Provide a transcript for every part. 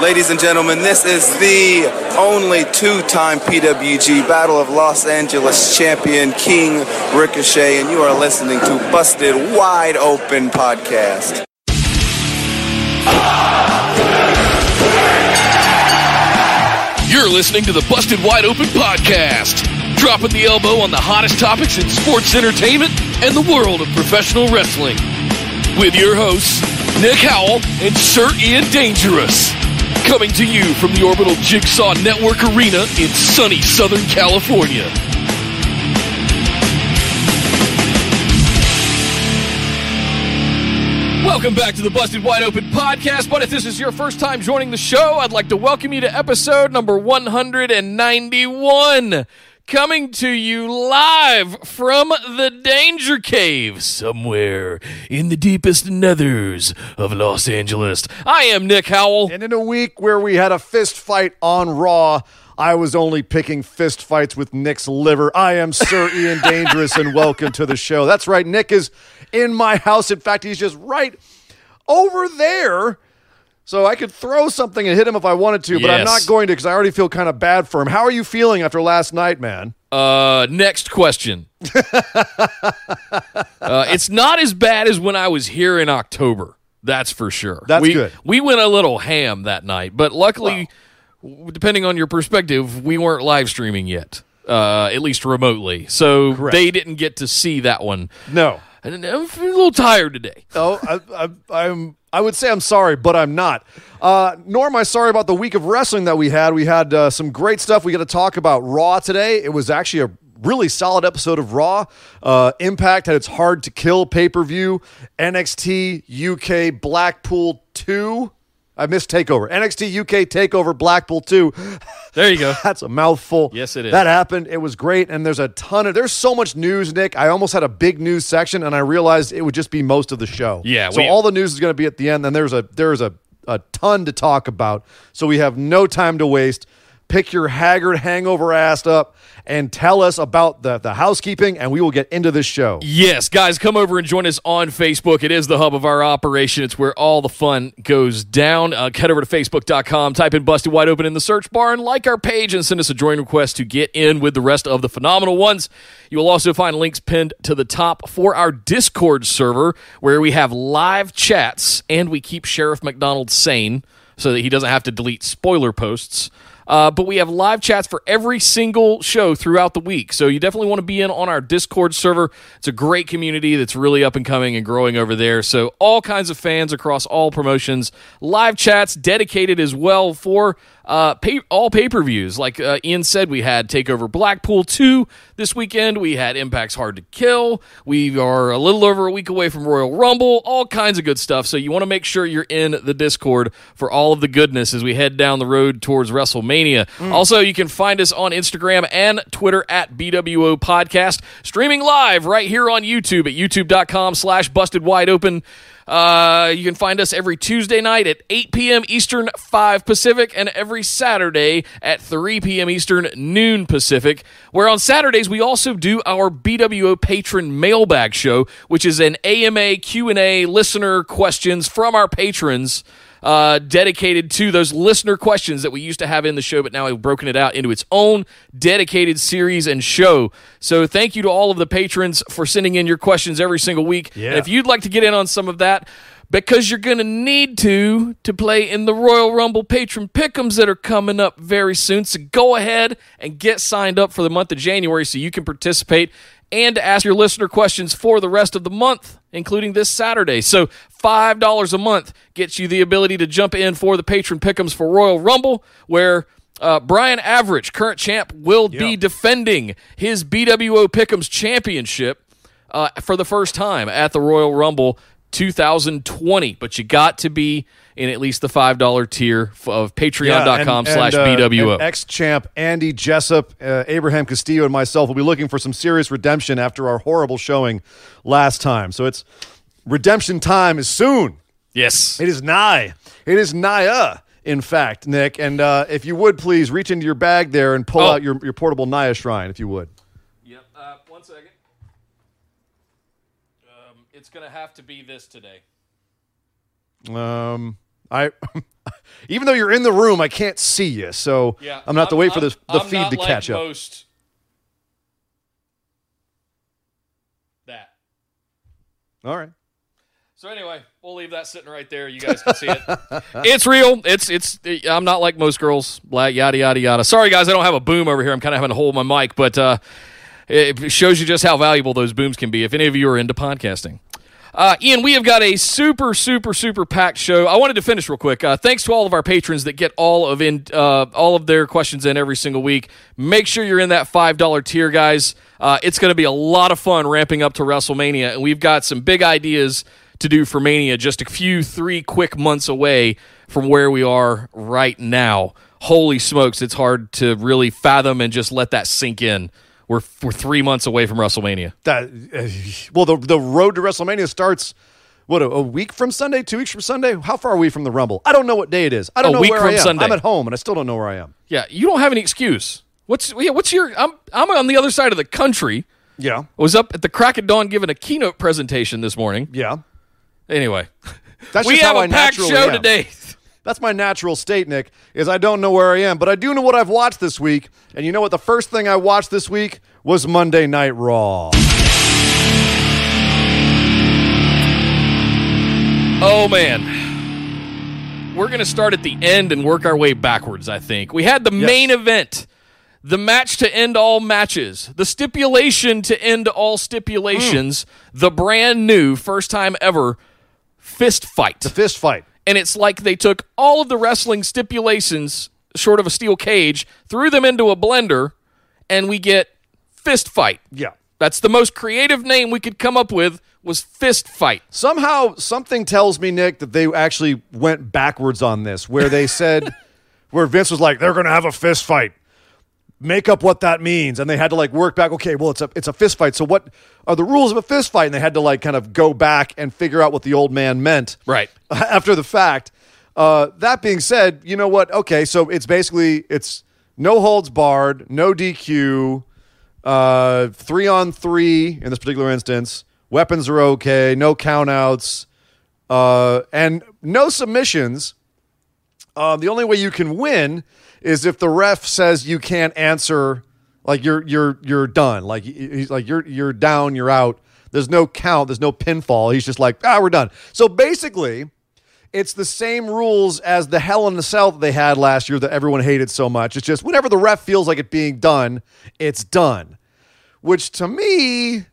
Ladies and gentlemen, this is the only two-time PWG Battle of Los Angeles champion, King Ricochet, and you are listening to Busted Wide Open Podcast. You're listening to the Busted Wide Open Podcast, dropping the elbow on the hottest topics in sports entertainment and the world of professional wrestling. With your hosts, Nick Howell and Sir Ian Dangerous. Coming to you from the Orbital Jigsaw Network Arena in sunny Southern California. Welcome back to the Busted Wide Open podcast. But if this is your first time joining the show, I'd like to welcome you to episode number 191. Coming to you live from the Danger Cave, somewhere in the deepest nethers of Los Angeles. I am Nick Howell. And in a week where we had a fist fight on Raw, I was only picking fist fights with Nick's liver. I am Sir Ian Dangerous, and welcome to the show. That's right, Nick is in my house. In fact, he's just right over there. So I could throw something and hit him if I wanted to, but I'm not going to because I already feel kind of bad for him. How are you feeling after last night, man? Uh, next question. uh, it's not as bad as when I was here in October. That's for sure. That's we, good. We went a little ham that night, but luckily, w depending on your perspective, we weren't live streaming yet, uh, at least remotely. So Correct. they didn't get to see that one. No. I'm feeling a little tired today. Oh, I, I, I'm. I would say I'm sorry, but I'm not. Uh, nor am I sorry about the week of wrestling that we had. We had uh, some great stuff. We got to talk about Raw today. It was actually a really solid episode of Raw. Uh, Impact had its hard to kill pay per view. NXT UK Blackpool two. I missed Takeover. NXT UK Takeover Blackpool two. There you go. That's a mouthful. Yes, it is. That happened. It was great. And there's a ton of, there's so much news, Nick. I almost had a big news section and I realized it would just be most of the show. Yeah, So we- all the news is going to be at the end. And there's a, there's a, a ton to talk about. So we have no time to waste. Pick your haggard hangover ass up and tell us about the, the housekeeping and we will get into this show. Yes, guys, come over and join us on Facebook. It is the hub of our operation. It's where all the fun goes down. Uh, head over to facebook.com, type in Busted Wide Open in the search bar, and like our page and send us a join request to get in with the rest of the phenomenal ones. You will also find links pinned to the top for our Discord server where we have live chats and we keep Sheriff McDonald sane so that he doesn't have to delete spoiler posts. Uh, but we have live chats for every single show throughout the week. So you definitely want to be in on our Discord server. It's a great community that's really up and coming and growing over there. So all kinds of fans across all promotions. Live chats dedicated as well for uh, pay, all pay per views. Like uh, Ian said, we had Takeover Blackpool 2 this weekend. We had Impact's Hard to Kill. We are a little over a week away from Royal Rumble. All kinds of good stuff. So you want to make sure you're in the Discord for all of the goodness as we head down the road towards WrestleMania. Also, you can find us on Instagram and Twitter at BWO Podcast, streaming live right here on YouTube at youtube.com slash busted wide open. Uh, you can find us every Tuesday night at 8 p.m. Eastern, 5 Pacific, and every Saturday at 3 p.m. Eastern, noon Pacific. Where on Saturdays we also do our BWO patron mailbag show, which is an AMA Q&A listener questions from our patrons uh, dedicated to those listener questions that we used to have in the show, but now we've broken it out into its own dedicated series and show. So thank you to all of the patrons for sending in your questions every single week. Yeah. And if you'd like to get in on some of that, because you're going to need to to play in the Royal Rumble patron pickums that are coming up very soon. So go ahead and get signed up for the month of January so you can participate and ask your listener questions for the rest of the month. Including this Saturday. So $5 a month gets you the ability to jump in for the patron pickums for Royal Rumble, where uh, Brian Average, current champ, will be defending his BWO pickums championship uh, for the first time at the Royal Rumble 2020. But you got to be in at least the $5 tier of patreon.com slash BWO. Ex champ Andy Jessup, uh, Abraham Castillo, and myself will be looking for some serious redemption after our horrible showing last time. So it's redemption time is soon. yes. It is nigh. It is nigh. In fact, Nick, and uh, if you would please reach into your bag there and pull Oh. out your, your portable Naya shrine, if you would. Yep. Uh, one second. Um, it's going to have to be this today. Um, I even though you're in the room, I can't see you, so Yeah, I'm gonna have to wait for I'm- this, the I'm feed to like catch up. Most that. All right. So anyway, we'll leave that sitting right there. You guys can see it. it's real. It's it's. I'm not like most girls. Black yada yada yada. Sorry guys, I don't have a boom over here. I'm kind of having to hold my mic, but uh, it shows you just how valuable those booms can be. If any of you are into podcasting. Uh, Ian, we have got a super, super, super packed show. I wanted to finish real quick. Uh, thanks to all of our patrons that get all of in uh, all of their questions in every single week. Make sure you're in that five dollar tier, guys. Uh, it's going to be a lot of fun ramping up to WrestleMania, and we've got some big ideas to do for Mania. Just a few, three quick months away from where we are right now. Holy smokes, it's hard to really fathom and just let that sink in. We're we're three months away from WrestleMania. That uh, well, the the road to WrestleMania starts. What a, a week from Sunday? Two weeks from Sunday? How far are we from the Rumble? I don't know what day it is. I don't A know week where from I am. Sunday. I'm at home and I still don't know where I am. Yeah, you don't have any excuse. What's yeah, what's your I'm I'm on the other side of the country. Yeah, I was up at the crack of dawn giving a keynote presentation this morning. yeah. Anyway, That's we have a packed show am. today. That's my natural state, Nick, is I don't know where I am, but I do know what I've watched this week. And you know what? The first thing I watched this week was Monday Night Raw. Oh man. We're going to start at the end and work our way backwards, I think. We had the main event, the match to end all matches, the stipulation to end all stipulations, hmm. the brand new first time ever fist fight. The fist fight. And it's like they took all of the wrestling stipulations short of a steel cage threw them into a blender and we get fist fight Yeah. that's the most creative name we could come up with was fist fight Somehow, something tells me, Nick, that they actually went backwards on this, where they said, where Vince was like, they're going to have a fist fight. Make up what that means, and they had to like work back. Okay, well, it's a it's a fist fight. So, what are the rules of a fist fight? And they had to like kind of go back and figure out what the old man meant. Right. after the fact. Uh, that being said, you know what? Okay, so it's basically it's no holds barred, no DQ, uh, three on three in this particular instance. Weapons are okay, no countouts, uh, and no submissions. Uh, the only way you can win is if the ref says you can't answer, like you're you're you're done, like he's like you're you're down, you're out. There's no count, there's no pinfall. He's just like ah, we're done. So basically, it's the same rules as the Hell in the Cell that they had last year that everyone hated so much. It's just whenever the ref feels like it being done, it's done. Which to me,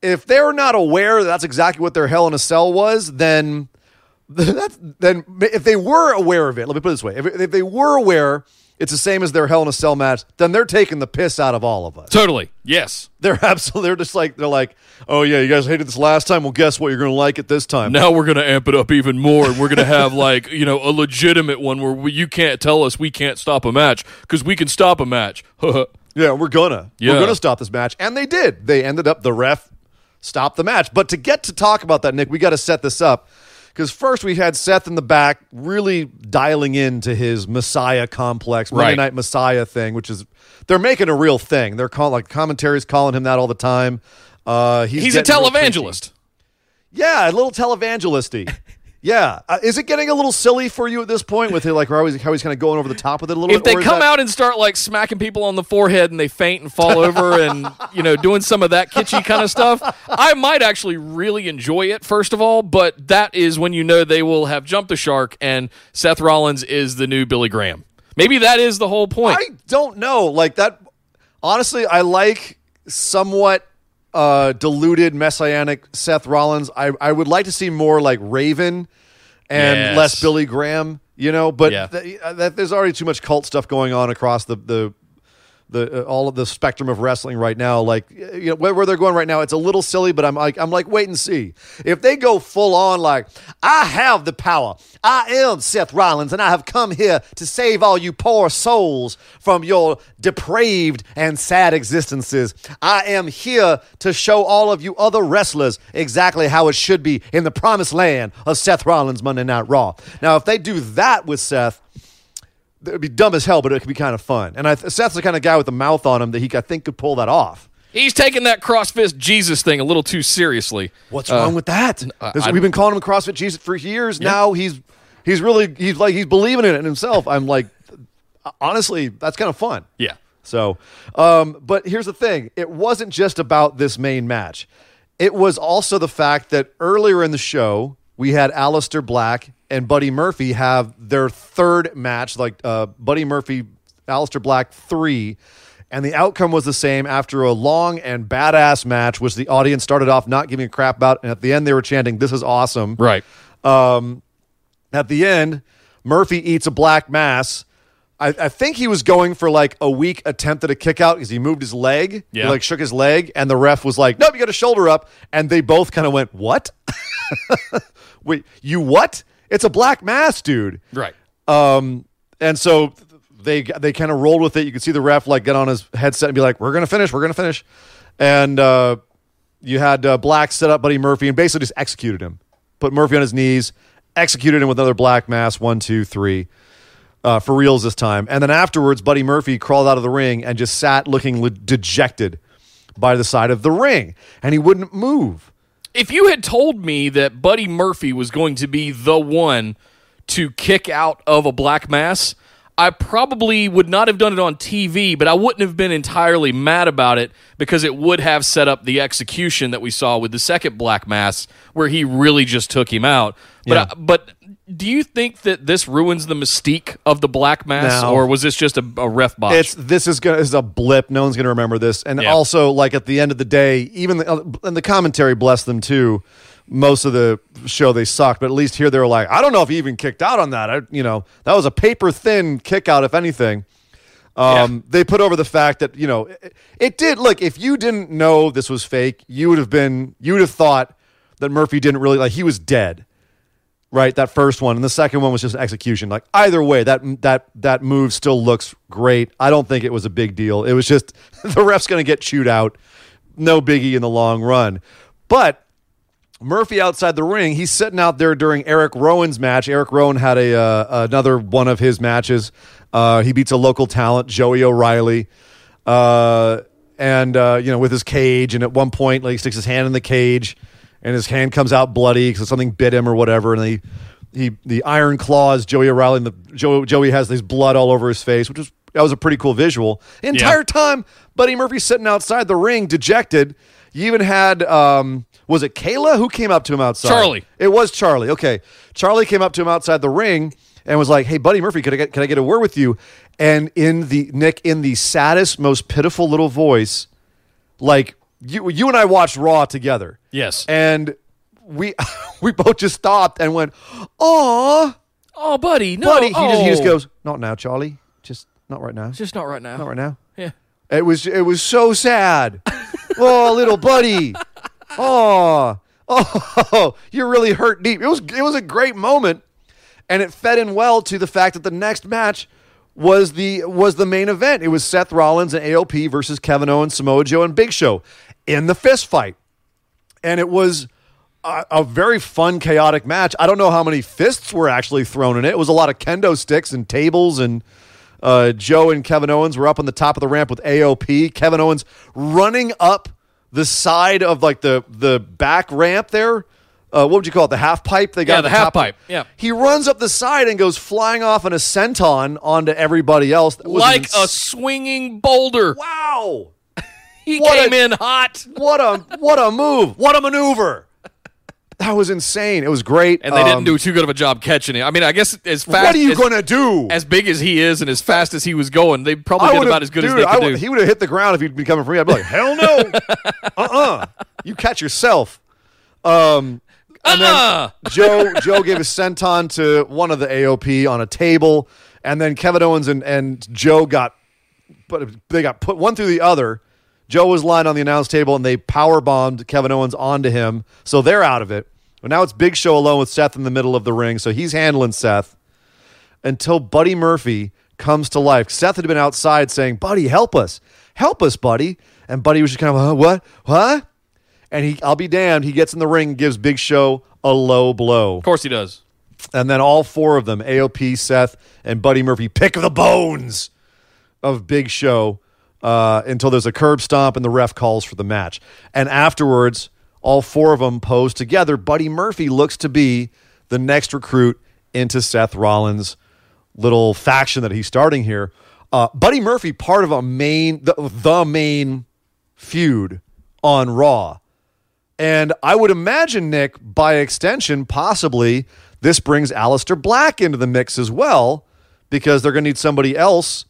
if they're not aware that that's exactly what their Hell in a Cell was, then that's then if they were aware of it, let me put it this way: if, if they were aware it's the same as their Hell in a Cell match, then they're taking the piss out of all of us. totally yes They're absolutely they're just like they're like, oh yeah, you guys hated this last time. Well, guess what? You're going to like it this time. now we're going to amp it up even more and we're going to have like you know a legitimate one where we, you can't tell us we can't stop a match because we can stop a match Yeah, we're gonna. Yeah. We're gonna stop this match. And they did. They ended up the ref stopped the match. But to get to talk about that, Nick, we gotta set this up. Because first we had Seth in the back really dialing into his Messiah complex, Monday Right. Night Messiah thing, which is they're making a real thing. They're calling like commentaries calling him that all the time. Uh, he's he's a getting real preachy. televangelist Yeah, a little televangelisty. yeah, uh, is it getting a little silly for you at this point with it, like how he's, how he's kind of going over the top with it a little if bit? If they come that- out and start like smacking people on the forehead and they faint and fall over and you know doing some of that kitschy kind of stuff i might actually really enjoy it first of all but that is when you know they will have jumped the shark and seth rollins is the new billy graham maybe that is the whole point I don't know. Like that. Honestly, I like somewhat uh, diluted messianic Seth Rollins. I I would like to see more like Raven and Yes. less Billy Graham. You know, but Yeah. th- uh, that, there's already too much cult stuff going on across the the the uh, all of the spectrum of wrestling right now. Like you know where, where they're going right now, it's a little silly, but I'm like I'm like wait and see. If they go full on like I have the power, I am Seth Rollins, and I have come here to save all you poor souls from your depraved and sad existences. I am here to show all of you other wrestlers exactly how it should be in the promised land of Seth Rollins Monday Night Raw. Now, if they do that with Seth it would be dumb as hell, but it could be kind of fun. And I, Seth's the kind of guy with the mouth on him that he I think could pull that off. He's taking that CrossFit Jesus thing a little too seriously. What's Uh, wrong with that? I- we've been calling him CrossFit Jesus for years. Now he's he's really he's like he's believing in it himself. I'm like, honestly, that's kind of fun. Yeah. So, um, but here's the thing: it wasn't just about this main match. It was also the fact that earlier in the show we had Aleister Black and Buddy Murphy have their third match, like uh, Buddy Murphy, Aleister Black three, and the outcome was the same after a long and badass match, which the audience started off not giving a crap about, and at the end they were chanting, "This is awesome!" Right. At the end, Murphy eats a black mass. I, I think he was going for like a weak attempt at a kick out because he moved his leg. He Yeah. like shook his leg, and the ref was like, Nope, you got a shoulder up. And they both kind of went, What? Wait, you what? It's a black mass, dude. Right. Um, and so they they kind of rolled with it. You could see the ref like get on his headset and be like, "We're gonna finish. We're gonna finish." And uh, you had uh, Black set up Buddy Murphy and basically just executed him. Put Murphy on his knees, executed him with another black mass. One, two, three. Uh, for reals this time. And then afterwards, Buddy Murphy crawled out of the ring and just sat looking le- dejected by the side of the ring, and he wouldn't move. If you had told me that Buddy Murphy was going to be the one to kick out of a black mass, I probably would not have done it on TV, but I wouldn't have been entirely mad about it because it would have set up the execution that we saw with the second black mass where he really just took him out. But Yeah. I- but do you think that this ruins the mystique of the black mass No. or was this just a, a ref botch? It's this is gonna this is a blip. No one's gonna remember this. And Yeah. also, like at the end of the day, even the, and the commentary bless them too. Most of the show they sucked, but at least here they were like, I don't know if he even kicked out on that. I, you know, that was a paper thin kick out, if anything. Um, They put over the fact that you know it, it did. Look, if you didn't know this was fake, you would have been you would have thought that Murphy didn't really like he was dead right? That first one, and the second one was just an execution. Like either way, that that that move still looks great. I don't think it was a big deal. It was just the ref's going to get chewed out. No biggie in the long run. But Murphy outside the ring, he's sitting out there during Eric Rowan's match. Eric Rowan had a uh, another one of his matches. Uh, he beats a local talent, Joey O'Reilly. Uh, and uh, you know, with his cage, and at one point, like, he sticks his hand in the cage, and his hand comes out bloody because something bit him or whatever, and he he the iron claws Joey O'Reilly, and the Joe, Joey has this blood all over his face, which was that was a pretty cool visual. The entire time, Buddy Murphy sitting outside the ring, dejected. You even had um, was it Kayla who came up to him outside? Charly. It was Charly. Okay, Charly came up to him outside the ring and was like, "Hey, Buddy Murphy, can I get can I get a word with you?" And in the Nick, in the saddest, most pitiful little voice, like you you and I watched Raw together. Yes. and we we both just stopped and went, "Aw, oh, buddy, no. buddy." He just he just oh. goes, "Not now, Charly. Just not right now. Just not right now. not right now." It was it was so sad. oh, little buddy. Oh, oh, you're really hurt deep. It was it was a great moment, and it fed in well to the fact that the next match was the was the main event. It was Seth Rollins and AOP versus Kevin Owens, Samoa Joe, and Big Show in the fist fight, and it was. A, a very fun, chaotic match. I don't know how many fists were actually thrown in it. It was a lot of kendo sticks and tables and uh, Joe and Kevin Owens were up on the top of the ramp with AOP. Kevin Owens running up the side of like the the back ramp there. Uh, what would you call it? The half pipe they got. Yeah, the top half pipe. Yeah. He runs up the side and goes flying off on a senton onto everybody else. Like ins- a swinging boulder. wow! He What came a- in hot. What a what a move! What a maneuver! That was insane. It was great. and they Um, didn't do too good of a job catching it. I mean, I guess as fast What are you as, gonna do? as big as he is and as fast as he was going, they probably did about as good as dude, they I could do. He would have hit the ground if he'd been coming for me. I'd be like, hell no. uh-uh. You catch yourself. Um, and Uh-uh. then Joe Joe gave a senton to one of the AOP on a table, and then Kevin Owens and, and Joe got but they got put one through the other. Joe was lying on the announce table and they power bombed Kevin Owens onto him. So they're out of it. But now it's Big Show alone with Seth in the middle of the ring. So he's handling Seth until Buddy Murphy comes to life. Seth had been outside saying, Buddy, help us. Help us, Buddy. And Buddy was just kind of, huh, what? What? And he, I'll be damned, he gets in the ring and gives Big Show a low blow. of course he does. And then all four of them, AOP, Seth, and Buddy Murphy, pick the bones of Big Show uh, until there's a curb stomp and the ref calls for the match. And afterwards, all four of them pose together. Buddy Murphy looks to be the next recruit into Seth Rollins' little faction that he's starting here. Uh, Buddy Murphy, part of a main, the, the main feud on Raw. And I would imagine, Nick, by extension, possibly this brings Aleister Black into the mix as well, because they're going to need somebody else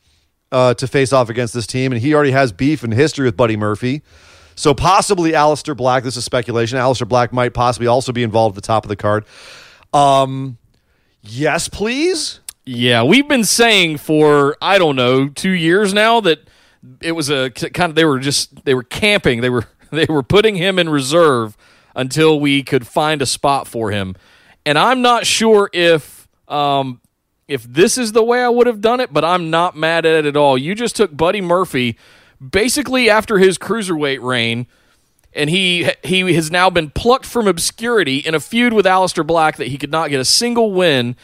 uh, to face off against this team. And he already has beef and history with Buddy Murphy. So possibly Aleister Black, this is speculation. Aleister Black might possibly also be involved at the top of the card. Um, yes, please. Yeah, we've been saying for I don't know two years now that it was a kind of they were just they were camping they were they were putting him in reserve until we could find a spot for him, and I'm not sure if um if this is the way I would have done it, but I'm not mad at it at all. You just took Buddy Murphy basically after his cruiserweight reign and he he has now been plucked from obscurity in a feud with Aleister Black that he could not get a single win.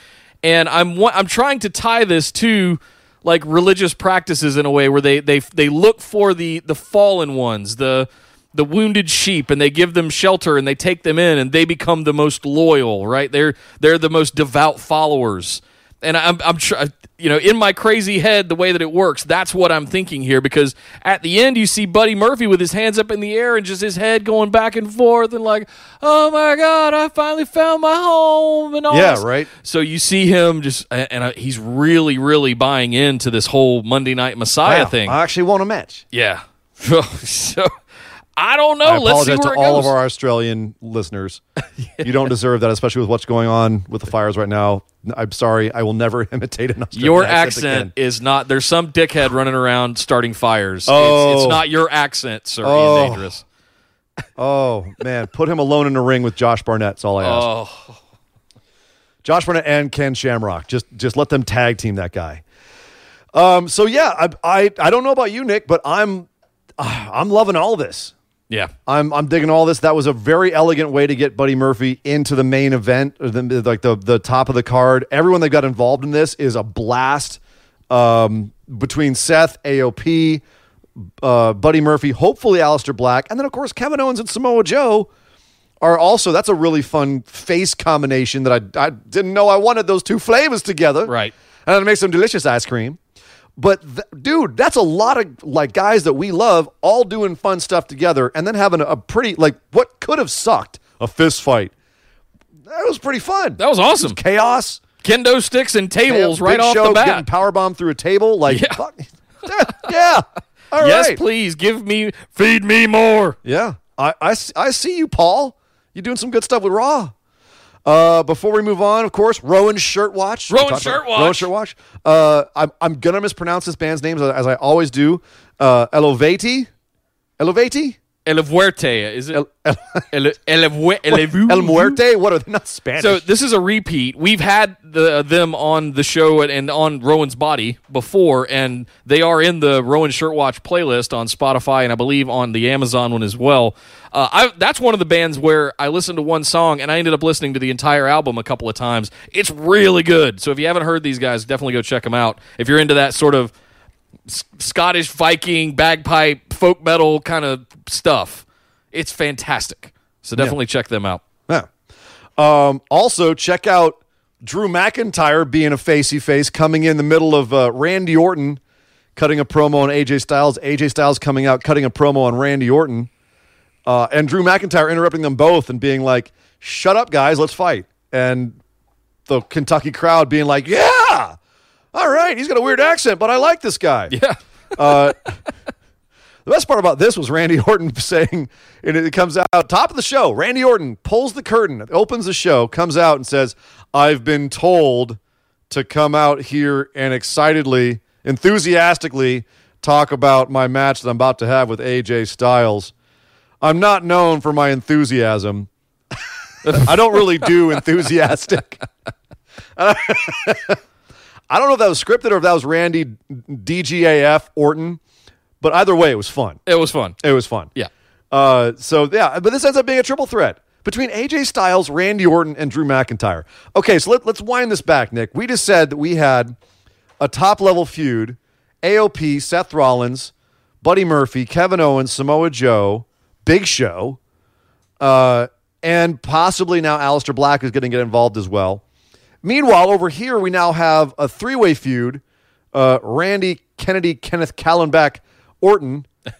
And I'm I'm trying to tie this to like religious practices in a way where they they they look for the the fallen ones, the the wounded sheep, and they give them shelter and they take them in, and they become the most loyal. Right? They're they're the most devout followers. And I'm, I'm tr- you know, in my crazy head, the way that it works, that's what I'm thinking here. Because at the end, you see Buddy Murphy with his hands up in the air and just his head going back and forth, and like, oh my God, I finally found my home, and all. Yeah, this. right. So you see him just, and uh, he's really, really buying into this whole Monday Night Messiah Wow, thing. I actually want a match. yeah. so I don't know. I Oh, Let's see apologize where to it all goes. of our Australian listeners. You don't deserve that, especially with what's going on with the fires right now. I'm sorry. I will never imitate an Australian Your accent. accent is not. There's some dickhead running around starting fires. It's, Oh. it's not your accent, sir. Oh. Dangerous. Oh man, put him alone in the ring with Josh Barnett. That's all I ask. Oh, Josh Barnett and Ken Shamrock. Just just let them tag team that guy. Um. So yeah, I I, I don't know about you, Nick, but I'm I'm loving all this. Yeah. I'm I'm digging all this. That was a very elegant way to get Buddy Murphy into the main event, or the, like the the top of the card. Everyone that got involved in this is a blast. Um, between Seth, AOP, uh, Buddy Murphy, hopefully Aleister Black, and then of course Kevin Owens and Samoa Joe are also. That's a really fun face combination that I I didn't know I wanted those two flavors together. Right. and it makes some delicious ice cream. But th- dude, that's a lot of like guys that we love all doing fun stuff together, and then having a, a pretty like what could have sucked a fist fight. That was pretty fun. That was awesome. chaos. Kendo sticks and tables right off Show the getting bat. power bomb through a table. Like, Yeah. fuck. yeah. All right. yes, please give me, feed me more. Yeah. I, I, I see you, Paul. You're doing some good stuff with Raw. Uh, before we move on, of course, Rowan Shirt Watch. Rowan Shirt Watch. Rowan Shirt Watch. Uh, I'm, I'm going to mispronounce this band's names as, as I always do. Uh, Elevati? Elevati? El Fuerte, is it? El, El, El, El, Vue- El, Vu- El Muerte? What are they? Not Spanish. So this is a repeat. We've had the, them on the show and, and on Rowan's Body before, and they are in the Rowan Shirt Watch playlist on Spotify and I believe on the Amazon one as well. Uh, I, that's one of the bands where I listened to one song and I ended up listening to the entire album a couple of times. It's really good. So if you haven't heard these guys, definitely go check them out. If you're into that sort of S- Scottish Viking bagpipe folk metal kind of stuff, it's fantastic. So definitely check them out. Yeah. Um, also, check out Drew McIntyre being a facey face coming in the middle of uh, Randy Orton cutting a promo on AJ Styles. AJ Styles coming out cutting a promo on Randy Orton. Uh, and Drew McIntyre interrupting them both and being like, shut up, guys, let's fight. And the Kentucky crowd being like, yeah, all right, he's got a weird accent, but I like this guy. Yeah. Uh, the best part about this was Randy Orton saying, and it comes out top of the show. Randy Orton pulls the curtain, opens the show, comes out and says, I've been told to come out here and excitedly, enthusiastically talk about my match that I'm about to have with AJ Styles. I'm not known for my enthusiasm. I don't really do enthusiastic. I don't know if that was scripted or if that was Randy DGAF Orton, but either way, it was fun. It was fun. It was fun. Yeah. Uh, so yeah, but this ends up being a triple threat between AJ Styles, Randy Orton, and Drew McIntyre. Okay, so let, let's wind this back, Nick. We just said that we had a top level feud: AOP, Seth Rollins, Buddy Murphy, Kevin Owens, Samoa Joe, Big Show, uh, and possibly now Aleister Black is going to get involved as well. Meanwhile, over here we now have a three way feud: uh, Randy, Kennedy, Kenneth Callenbeck, Orton,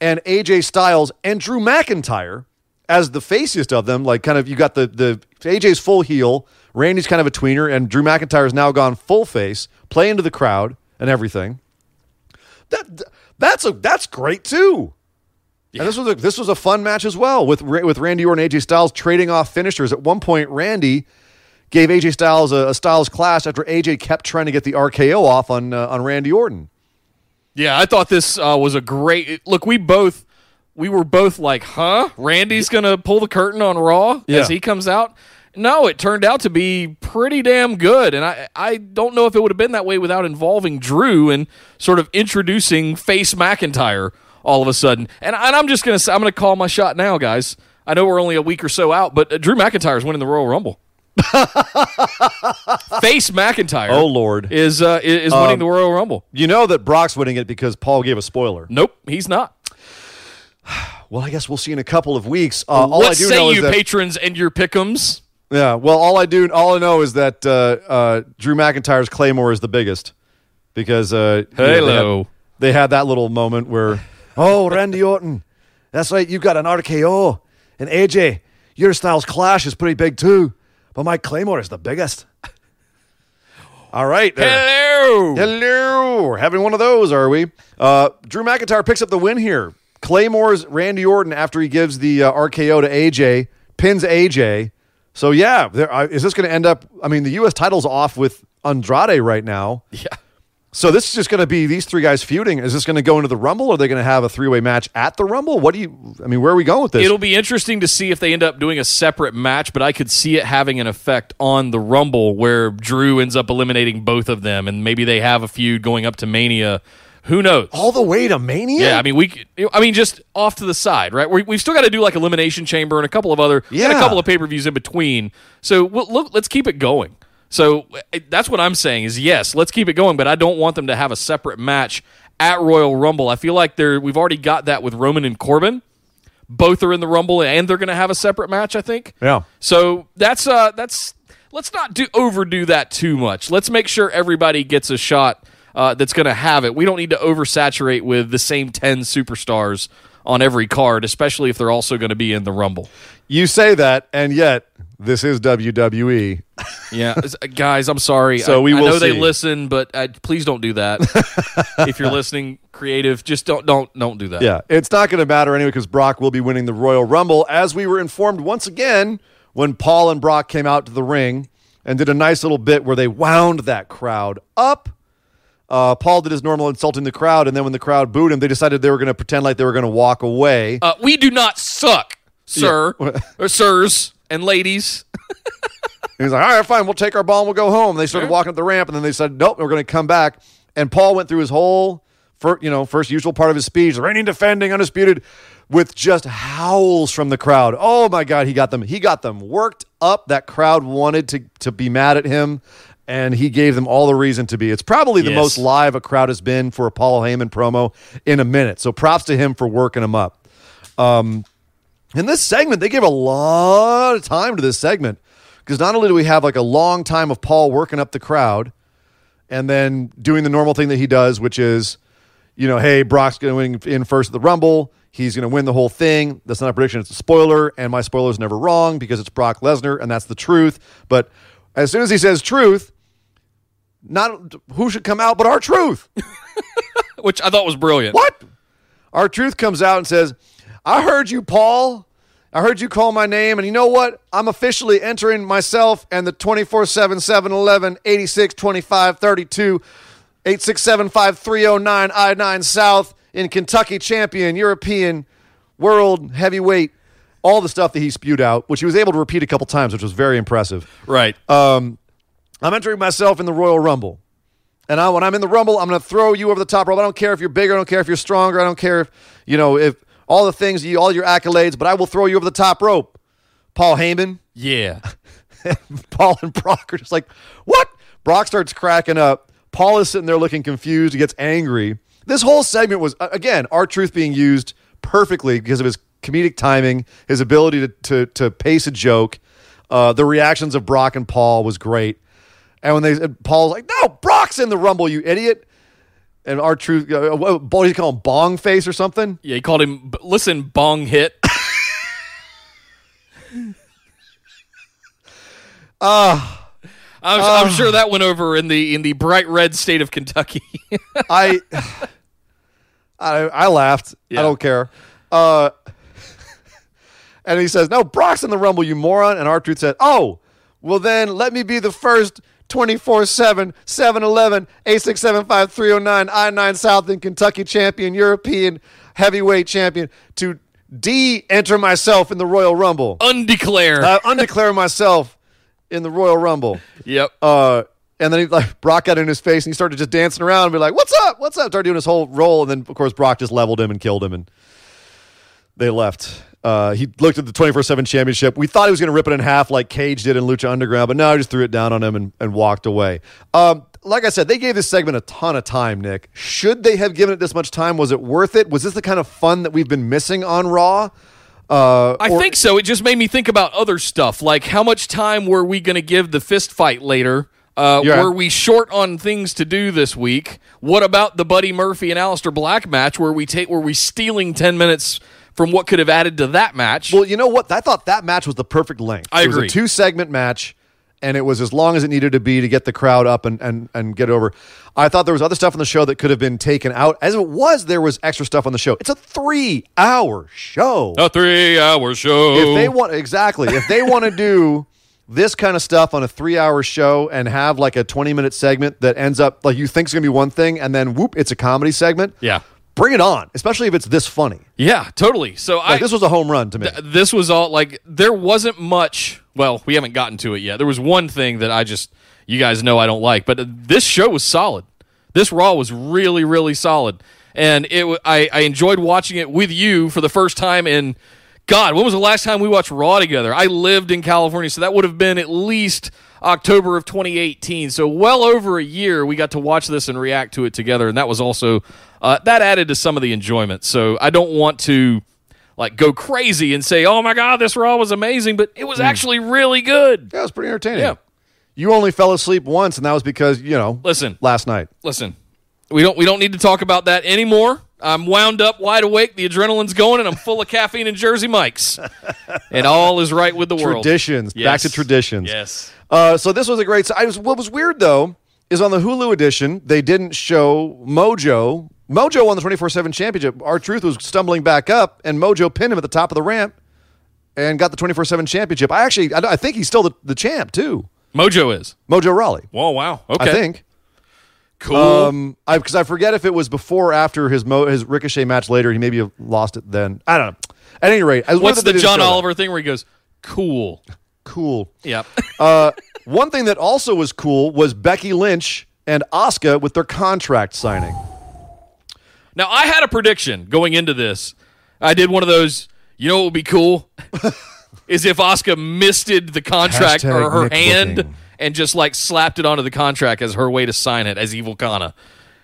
and AJ Styles and Drew McIntyre as the faciest of them. Like kind of you got the the AJ's full heel, Randy's kind of a tweener, and Drew McIntyre McIntyre's now gone full face, play into the crowd and everything. That that's a that's great too. And this was a, this was a fun match as well with with Randy Orton and AJ Styles trading off finishers. At one point, Randy gave AJ Styles a, a Styles clash after AJ kept trying to get the RKO off on uh, on Randy Orton. Yeah, I thought this uh, was a great look. We both we were both like, "Huh? Randy's gonna pull the curtain on Raw Yeah. as he comes out." No, it turned out to be pretty damn good, and I I don't know if it would have been that way without involving Drew and sort of introducing Face McIntyre all of a sudden. And, and I'm just gonna say, I'm gonna call my shot now, guys. I know we're only a week or so out, but uh, Drew McIntyre is winning the Royal Rumble. Face McIntyre. Oh, Lord. is uh, is is winning the Royal Rumble. You know that Brock's winning it because Paul gave a spoiler. Nope, he's not. Well, I guess we'll see in a couple of weeks. Uh, all what I do say know you is that patrons and your pickums? yeah. Well, all I do all I know is that uh, uh, Drew McIntyre's Claymore is the biggest because uh, you know, they, Hello. had, they had that little moment where oh Randy Orton, that's right, you've got an RKO, and AJ, your style's clash is pretty big too, but my Claymore is the biggest. all right, there. Hello. Hello. We're having one of those, are we? Uh, Drew McIntyre picks up the win here. Claymore's Randy Orton after he gives the uh, RKO to AJ, pins AJ. So, yeah, there, uh, is this going to end up? I mean, the U.S. title's off with Andrade right now. Yeah. So, this is just going to be these three guys feuding. Is this going to go into the Rumble? Or are they going to have a three way match at the Rumble? What do you, I mean, where are we going with this? It'll be interesting to see if they end up doing a separate match, but I could see it having an effect on the Rumble where Drew ends up eliminating both of them, and maybe they have a feud going up to Mania. Who knows? All the way to Mania? Yeah, I mean, we. I mean, just off to the side, right? we we've still got to do like elimination chamber and a couple of other, and a couple of pay per views in between. So we'll, look, let's keep it going. So eh, that's what I'm saying is yes, let's keep it going, but I don't want them to have a separate match at Royal Rumble. I feel like they're we've already got that with Roman and Corbin. Both are in the Rumble, and they're going to have a separate match. I think. Yeah. So that's uh that's let's not do overdo that too much. Let's make sure everybody gets a shot uh, that's going to have it. We don't need to oversaturate with the same ten superstars on every card, especially if they're also going to be in the Rumble. You say that, and yet this is. WWE. Yeah, guys, I'm sorry. So I, we I will know they listen, but uh, please don't do that. if you're listening, creative, just don't don't don't do that. Yeah, it's not going to matter anyway because Brock will be winning the Royal Rumble, as we were informed once again when Paul and Brock came out to the ring and did a nice little bit where they wound that crowd up. Uh, Paul did his normal insulting the crowd, and then when the crowd booed him, they decided they were going to pretend like they were going to walk away. Uh, we do not suck, sir or sirs and ladies. He's like, all right, fine, we'll take our ball and we'll go home. And they started Sure. walking up the ramp, and then they said, nope, we're going to come back. And Paul went through his whole, fir- you know, first usual part of his speech, reigning, defending, undisputed, with just howls from the crowd. Oh my God, he got them. He got them worked up. That crowd wanted to to be mad at him, and he gave them all the reason to be. It's probably the Yes. most live a crowd has been for a Paul Heyman promo in a minute. So props to him for working them up. Um, in this segment, they gave a lot of time to this segment because not only do we have like a long time of Paul working up the crowd and then doing the normal thing that he does, which is, you know, hey, Brock's going to win in first at the Rumble. He's going to win the whole thing. That's not a prediction; it's a spoiler, and my spoiler is never wrong because it's Brock Lesnar, and that's the truth. But as soon as he says truth, not who should come out, but R-Truth. which I thought was brilliant. What? R-Truth comes out and says, I heard you, Paul. I heard you call my name. And you know what? I'm officially entering myself and the 24 7 7 11 86 25 32 867 5309 I 9 South in Kentucky champion, European, world heavyweight, all the stuff that he spewed out, which he was able to repeat a couple times, which was very impressive. Right. Um, I'm entering myself in the Royal Rumble. And I, when I'm in the Rumble, I'm going to throw you over the top rope. I don't care if you're bigger. I don't care if you're stronger. I don't care if, you know, if all the things, you, all your accolades, but I will throw you over the top rope. Paul Heyman, yeah. Paul and Brock are just like, what? Brock starts cracking up. Paul is sitting there looking confused. He gets angry. This whole segment was, again, R-Truth being used perfectly because of his comedic timing, his ability to, to, to pace a joke. Uh, the reactions of Brock and Paul was great. And when they and Paul's like, no, Brock's in the Rumble, you idiot. And R-Truth, uh, what, do you call him, Bong Face or something? Yeah, he called him, listen, bong hit. Ah. I'm, I'm sure that went over in the in the bright red state of Kentucky. I, I, I laughed. Yeah. I don't care. Uh, and he says, "No, Brock's in the Rumble, you moron." And R-Truth said, "Oh, well then, let me be the first 24/7 711 8675 309 I9 South in Kentucky champion, European heavyweight champion to de-enter myself in the Royal Rumble. Undeclare. Uh, undeclare myself in the Royal Rumble." yep. Uh, and then he like Brock got in his face and he started just dancing around and be like, "What's up? What's up?" Started doing his whole roll, and then of course Brock just leveled him and killed him, and they left. Uh, he looked at the twenty four seven championship. We thought he was going to rip it in half like Cage did in Lucha Underground, but no, I just threw it down on him and, and walked away. Um, like I said, they gave this segment a ton of time. Nick, should they have given it this much time? Was it worth it? Was this the kind of fun that we've been missing on Raw? Uh, I or- think so. It just made me think about other stuff, like how much time were we going to give the fist fight later? Uh, Yeah. Were we short on things to do this week? What about the Buddy Murphy and Aleister Black match? Were we take? Were we stealing ten minutes from what could have added to that match? Well, you know what? I thought that match was the perfect length. I it was agree. a two segment match, and it was as long as it needed to be to get the crowd up and, and, and get over. I thought there was other stuff on the show that could have been taken out. As it was, there was extra stuff on the show. It's a three hour show. a three-hour show. If they want exactly, if they want to do this kind of stuff on a three hour show and have like a 20 minute segment that ends up like you think is going to be one thing and then whoop, it's a comedy segment. Yeah. Bring it on, especially if it's this funny. yeah, totally. So I this was a home run to me. this was all like there wasn't much well we haven't gotten to it yet there was one thing that i just you guys know i don't like but uh, this show was solid this raw was really really solid and it I enjoyed watching it with you for the first time in god when was the last time we watched raw together i lived in california so that would have been at least october of 2018 so well over a year we got to watch this and react to it together and that was also uh, that added to some of the enjoyment so i don't want to like go crazy and say, "Oh my god, this Raw was amazing," but it was actually really good. Yeah, it was pretty entertaining. Yeah. You only fell asleep once, and that was because you know. Listen. last night. Listen, we don't we don't need to talk about that anymore. I'm wound up, wide awake. The adrenaline's going, and I'm full of caffeine and Jersey Mikes, and all is right with the world. Traditions. Back to traditions. Yes. Uh, so this was a great. I was, what was weird though is on the Hulu edition they didn't show Mojo. Mojo won the twenty four seven championship. R-Truth was stumbling back up, and Mojo pinned him at the top of the ramp and got the twenty four seven championship. I actually, I, I think he's still the, the champ too. Mojo is. Mojo Rawley. Whoa, wow. Okay. I think. cool. Um, I because I forget if it was before or after his Mo, his Ricochet match later. He maybe lost it then. I don't know. At any rate, I was What's weird that they the John show that. Oliver thing where he goes, "Cool." Cool. Yep. Uh, one thing that also was cool was Becky Lynch and Asuka with their contract signing. Now I had a prediction going into this. I did one of those. You know what would be cool is if Asuka misted the contract Hashtag or her Nick hand looking. and just like slapped it onto the contract as her way to sign it as Evil Kana.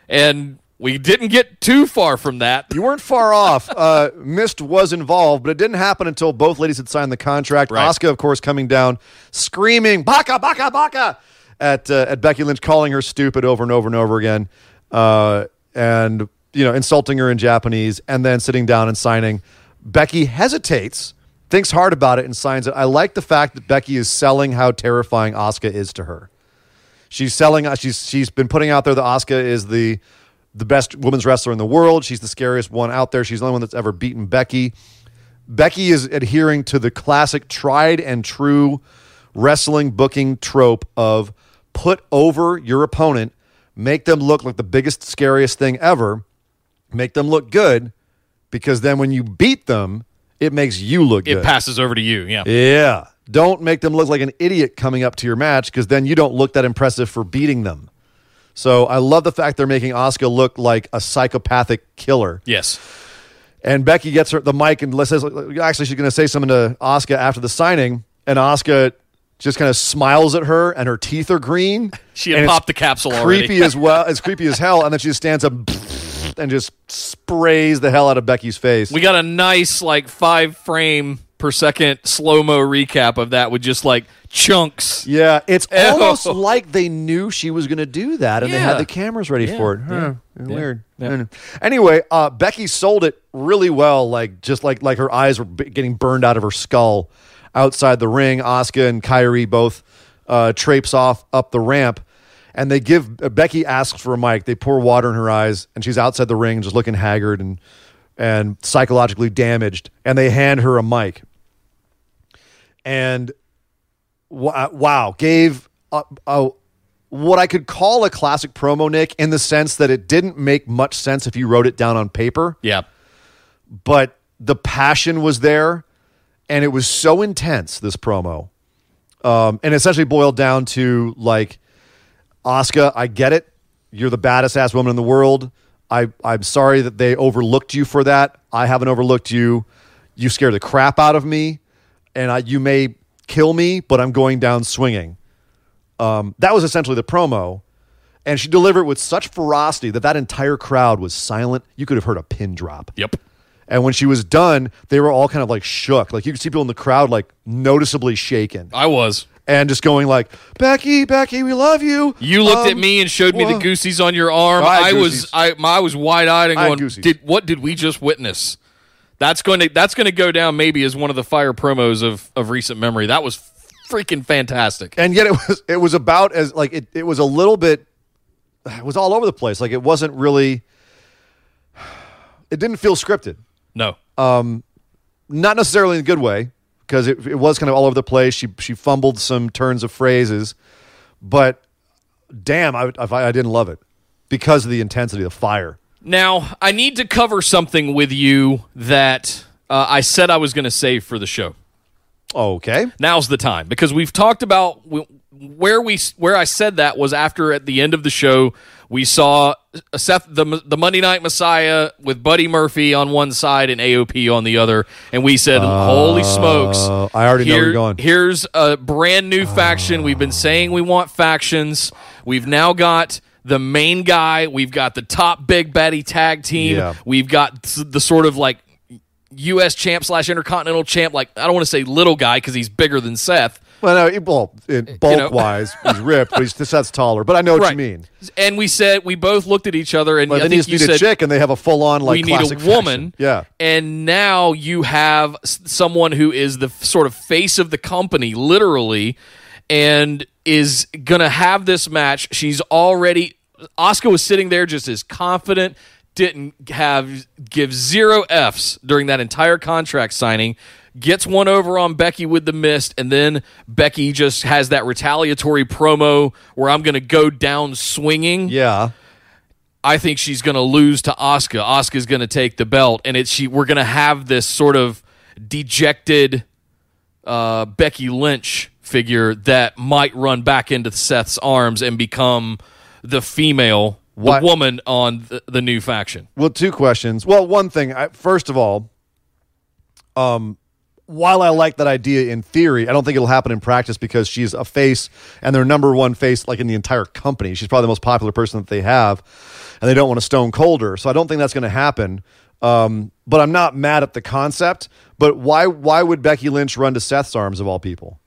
And we didn't get too far from that. You weren't far off. Uh, Mist was involved, but it didn't happen until both ladies had signed the contract. Right. Asuka, of course, coming down, screaming "Baka, Baka, Baka" at uh, at Becky Lynch, calling her stupid over and over and over again. Uh, and you know, insulting her in Japanese, and then sitting down and signing. Becky hesitates, thinks hard about it, and signs it. I like the fact that Becky is selling how terrifying Asuka is to her. She's selling. uh, She's she's been putting out there that Asuka is the the best women's wrestler in the world. She's the scariest one out there. She's the only one that's ever beaten Becky. Becky is adhering to the classic, tried and true wrestling booking trope of put over your opponent, make them look like the biggest, scariest thing ever, make them look good, because then when you beat them, it makes you look It good. passes over to you. Yeah. Yeah. Don't make them look like an idiot coming up to your match because then you don't look that impressive for beating them. So I love the fact they're making Asuka look like a psychopathic killer. yes. And Becky gets her the mic and says, actually, she's going to say something to Asuka after the signing. And Asuka just kind of smiles at her, and her teeth are green. She had popped the capsule already. Creepy as well. It's creepy as hell. And then she just stands up and just sprays the hell out of Becky's face. We got a nice like five frame per second slow mo recap of that with just like chunks. Yeah, it's almost like they knew she was going to do that, and they had the cameras ready Yeah, for it. yeah, Huh, yeah, Weird. yeah. Anyway, uh, Becky sold it really well. Like just like like her eyes were b- getting burned out of her skull outside the ring. Asuka and Kairi both uh, traipse off up the ramp, and they give uh, Becky asks for a mic. They pour water in her eyes, and she's outside the ring, just looking haggard and and psychologically damaged. And they hand her a mic, and wow, gave a, a, what I could call a classic promo, Nick, in the sense that it didn't make much sense if you wrote it down on paper, Yeah. but the passion was there, and it was so intense. This promo, um, and essentially boiled down to like, Asuka, I get it. You're the baddest ass woman in the world. I, I'm sorry that they overlooked you for that. I haven't overlooked you. You scare the crap out of me, and I, you may kill me, but I'm going down swinging. Um, that was essentially the promo, and she delivered it with such ferocity that that entire crowd was silent. You could have heard a pin drop. Yep. And when she was done, they were all kind of like shook. Like you could see people in the crowd like noticeably shaken I was. and just going like, "Becky, Becky, we love you." You looked at Um, me and showed me the whoa. goosies on your arm. I had I was goosies. I, my, I was wide eyed and I had going, goosies. "Did what did we just witness?" That's going to that's going to go down maybe as one of the fire promos of of recent memory. That was freaking fantastic. and yet it was it was about as like it, it was a little bit it was all over the place like it wasn't really it didn't feel scripted No. Um not necessarily in a good way because it, it was kind of all over the place she she fumbled some turns of phrases but damn I, I, I didn't love it because of the intensity the fire Now, I need to cover something with you that uh, I said I was going to save for the show. okay Now's the time because we've talked about where we where I said that was after at the end of the show we saw Seth the the Monday Night Messiah with Buddy Murphy on one side and AOP on the other, and we said, "Holy smokes!" I already know where you're going. Here's a brand new faction. We've been saying we want factions. We've now got the main guy. We've got the top big Betty tag team. Yeah. We've got the sort of like U.S. champ slash intercontinental champ. Like I don't want to say little guy because he's bigger than Seth. well no well bulk wise he's ripped but he's just that's taller but I know what you mean And we said we both looked at each other and but I then think you need a said chick and they have a full on like we need a classic woman. yeah And now you have someone who is the sort of face of the company, literally, and is going to have this match. She's already. Asuka was sitting there just as confident, didn't have give zero F's during that entire contract signing. Gets one over on Becky with the mist, and then Becky just has that retaliatory promo where I'm going to go down swinging. yeah I think she's going to lose to Asuka. Asuka's going to take the belt, and it's she. We're going to have this sort of dejected uh, Becky Lynch figure that might run back into Seth's arms and become the female, What- the woman on the, the new faction. Well, two questions. Well, one thing. I, first of all, um, while I like that idea in theory, I don't think it'll happen in practice because she's a face and their number one face, like in the entire company. She's probably the most popular person that they have, and they don't want to stone cold her. So I don't think that's going to happen. Um, but I'm not mad at the concept. But why? Why would Becky Lynch run to Seth's arms of all people?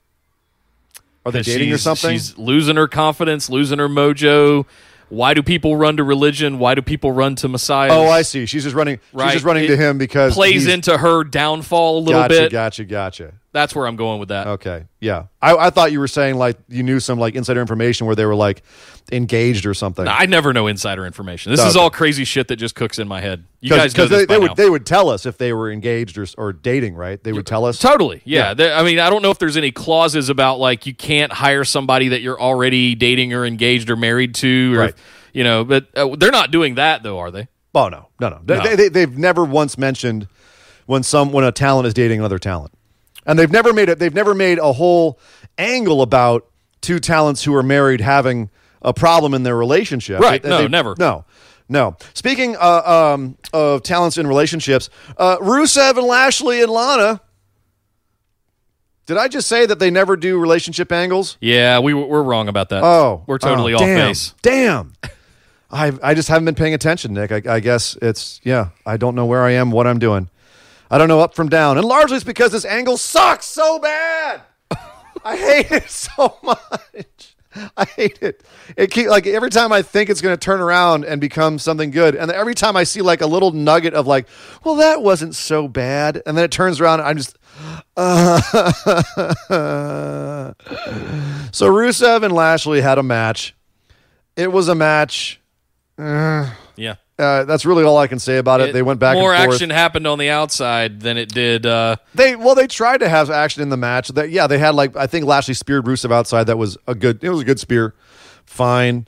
Are they dating or something? She's losing her confidence, losing her mojo. why do people run to religion? Why do people run to Messiah? Oh, I see. She's just running. Right. She's just running It to him because plays into her downfall a little bit. Gotcha, bit. gotcha, gotcha. That's where I'm going with that. Okay, yeah. I, I thought you were saying like you knew some like insider information where they were like engaged or something. I never know insider information. This is Okay. all crazy shit that just cooks in my head. You guys know because this they, by they now. would they would tell us if they were engaged or or dating, right? They would tell us. Totally. Yeah. Yeah. There- I mean, I don't know if there's any clauses about like you can't hire somebody that you're already dating or engaged or married to, or Right. you know. But uh, they're not doing that though, are they? Oh no, no, no. They, No. They, they, they've never once mentioned when some when a talent is dating another talent, and they've never made it. They've never made a whole angle about two talents who are married having a problem in their relationship. Right. They- No, they- never. No. No. Speaking uh, um, of talents in relationships, uh, Rusev and Lashley and Lana. Did I just say that they never do relationship angles? Yeah, we we're wrong about that. Oh, we're totally oh, off damn, base. Damn. I I just haven't been paying attention, Nick. I, I guess it's yeah. I don't know where I am, what I'm doing. I don't know up from down, and largely it's because this angle sucks so bad. I hate it so much. I hate it. It keep like every time I think it's going to turn around and become something good, and every time I see like a little nugget of like, well, that wasn't so bad, and then it turns around, and I'm just. so Rusev and Lashley had a match. It was a match. Yeah. Uh, that's really all I can say about it. they went back More and forth. action happened on the outside than it did. Uh, They well, they tried to have action in the match. That yeah, they had like I think Lashley speared Rusev outside. That was a good. It was a good spear. Fine.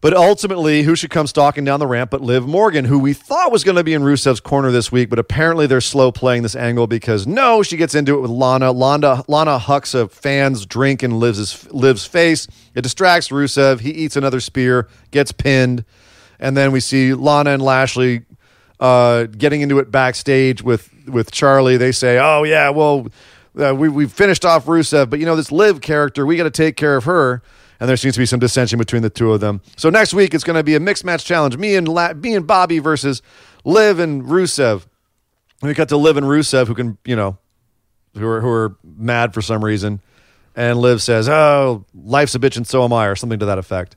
But ultimately, who should come stalking down the ramp but Liv Morgan, who we thought was going to be in Rusev's corner this week, but apparently they're slow playing this angle because no, she gets into it with Lana. Lana, Lana hucks a fan's drink in Liv's, Liv's face. It distracts Rusev. He eats another spear, gets pinned, and then we see Lana and Lashley uh, getting into it backstage with with Charly. They say, "Oh yeah, well, uh, we we finished off Rusev, but you know this Liv character, we got to take care of her." And there seems to be some dissension between the two of them. So next week it's going to be a mixed match challenge: me and La- me and Bobby versus Liv and Rusev. And we got to Liv and Rusev, who can you know, who are who are mad for some reason. And Liv says, "Oh, life's a bitch, and so am I," or something to that effect.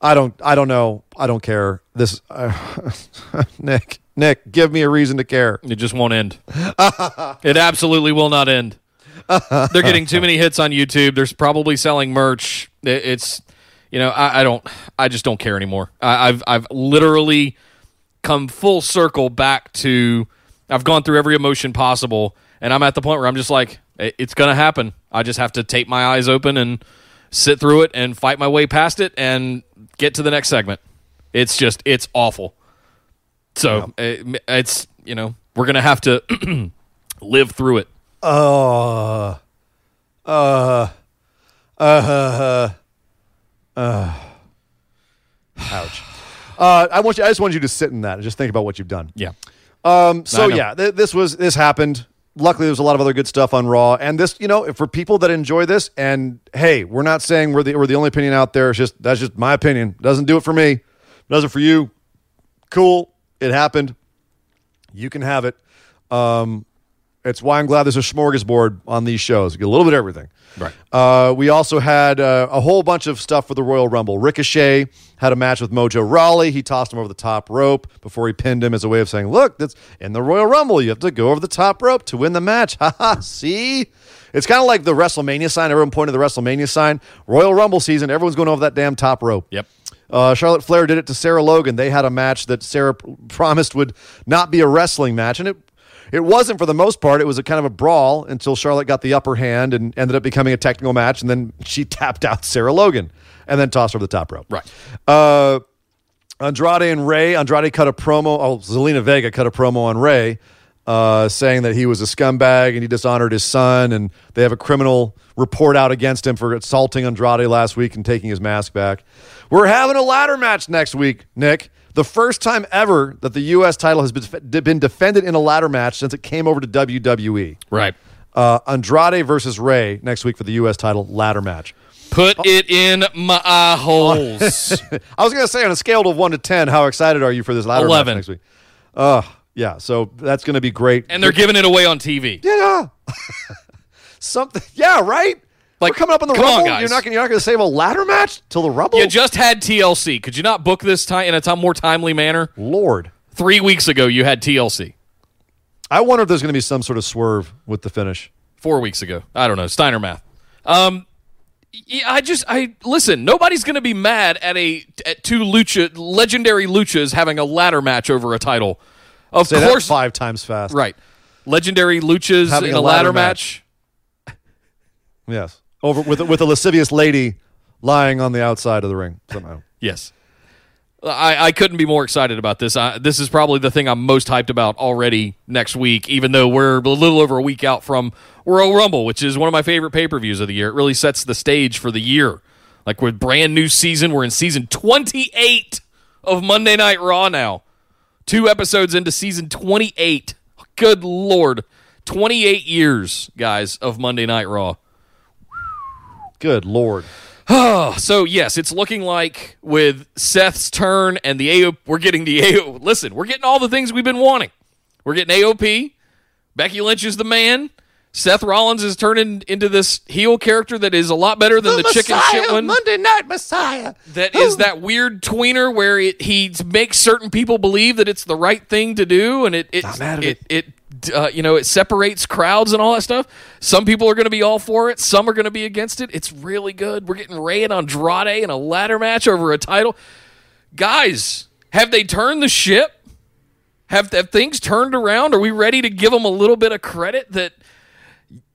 I don't. I don't know. I don't care. This, uh, Nick. Nick, give me a reason to care. it just won't end. it absolutely will not end. They're getting too many hits on YouTube. There's probably selling merch. It's, you know, I, I don't. I just don't care anymore. I, I've I've literally come full circle back to. I've gone through every emotion possible, and I'm at the point where I'm just like, it's gonna happen. I just have to tape my eyes open and sit through it and fight my way past it and get to the next segment. It's just it's awful. So it- it's you know we're gonna have to live through it. Uh, uh, uh, uh, ouch. Uh, I want you. I just want you to sit in that and just think about what you've done. Yeah, Um, so yeah, th- this was this happened. Luckily, there's a lot of other good stuff on Raw, and this, you know, for people that enjoy this, and hey, we're not saying we're the we're the only opinion out there. It's just that's just my opinion. Doesn't do it for me. Does it for you? Cool. It happened. You can have it. Um, it's why I'm glad there's a smorgasbord on these shows. Get a little bit of everything. Right. Uh, we also had uh, a whole bunch of stuff for the Royal Rumble. Ricochet had a match with Mojo Rawley. He tossed him over the top rope before he pinned him as a way of saying, "Look, that's in the Royal Rumble. You have to go over the top rope to win the match." Haha. See, it's kind of like the WrestleMania sign. Everyone pointed to the WrestleMania sign. Royal Rumble season. Everyone's going over that damn top rope. Yep. Uh, Charlotte Flair did it to Sarah Logan. They had a match that Sarah promised would not be a wrestling match, and it it wasn't for the most part. It was a kind of a brawl until Charlotte got the upper hand and ended up becoming a technical match, and then she tapped out Sarah Logan and then tossed her over the top rope. Right. Uh, Andrade and Rey. Andrade cut a promo. Oh, Zelina Vega cut a promo on Rey, uh, saying that he was a scumbag and he dishonored his son, and they have a criminal report out against him for assaulting Andrade last week and taking his mask back. We're having a ladder match next week, Nick. The first time ever that the U.S. title has been, been defended in a ladder match since it came over to WWE. Right. Uh, Andrade versus Rey next week for the U.S. title ladder match. Put it in my eye holes. I was going to say on a scale of one to ten, how excited are you for this ladder 11. match next week? Uh, yeah. So that's going to be great. and they're giving it away on TV. yeah, something. Yeah, right. Like, We're coming up in the come on, guys. You're not gonna, you're not going to save a ladder match till the Rumble. You just had TLC. Could you not book this time in a time more timely manner? Lord, Three weeks ago, you had TLC. I wonder if there's going to be some sort of swerve with the finish. Four weeks ago. I don't know. Steiner math. Um, I just I listen. Nobody's going to be mad at a at two lucha legendary luchas having a ladder match over a title. Of Say course, five times fast. right. Legendary luchas Having in a ladder, ladder match. Yes. Over with with a lascivious lady lying on the outside of the ring somehow. Yes. I, I couldn't be more excited about this. I, this is probably the thing I'm most hyped about already next week, even though we're a little over a week out from Royal Rumble, which is one of my favorite pay per views of the year. It really sets the stage for the year. Like, we're brand new season. We're in season 28 of Monday Night Raw now. Two episodes into season 28. Good Lord. 28 years, guys, of Monday Night Raw. Good lord. So yes, it's looking like with Seth's turn and the AO, we're getting the AO. Listen, we're getting all the things we've been wanting. We're getting AOP. Becky Lynch is the man. Seth Rollins is turning into this heel character that is a lot better than the, chicken shit one. Monday Night Messiah. That is that weird tweener where it, he makes certain people believe that it's the right thing to do, and it it Not mad at it, it uh, you know it separates crowds and all that stuff. Some people are going to be all for it, some are going to be against it. It's really good. We're getting Rey and Andrade in a ladder match over a title. Guys, have they turned the ship? Have, have things turned around? Are we ready to give them a little bit of credit that?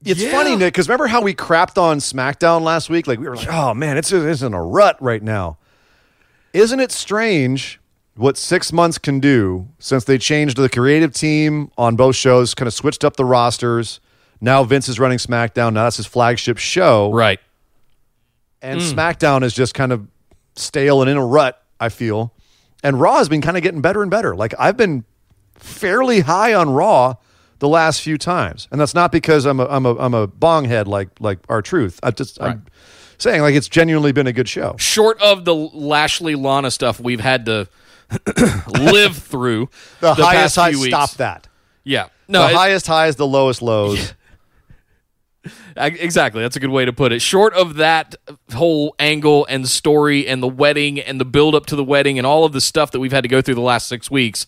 It's Yeah. funny, Nick, because remember how we crapped on SmackDown last week? Like we were like, oh man, it's, it's in a rut right now. Isn't it strange what six months can do since they changed the creative team on both shows, kind of switched up the rosters? Now Vince is running SmackDown. Now that's his flagship show. Right. and Hmm. SmackDown is just kind of stale and in a rut. I feel, and Raw has been kind of getting better and better. Like I've been fairly high on Raw the last few times, and that's not because I'm a I'm a I'm a bong head like like R-Truth. I just I'm saying like it's genuinely been a good show. Short of the Lashley Lana stuff we've had to live through The, the highest past highs. few weeks. Stop that. Yeah. The No, it- highest highs, the lowest lows. I- exactly. That's a good way to put it. Short of that whole angle and story and the wedding and the build up to the wedding and all of the stuff that we've had to go through the last six weeks,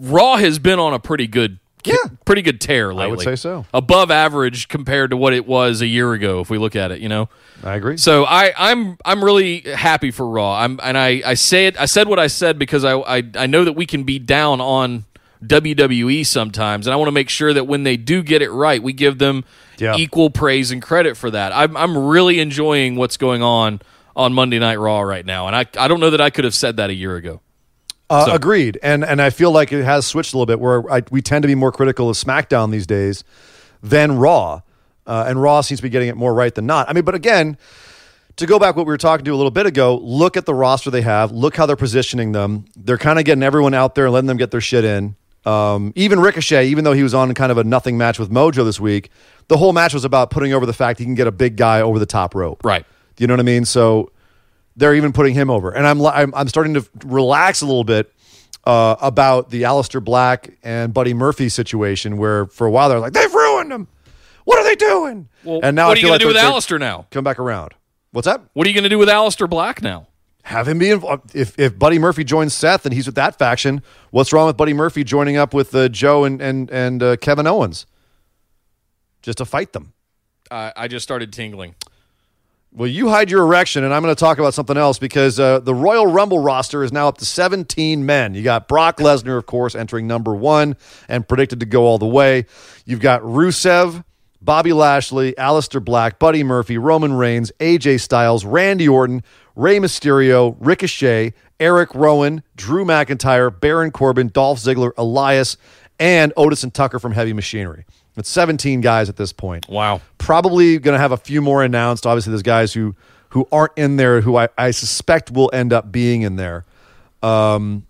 Raw has been on a pretty good, Yeah. pretty good tear lately. I would say so. Above average compared to what it was a year ago, if we look at it. You know. I agree. So I, I'm I'm really happy for Raw. I'm and I, I say it I said what I said because I, I I know that we can be down on WWE sometimes, and I want to make sure that when they do get it right, we give them Yeah. equal praise and credit for that. I'm I'm really enjoying what's going on on Monday Night Raw right now, and I I don't know that I could have said that a year ago. Uh, Agreed, and and I feel like it has switched a little bit. Where I, we tend to be more critical of SmackDown these days than Raw, uh, and Raw seems to be getting it more right than not. I mean, but again, to go back what we were talking to a little bit ago, look at the roster they have. Look how they're positioning them. They're kind of getting everyone out there and letting them get their shit in. Um, even Ricochet, even though he was on kind of a nothing match with Mojo this week, the whole match was about putting over the fact he can get a big guy over the top rope. Right. You know what I mean? So they're even putting him over, and I'm I'm, I'm starting to relax a little bit uh, about the Aleister Black and Buddy Murphy situation, where for a while they're like they've ruined him. What are they doing? Well, and now what I are you going like to do with Aleister now? Come back around. What's that? What are you going to do with Aleister Black now? Have him be involved. If if Buddy Murphy joins Seth and he's with that faction, what's wrong with Buddy Murphy joining up with uh, Joe and and and uh, Kevin Owens just to fight them? I just started tingling. Well, you hide your erection, and I'm going to talk about something else because uh, the Royal Rumble roster is now up to 17 men. You got Brock Lesnar, of course, entering number one and predicted to go all the way. You've got Rusev, Bobby Lashley, Aleister Black, Buddy Murphy, Roman Reigns, AJ Styles, Randy Orton, Rey Mysterio, Ricochet, Eric Rowan, Drew McIntyre, Baron Corbin, Dolph Ziggler, Elias, and Otis and Tucker from Heavy Machinery. It's 17 guys at this point Wow. probably going to have a few more announced. Obviously, there's guys who who aren't in there who I, I suspect will end up being in there. Um,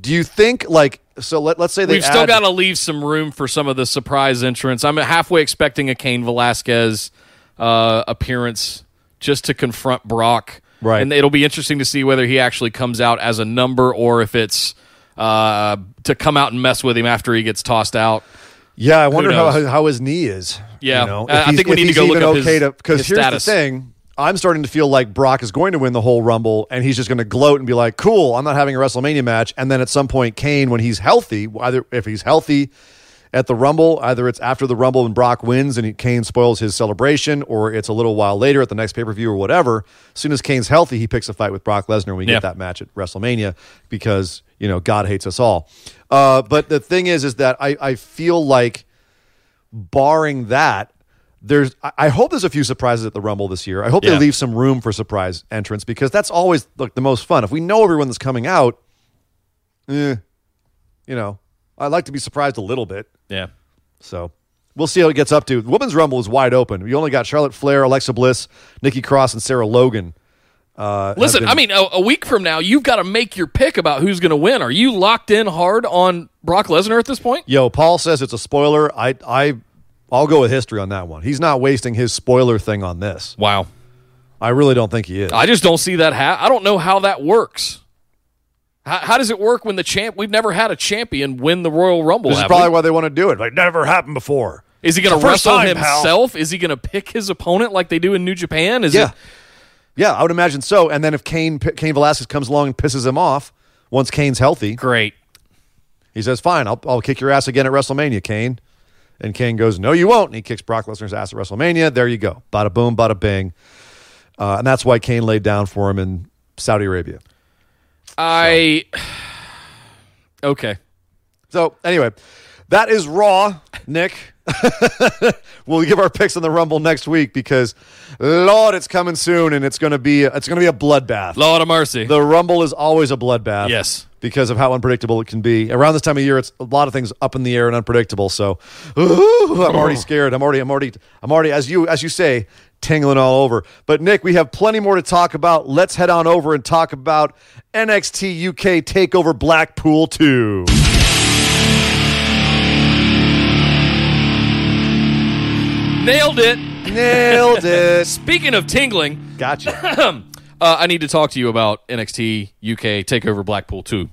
do you think like so? Let, let's say they We've still got to leave some room for some of the surprise entrants. I'm halfway expecting a Cain Velasquez uh, appearance just to confront Brock. Right. And it'll be interesting to see whether he actually comes out as a number or if it's uh, to come out and mess with him after he gets tossed out. Yeah, I wonder how, how his knee is. Yeah. you know, Uh, I think we if need to he's go look even up okay to because here's status. the thing. I'm starting to feel like Brock is going to win the whole Rumble, and he's just going to gloat and be like, "Cool, I'm not having a WrestleMania match." And then at some point, Cain, when he's healthy, either if he's healthy at the Rumble, either it's after the Rumble and Brock wins and Cain spoils his celebration, or it's a little while later at the next pay per view or whatever. As soon as Cain's healthy, he picks a fight with Brock Lesnar, and we Yeah. get that match at WrestleMania because you know God hates us all. Uh, but the thing is, is that I, I feel like barring that, there's I- hope there's a few surprises at the Rumble this year. I hope Yeah. they leave some room for surprise entrance because that's always like the most fun. If we know everyone that's coming out, eh, you know, I'd like to be surprised a little bit. Yeah. So we'll see how it gets up to. Women's Rumble is wide open. We only got Charlotte Flair, Alexa Bliss, Nikki Cross, and Sarah Logan. Uh, Listen, been- I mean, a, a week from now, you've got to make your pick about who's going to win. Are you locked in hard on Brock Lesnar at this point? yo, Paul says it's a spoiler. I, I, I'll go with history on that one. He's not wasting his spoiler thing on this. Wow. I really don't think he is. I just don't see that. Ha- I don't know how that works. How, how does it work when the champ? We've never had a champion win the Royal Rumble. This is probably we? why they want to do it. Like never happened before. Is he going to wrestle time, pal. himself? Is he going to pick his opponent like they do in New Japan? Is Yeah, it? yeah, I would imagine so. And then if Cain Cain Velasquez comes along and pisses him off, once Cain's healthy, Great. he says, "Fine, I'll I'll kick your ass again at WrestleMania, Cain." And Cain goes, "No, you won't." And he kicks Brock Lesnar's ass at WrestleMania. There you go, bada boom, bada bing. Uh, and that's why Cain laid down for him in Saudi Arabia. I. Okay. So anyway, that is Raw, Nick. we'll give our picks on the Rumble next week because, Lord, it's coming soon, and it's going to be it's to be a bloodbath. Lord of mercy. The Rumble is always a bloodbath. Yes. Because of how unpredictable it can be. Around this time of year, it's a lot of things up in the air and unpredictable. So ooh, I'm already scared. I'm already, I'm already, I'm already, as you as you say, tingling all over. But Nick, we have plenty more to talk about. Let's head on over and talk about NXT UK Takeover Blackpool 2. Nailed it. Nailed it. Speaking of tingling, Gotcha. uh, I need to talk to you about NXT UK Takeover Blackpool 2.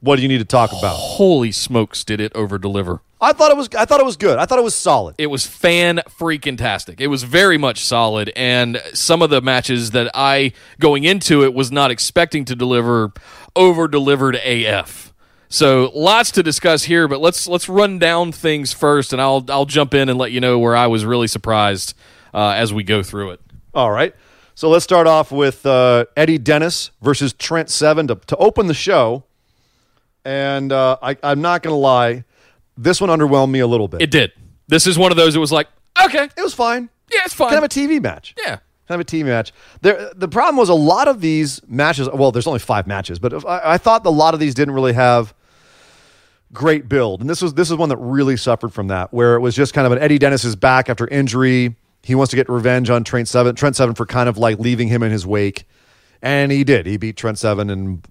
What do you need to talk about? Holy smokes, did it over deliver? I thought it was I thought it was good. I thought it was solid. It was fan freaking tastic. It was very much solid, and some of the matches that I going into it was not expecting to deliver over delivered AF. So lots to discuss here, but let's let's run down things first, and I'll I'll jump in and let you know where I was really surprised uh, as we go through it. All right. So let's start off with uh, Eddie Dennis versus Trent Seven to, to open the show. And uh, I, I'm not going to lie, this one underwhelmed me a little bit. It did. This is one of those. It was like, okay, It was fine. yeah, it's fine. Kind of a TV match. yeah, Kind of a TV match. There, the problem was a lot of these matches. Well, there's only five matches, but if- I, I thought a lot of these didn't really have great build, and this was this is one that really suffered from that, where it was just kind of an Eddie Dennis is back after injury. He wants to get revenge on Trent Seven. Trent Seven for kind of like leaving him in his wake, and he did. He beat Trent Seven, and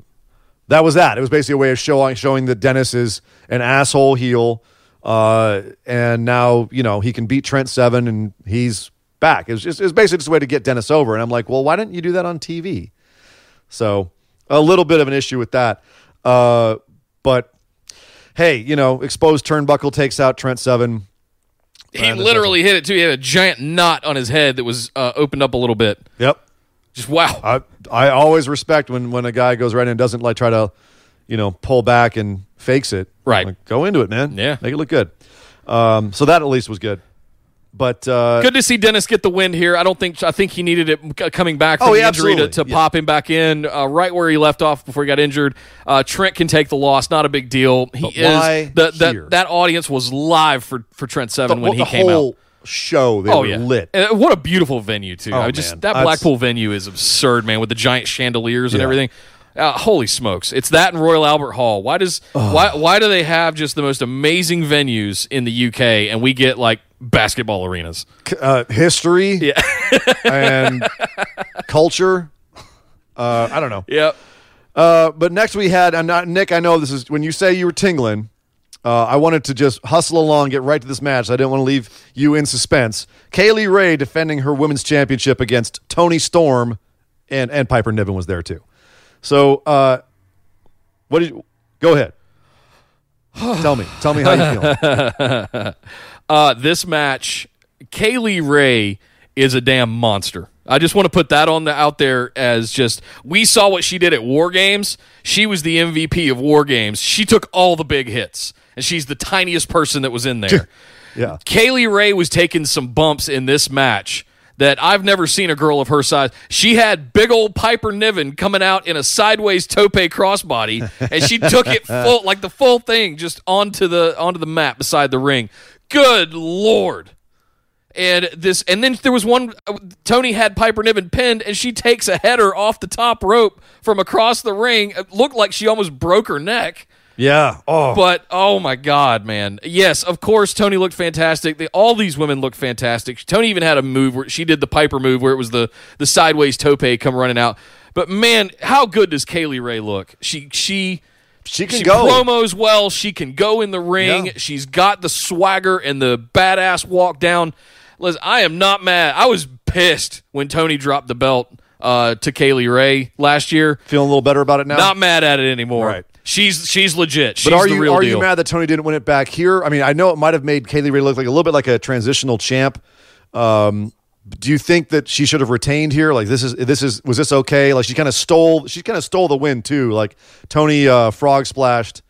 that was that. It was basically a way of showing showing that Dennis is an asshole heel, uh, and now you know he can beat Trent Seven, and he's back. It was just it was basically just a way to get Dennis over. And I'm like, well, why didn't you do that on TV? So a little bit of an issue with that, uh, but hey, you know, exposed turnbuckle takes out Trent Seven. He literally hit it too. He had a giant knot on his head that was uh, opened up a little bit. Yep. Just wow. I I always respect when when a guy goes right in and doesn't like try to, you know, pull back and fakes it. Right. Like, go into it, man. Yeah. Make it look good. Um, so that at least was good. But uh, Good to see Dennis get the win here. I don't think I think he needed it coming back from Oh, the yeah, injury to, to. Yeah. pop him back in uh, right where he left off before he got injured. Uh, Trent can take the loss, not a big deal. He But is the, that that audience was live for for Trent Seven the, when he the came whole out. show they Oh were yeah, lit. And what a beautiful venue too. Oh, I just man. that That's- Blackpool venue is absurd, man, with the giant chandeliers and Yeah. everything. Uh, holy smokes! It's that in Royal Albert Hall. Why does why why do they have just the most amazing venues in the UK and we get like basketball arenas? uh, history Yeah. and culture. Uh, I don't know. Yep. Uh, but next we had, and not, Nick, I know this is when you say you were tingling. Uh, I wanted to just hustle along, get right to this match. I didn't want to leave you in suspense. Kay Lee Ray defending her women's championship against Toni Storm, and and Piper Niven was there too. So, uh, what did you, go ahead? tell me, tell me how you feel. Uh, this match, Kay Lee Ray is a damn monster. I just want to put that on the out there as just we saw what she did at War Games. She was the MVP of War Games. She took all the big hits, and she's the tiniest person that was in there. yeah, Kay Lee Ray was taking some bumps in this match that I've never seen a girl of her size. She had big old Piper Niven coming out in a sideways tope crossbody, and she took it full like the full thing just onto the onto the mat beside the ring. Good lord. And this, and then there was one. uh, Toni had Piper Niven pinned, and she takes a header off the top rope from across the ring. It looked like she almost broke her neck. yeah. Oh, But oh my god, man! Yes, of course, Toni looked fantastic. They, all these women looked fantastic. Toni even had a move where she did the Piper move, where it was the the sideways tope come running out. But man, how good does Kay Lee Ray look? She she she can she go. promos well. She can go in the ring. Yeah. She's got the swagger and the badass walk down. Listen, I am not mad. I was pissed when Toni dropped the belt uh, to Kay Lee Ray last year. Feeling a little better about it now. Not mad at it anymore. Right. She's she's legit. She's but are you are deal. you mad that Toni didn't win it back here? I mean, I know it might have made Kay Lee Ray look like a little bit like a transitional champ. Um, do you think that she should have retained here? Like this is this is was this okay? Like she kind of stole she kind of stole the win too. Like Toni uh, frog splashed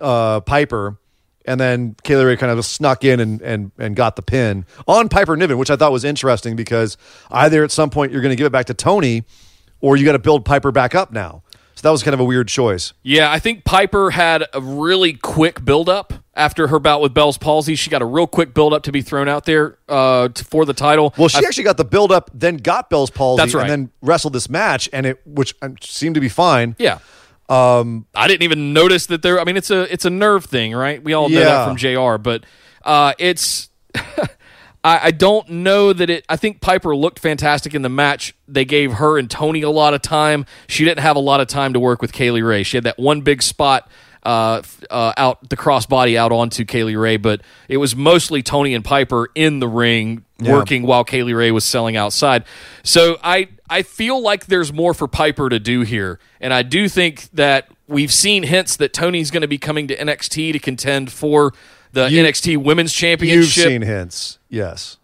uh, Piper, and then Kay Lee Ray kind of snuck in and and and got the pin on Piper Niven, which I thought was interesting because either at some point you're going to give it back to Toni, or you got to build Piper back up now. So that was kind of a weird choice. Yeah, I think Piper had a really quick build-up after her bout with Bell's palsy. She got a real quick build-up to be thrown out there uh, to, for the title. Well, she I- actually got the build up, then got Bell's palsy, That's right. and then wrestled this match, and it which um, seemed to be fine. yeah. Um, I didn't even notice that there. I mean, it's a it's a nerve thing, right? We all know Yeah. that from Jr. But uh, it's. I, I don't know that it. I think Piper looked fantastic in the match. They gave her and Toni a lot of time. She didn't have a lot of time to work with Kay Lee Ray. She had that one big spot uh, uh, out the crossbody out onto Kay Lee Ray, but it was mostly Toni and Piper in the ring working while Kay Lee Ray was selling outside. So I I feel like there's more for Piper to do here, and I do think that we've seen hints that Toni's going to be coming to NXT to contend for the You- NXT Women's Championship. You've seen hints, yes.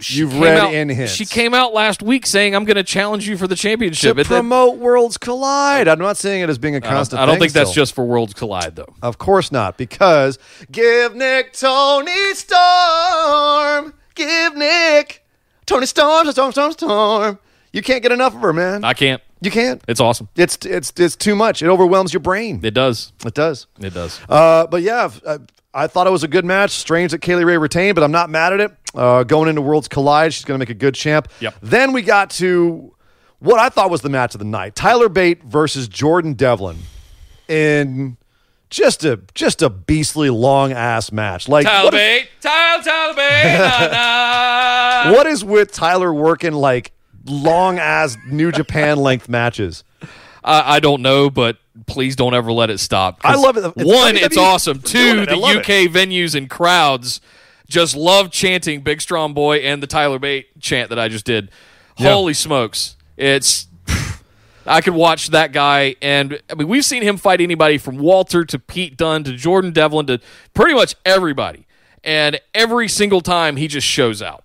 You've came read out- in hints. She came out last week saying, "I'm going to challenge you for the to championship." And then- promote Worlds Collide. I'm not saying it as being a I don't, constant. I don't think that's just for Worlds Collide, though. Of course not, because give Nick Toni Storm. Give Nick Toni Storm, Storm, Storm, Storm. You can't get enough of her, man. I can't. you can't. It's awesome. It's it's it's too much. It overwhelms your brain. It does. It does. It does. Uh, but yeah, uh, I thought it was a good match. Strange that Kay Lee Ray retained, but I'm not mad at it. Uh, going into Worlds Collide, she's going to make a good champ. Yep. Then we got to what I thought was the match of the night: Tyler Bate versus Jordan Devlin, in just a just a beastly long ass match. Like Tyler what is- Bate, Tyler, Tyler Bate, nah, nah. what is with Tyler working like long ass New Japan length matches? I, I don't know, but please don't ever let it stop. I love it. It's One, WWE it's awesome. Two, it. The UK venues and crowds just love chanting "Big Strong Boy" and the Tyler Bate chant that I just did. Yeah. Holy smokes! It's I could watch that guy, and I mean, we've seen him fight anybody from Walter to Pete Dunne to Jordan Devlin to pretty much everybody, and every single time he just shows out.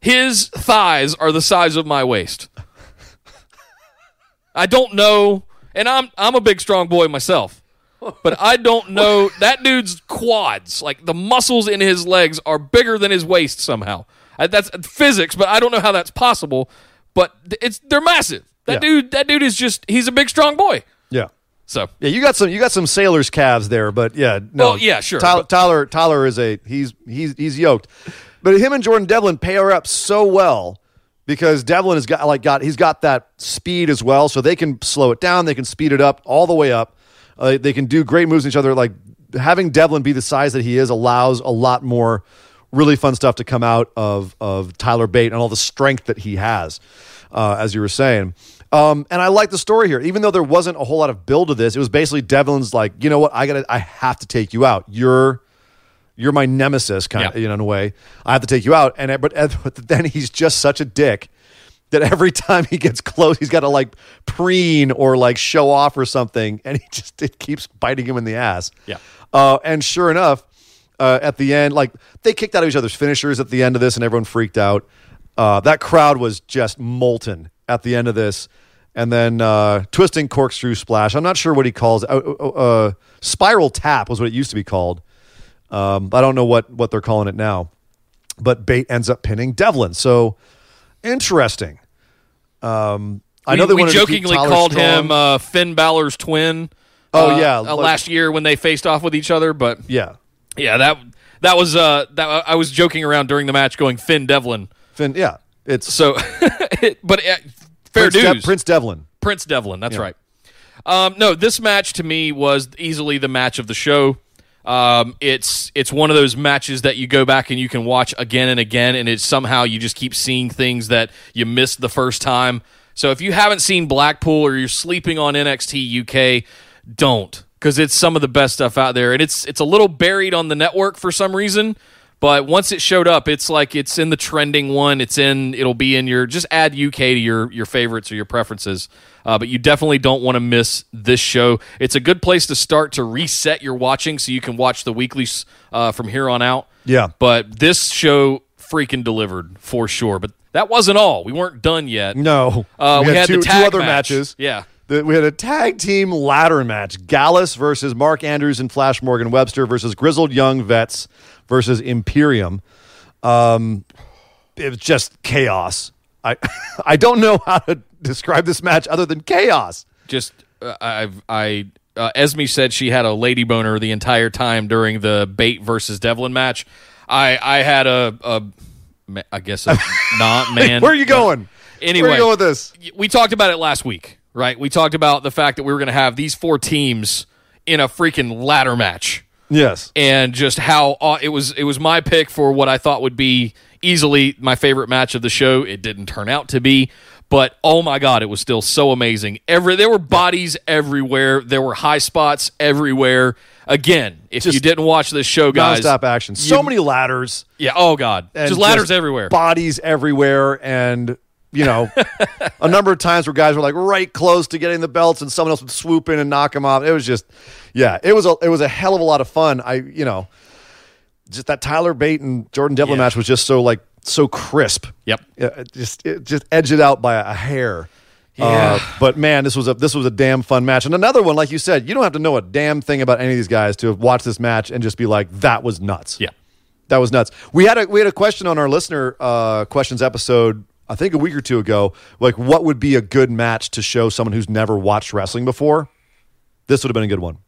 His thighs are the size of my waist. I don't know, and I'm I'm a big strong boy myself, but I don't know that dude's quads, like the muscles in his legs, are bigger than his waist somehow. I, that's uh, physics, but I don't know how that's possible. But it's they're massive. That Yeah. dude, that dude is just he's a big strong boy. Yeah. So Yeah, you got some you got some sailor's calves there, but yeah, no. Well, yeah, sure, Tyler, but- Tyler Tyler is a he's he's he's yoked, but him and Jordan Devlin pair up so well because Devlin has got like got he's got that speed as well, so they can slow it down, they can speed it up all the way up. Uh, they can do great moves on each other. Like having Devlin be the size that he is allows a lot more really fun stuff to come out of of Tyler Bate and all the strength that he has, uh, as you were saying. Um, and I like the story here, even though there wasn't a whole lot of build to this. It was basically Devlin's like, you know what, I gotta, I have to take you out. You're, you're my nemesis, kind of, you know, in a way. I have to take you out. And but, but then he's just such a dick that every time he gets close, he's got to like preen or like show off or something, and he just it keeps biting him in the ass. Yeah. Uh, and sure enough, uh, at the end, like they kicked out of each other's finishers at the end of this, and everyone freaked out. Uh, that crowd was just molten at the end of this. And then uh, twisting corkscrew splash. I'm not sure what he calls it. Uh, uh, uh, spiral tap was what it used to be called. Um, I don't know what what they're calling it now. But Bate ends up pinning Devlin. So interesting. Um, I know we, they we wanted to keep jokingly called strong. him uh, Finn Balor's twin. Oh, uh, yeah, uh, last year when they faced off with each other. But yeah, yeah, that that was uh, that I was joking around during the match, going Finn Devlin. Finn. Yeah, it's So, but uh, fair Prince, De- Prince Devlin. Prince Devlin. That's right. Um, no, this match to me was easily the match of the show. Um, it's it's one of those matches that you go back and you can watch again and again, and it's somehow you just keep seeing things that you missed the first time. So if you haven't seen Blackpool or you're sleeping on NXT UK, don't because it's some of the best stuff out there, and it's it's a little buried on the network for some reason. But once it showed up, it's like it's in the trending one. It's in. It'll be in your. Just add UK to your your favorites or your preferences. Uh, but you definitely don't want to miss this show. It's a good place to start to reset your watching, so you can watch the weeklies uh, from here on out. Yeah. But this show freaking delivered for sure. But that wasn't all. We weren't done yet. No, Uh, we, had two, the two other match. matches. Yeah. The- we had a tag team ladder match: Gallus versus Mark Andrews and Flash Morgan Webster versus Grizzled Young Vets versus Imperium. Um, it was just chaos. I I don't know how to describe this match other than chaos. just uh, I've I uh, Esme said she had a lady boner the entire time during the Bate versus Devlin match. I I had a, a I guess a not man. Where are you going? Anyway, Where are you going with this? we talked about it last week, right? We talked about the fact that we were going to have these four teams in a freaking ladder match Yes. and just how aw- it was it was my pick for what I thought would be easily my favorite match of the show. It didn't turn out to be, but oh my god, it was still so amazing. Every there were bodies everywhere. There were high spots everywhere. Again, if Just you didn't watch this show, guys, stop action. So you- many ladders. yeah, oh god, just ladders everywhere. Bodies everywhere. And, you know, a number of times where guys were like right close to getting the belts and someone else would swoop in and knock them off. It was just, yeah, it was a, it was a hell of a lot of fun. I, you know, just that Tyler Bate and Jordan Devlin Yeah. match was just so like, so crisp. Yep. Yeah, it just, it just edged it out by a, a hair. Yeah. Uh, but man, this was a this was a damn fun match, and another one, like you said, you don't have to know a damn thing about any of these guys to have watched this match and just be like, that was nuts. Yeah. That was nuts. We had a we had a question on our listener uh, questions episode. I think a week or two ago, like what would be a good match to show someone who's never watched wrestling before? This would have been a good one.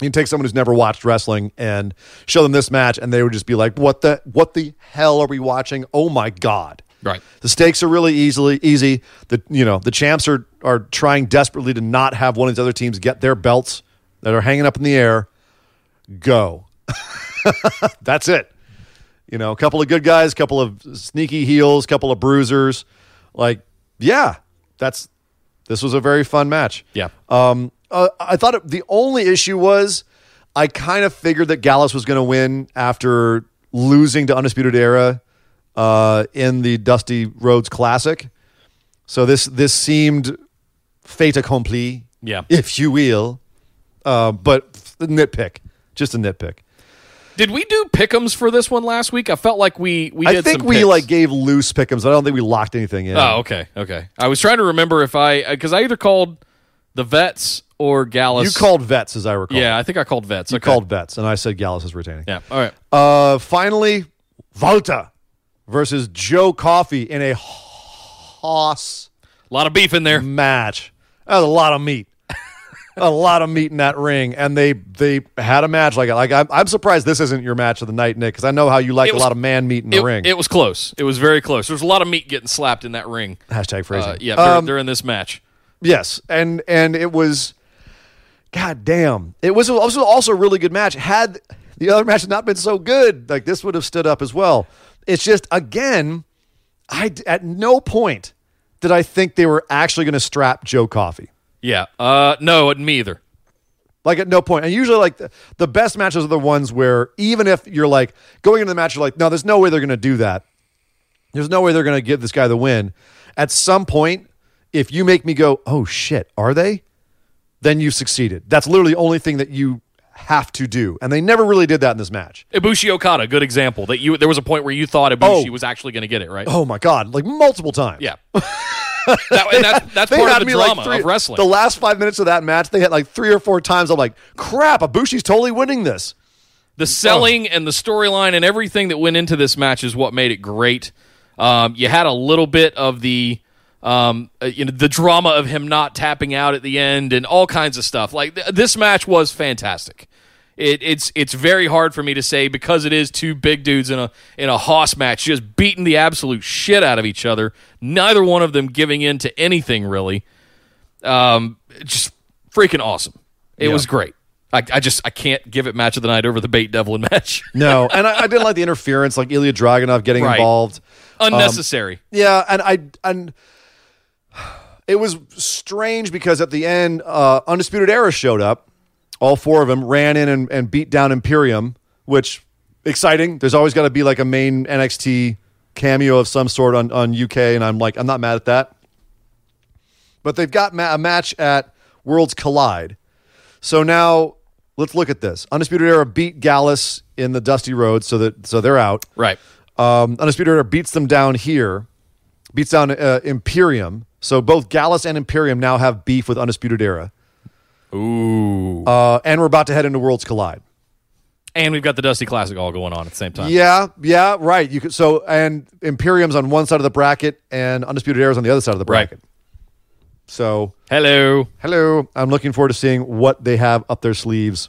You can take someone who's never watched wrestling and show them this match, and they would just be like, "What the what the hell are we watching? Oh my god!" Right. The stakes are really easily easy. The you know the champs are are trying desperately to not have one of these other teams get their belts that are hanging up in the air. Go. That's it. You know, a couple of good guys, a couple of sneaky heels, a couple of bruisers. Like, yeah, that's this was a very fun match. Yeah. Um, uh, I thought it, the only issue was I kind of figured that Gallus was going to win after losing to Undisputed Era uh, in the Dusty Rhodes Classic. So this this seemed fait accompli, Yeah. if you will. Uh, but nitpick, just a nitpick. Did we do pickums for this one last week? I felt like we we I think we picks. like gave loose pickums. I don't think we locked anything in. Oh, okay, okay. I was trying to remember if I because I either called the vets or Gallus. you called vets, as I recall. Yeah, I think I called vets. you okay. called vets, and I said Gallus is retaining. Yeah. All right. Uh, finally, Walter versus Joe Coffey in a hoss A lot of beef in there. match. That was a lot of meat. a lot of meat in that ring, and they they had a match like like I'm, I'm surprised this isn't your match of the night, Nick, because I know how you like It a lot of man meat in the It, ring. it was close. It was very close. There was a lot of meat getting slapped in that ring. Hashtag phrasing. Uh, yeah, Um, during this match. Yes, and and it was, god damn, it was also also a really good match. Had the other match not been so good, like this would have stood up as well. It's just again, I at no point did I think they were actually going to strap Joe Coffey. Yeah. Uh, no, me either. Like at no point. And usually, like the, the best matches are the ones where even if you're like going into the match, you're like, no, there's no way they're going to do that. There's no way they're going to give this guy the win. At some point, if you make me go, oh shit, are they? Then you've succeeded. That's literally the only thing that you have to do. And they never really did that in this match. Ibushi Okada, good example. That you there was a point where you thought Ibushi Oh. was actually going to get it, right? Oh my God, like multiple times. Yeah. that, and that's that's part of the drama like three, of wrestling. The last five minutes of that match, they had like three or four times. I'm like, crap, Ibushi's totally winning this. the selling and the storyline and everything that went into this match is what made it great. Um, you had a little bit of the um, uh, you know the drama of him not tapping out at the end and all kinds of stuff. Like th- this match was fantastic. It, it's it's very hard for me to say because it is two big dudes in a in a hoss match just beating the absolute shit out of each other. Neither one of them giving in to anything really. Um, just freaking awesome. It Yeah. was great. I, I just I can't give it match of the night over the Bate Devlin match. No, and I, I didn't like the interference, like Ilya Dragunov getting Right. involved. Unnecessary. Yeah, and I and it was strange because at the end, uh, Undisputed Era showed up. All four of them ran in and, and beat down Imperium, which exciting. There's always got to be like a main NXT cameo of some sort on on UK, and I'm like, I'm not mad at that. But they've got ma- a match at Worlds Collide, so now let's look at this. Undisputed Era beat Gallus in the Dusty Rhodes, so that so they're out. right. Um, Undisputed Era beats them down here, beats down uh, Imperium. So both Gallus and Imperium now have beef with Undisputed Era. Ooh. Uh, and we're about to head into Worlds Collide. And we've got the Dusty Classic all going on at the same time. Yeah, yeah, right. You could so and Imperium's on one side of the bracket and Undisputed Era's on the other side of the Right. bracket. So Hello. hello, I'm looking forward to seeing what they have up their sleeves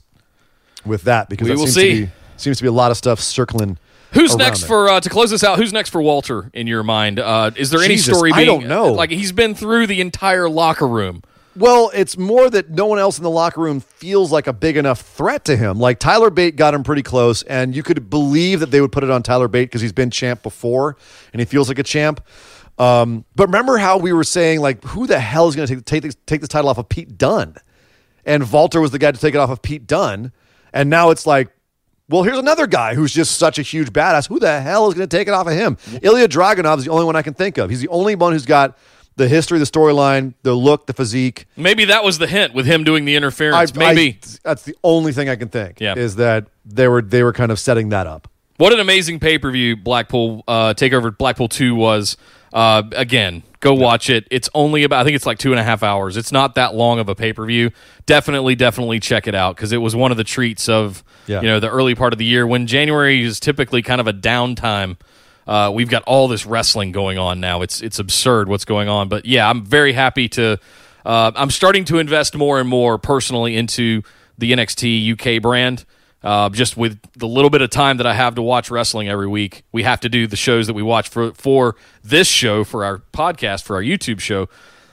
with that because We that will seems see. to be seems to be a lot of stuff circling. Who's next there. for uh, to close this out? Who's next for Walter in your mind? Uh, is there any Jesus, story? I don't know. Like he's been through the entire locker room. Well, it's more that no one else in the locker room feels like a big enough threat to him. Like Tyler Bate got him pretty close, and you could believe that they would put it on Tyler Bate because he's been champ before and he feels like a champ. Um, but remember how we were saying, like, who the hell is going to take, take, this, take this title off of Pete Dunn? And Walter was the guy to take it off of Pete Dunn. And now it's like, well, here's another guy who's just such a huge badass. Who the hell is going to take it off of him? Ilya Dragunov is the only one I can think of. He's the only one who's got the history, the storyline, the look, the physique. Maybe that was the hint with him doing the I, interference. Maybe. I- that's the only thing I can think. Yeah. is that they were they were kind of setting that up. What an amazing pay per view Blackpool uh, Takeover Blackpool Two was. Uh, again, go watch it. It's only about I think it's like two and a half hours. It's not that long of a pay per view. Definitely, definitely check it out because it was one of the treats of Yeah. you know the early part of the year when January is typically kind of a downtime. Uh, we've got all this wrestling going on now. It's it's absurd what's going on. But yeah, I'm very happy to. Uh, I'm starting to invest more and more personally into the NXT UK brand. Uh, just with the little bit of time that I have to watch wrestling every week, we have to do the shows that we watch for for this show, for our podcast, for our YouTube show.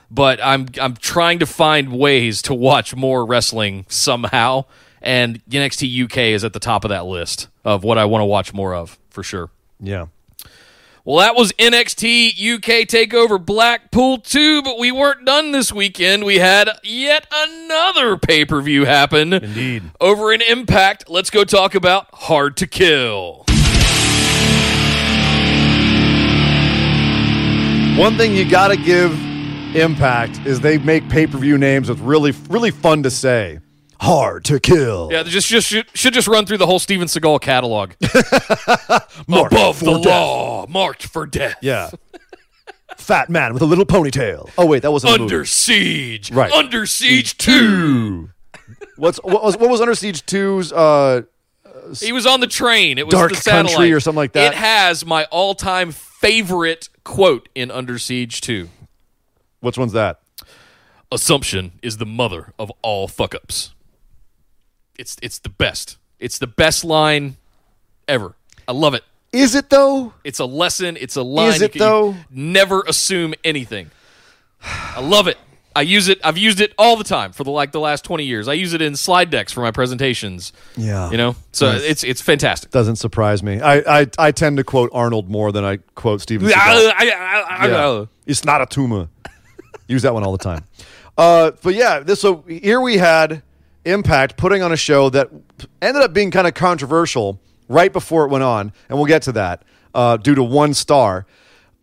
But I'm I'm trying to find ways to watch more wrestling somehow, and NXT UK is at the top of that list of what I want to watch more of for sure. Yeah, Well, that was NXT UK Takeover Blackpool 2, but we weren't done this weekend. We had yet another pay per view happen. Indeed. Over in Impact, let's go talk about Hard to Kill. one thing you got to give Impact is they make pay per view names with really really fun to say. Hard to kill. Yeah, just, just should, should just run through the whole Steven Seagal catalog. Above the death. law, marked for death. Yeah. Fat man with a little ponytail. Oh wait, that wasn't a movie. Under Siege. Right. Under Siege 2. What's what was what was Under Siege 2's uh He was on the train. It was Dark the satellite. Country or something like that. It has my all-time favorite quote in Under Siege 2. which one's that? Assumption is the mother of all fuck-ups. It's it's the best. It's the best line ever. I love it. Is it though? It's a lesson. It's a line. Is it, can- though? never assume anything. I love it. I use it. I've used it all the time for the like the last twenty years. I use it in slide decks for my presentations. Yeah. You know, so Nice. it's it's fantastic. Doesn't surprise me. I, I I tend to quote Arnold more than I quote Steven. I- Yeah. It's not a tumor. Use that one all the time. Uh, but yeah, this so here we had Impact putting on a show that ended up being kind of controversial right before it went on, and we'll get to that uh, due to one star.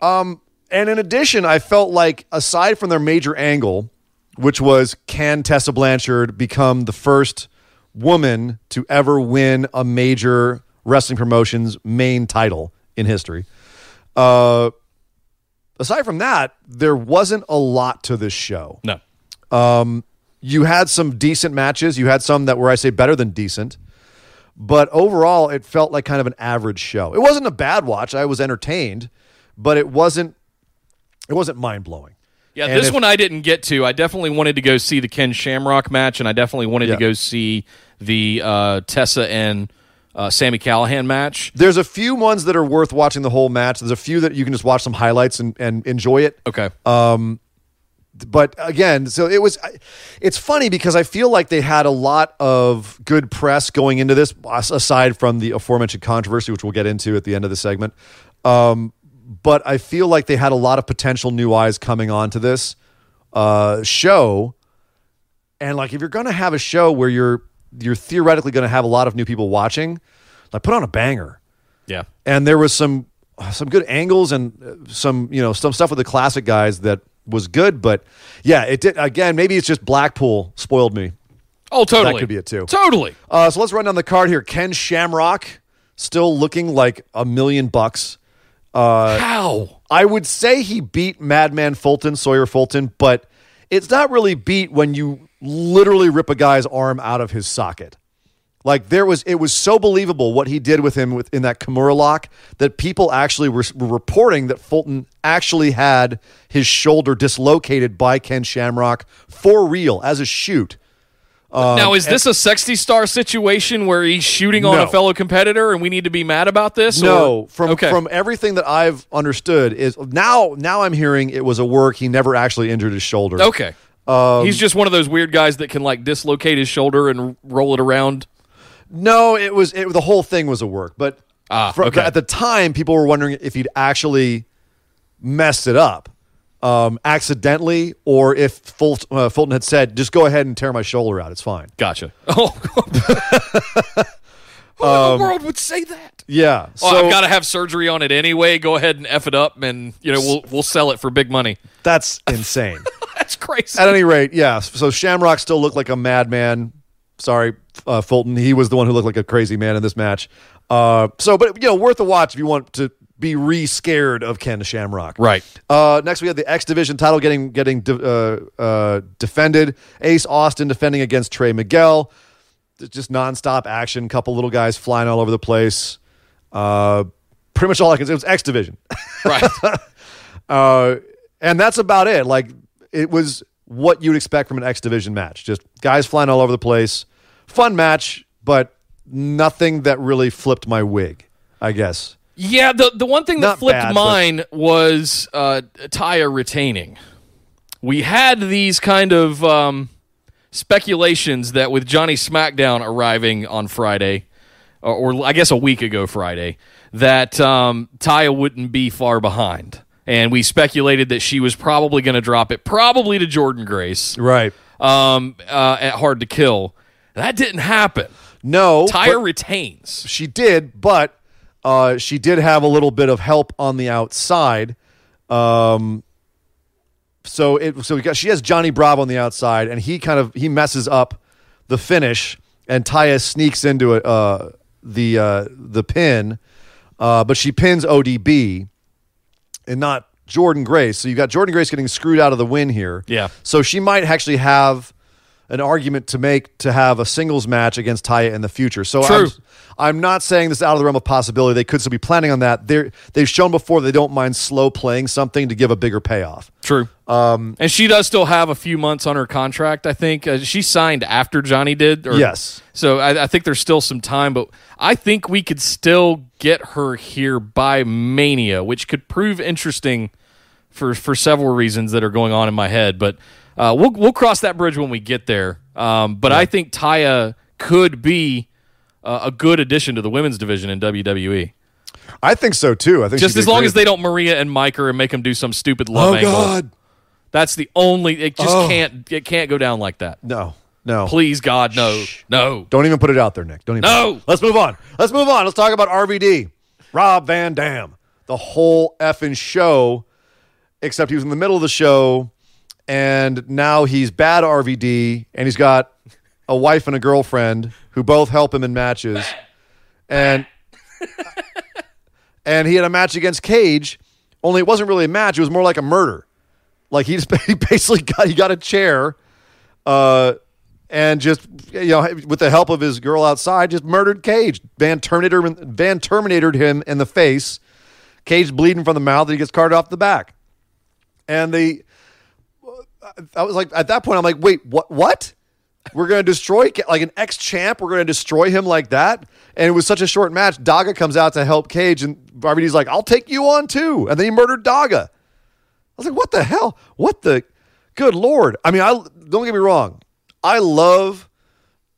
Um, And in addition, I felt like aside from their major angle, which was can Tessa Blanchard become the first woman to ever win a major wrestling promotion's main title in history? Uh, aside from that, there wasn't a lot to this show. No. You had some decent matches. You had some that were, I say, better than decent. But overall, it felt like kind of an average show. It wasn't a bad watch. I was entertained, but it wasn't. It wasn't mind blowing. Yeah, And this if- one I didn't get to. I definitely wanted to go see the Ken Shamrock match, and I definitely wanted Yeah. to go see the uh, Tessa and uh, Sami Callihan match. There's a few ones that are worth watching the whole match. There's a few that you can just watch some highlights and, and enjoy it. Okay. But again, so it was. It's funny because I feel like they had a lot of good press going into this, aside from the aforementioned controversy, which we'll get into at the end of the segment. Um, but I feel like they had a lot of potential new eyes coming onto this uh, show. And like, if you're going to have a show where you're you're theoretically going to have a lot of new people watching, like put on a banger. yeah. and there was some some good angles and uh, some you know some stuff with the classic guys that was good but yeah it did again maybe it's just blackpool spoiled me Oh, totally. That could be it, too. Totally. uh, so let's run down the card here ken shamrock still looking like a million bucks Uh, How? i would say he beat madman fulton sawyer fulton but it's not really beat when you literally rip a guy's arm out of his socket Like there was, it was so believable what he did with him with, in that Kimura lock that people actually were, were reporting that Fulton actually had his shoulder dislocated by Ken Shamrock for real as a shoot. now, is this a sexy star situation where he's shooting on No. a fellow competitor and we need to be mad about this? No, or- from okay. from everything that I've understood is now now I'm hearing it was a work. He never actually injured his shoulder. Okay. Um, he's just one of those weird guys that can like dislocate his shoulder and roll it around. No, it was it, the whole thing was a work, but Ah, okay. at the time, people were wondering if he'd actually messed it up um, accidentally, or if Fult, uh, Fulton had said, "Just go ahead and tear my shoulder out; it's fine." Gotcha. Oh, Who in the world would say that? Yeah, Oh, I've got to have surgery on it anyway. Go ahead and f it up, and you know we'll we'll sell it for big money. that's insane. That's crazy. At any rate, yeah. So Shamrock still looked like a madman. Sorry, uh, Fulton. He was the one who looked like a crazy man in this match. Uh, so, but you know, worth a watch if you want to be re-scared of Ken Shamrock. Right. Uh, next, we had the X Division title getting getting de- uh, uh, defended. Ace Austin defending against Trey Miguel. Just nonstop action. Couple little guys flying all over the place. Uh, pretty much all I can say. It was X Division. Right. Uh, and that's about it. Like it was what you'd expect from an X Division match. Just guys flying all over the place. Fun match, but nothing that really flipped my wig. I guess. Yeah, the the one thing that Not flipped bad, but- mine was uh, Taya retaining. We had these kind of um, speculations that with Johnny SmackDown arriving on Friday, or, or I guess a week ago Friday, that um, Taya wouldn't be far behind, and we speculated that she was probably going to drop it, probably to Jordynne Grace, Right. um, uh, at Hard to Kill. That didn't happen. No. But retains. she did, but uh, she did have a little bit of help on the outside. Um, so it so got, she has Johnny Bravo on the outside, and he kind of he messes up the finish, and Taya sneaks into it, uh, the uh, the pin, uh, but she pins ODB, and not Jordynne Grace. So you got Jordynne Grace getting screwed out of the win here. Yeah. So she might actually have an argument to make to have a singles match against Taya in the future. So True. I'm, I'm not saying this out of the realm of possibility. They could still be planning on that. They're, they've shown before they don't mind slow playing something to give a bigger payoff. True. Um, and she does still have a few months on her contract. I think uh, she signed after Johnny did. Or, Yes. So I, I think there's still some time, but I think we could still get her here by Mania, which could prove interesting for for several reasons that are going on in my head. But uh, we'll we'll cross that bridge when we get there. Um, but I think Taya could be uh, a good addition to the women's division in WWE. I think so too. I think Just as long as they don't Maria and Mike her and make them do some stupid love Oh angle. God, That's the only. It just Oh. can't. It can't go down like that. no, no. Please, God, no, no. Don't even put it out there, Nick. Don't even. No. Let's move on. Let's move on. Let's talk about RVD. Rob Van Dam. The whole effing show except he was in the middle of the show, and now he's bad RVD, and he's got a wife and a girlfriend who both help him in matches, and and he had a match against Cage, only it wasn't really a match; it was more like a murder. Like he just he basically got he got a chair, uh, and just you know with the help of his girl outside, just murdered Cage. Van Terminator Van Terminated him in the face. Cage bleeding from the mouth, and he gets carted off the back. And they, I was like, at that point, I'm like, wait, what? What? We're to destroy like an ex champ. We're to destroy him like that. And it was such a short match. Daga comes out to help Cage, and RVD's like, "I'll take you on too." And then he murdered Daga. I was like, "What the hell? What the? Good lord!" I mean, I don't get me wrong. I love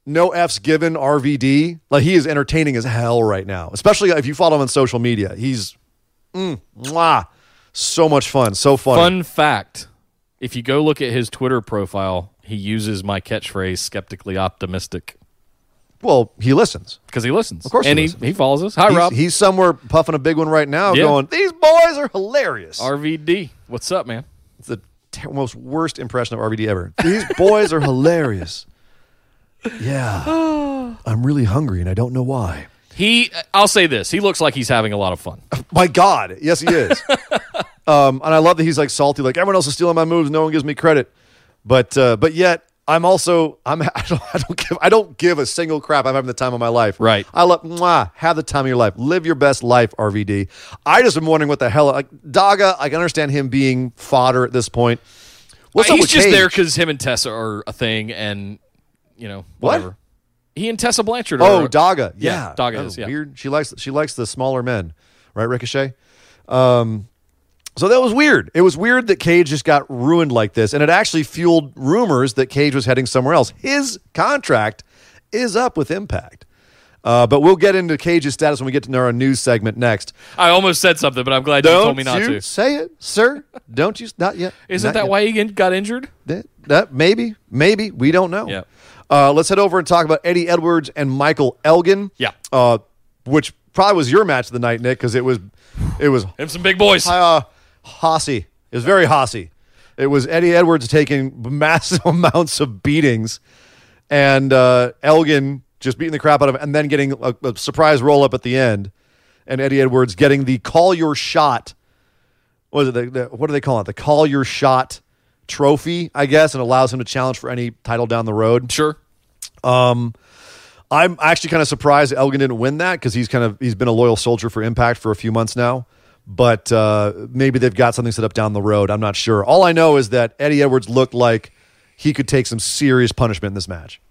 no f's given RVD. Like he is entertaining as hell right now, especially if you follow him on social media. He's mm, mwah, so much fun, so fun. Fun fact: If you go look at his Twitter profile, he uses my catchphrase "skeptically optimistic" Well, he listens. because he listens. Of course and he, listens. he follows us. Hi, He's, Rob. he's somewhere puffing a big one right now, Yeah. going, "These boys are hilarious." RVD. What's up, man? It's the ter- most worst impression of RVD ever. These boys are hilarious. Yeah, I'm really hungry and I don't know why. He. I'll say this: he looks like he's having a lot of fun. My God, yes, he is. um, and I love that he's like salty, like everyone else is stealing my moves. No one gives me credit, but uh, but yet I'm also I'm I don't, I don't give I don't give a single crap. I'm having the time of my life. Right. I love mwah, have the time of your life. Live your best life, RVD. I just am wondering what the hell like Daga. I can understand him being fodder at this point. What's up he's just Cage? there because him and Tessa are a thing, and you know What? whatever. He and Tessa Blanchard. Oh, are, Daga. Yeah, Yeah, Daga That is, yeah. weird. She likes she likes the smaller men, right? Ricochet. Um, so that was weird. It was weird that Cage just got ruined like this, and it actually fueled rumors that Cage was heading somewhere else. His contract is up with Impact. Uh, but we'll get into Cage's status when we get to our news segment next. I almost said something, but I'm glad you Don't told me not you to. say it, sir? Don't you? Not yet. Isn't Not that yet. why he got injured? That, that maybe, maybe we don't know. Yeah. Uh, let's head over and talk about Eddie Edwards and Michael Elgin. Yeah. Uh, which probably was your match of the night, Nick, because it was, it was Him some big boys. uh, hossy. It was very hossy. It was Eddie Edwards taking massive amounts of beatings, and uh, Elgin just beating the crap out of him, and then getting a, a surprise roll up at the end, and Eddie Edwards getting the call your shot. What is it? The, the, what do they call it? The call your shot trophy, I guess, and allows him to challenge for any title down the road. Sure. I'm actually kind of surprised Elgin didn't win that because he's kind of he's been a loyal soldier for Impact for a few months now. But uh, maybe they've got something set up down the road. I'm not sure. All I know is that Eddie Edwards looked like he could take some serious punishment in this match,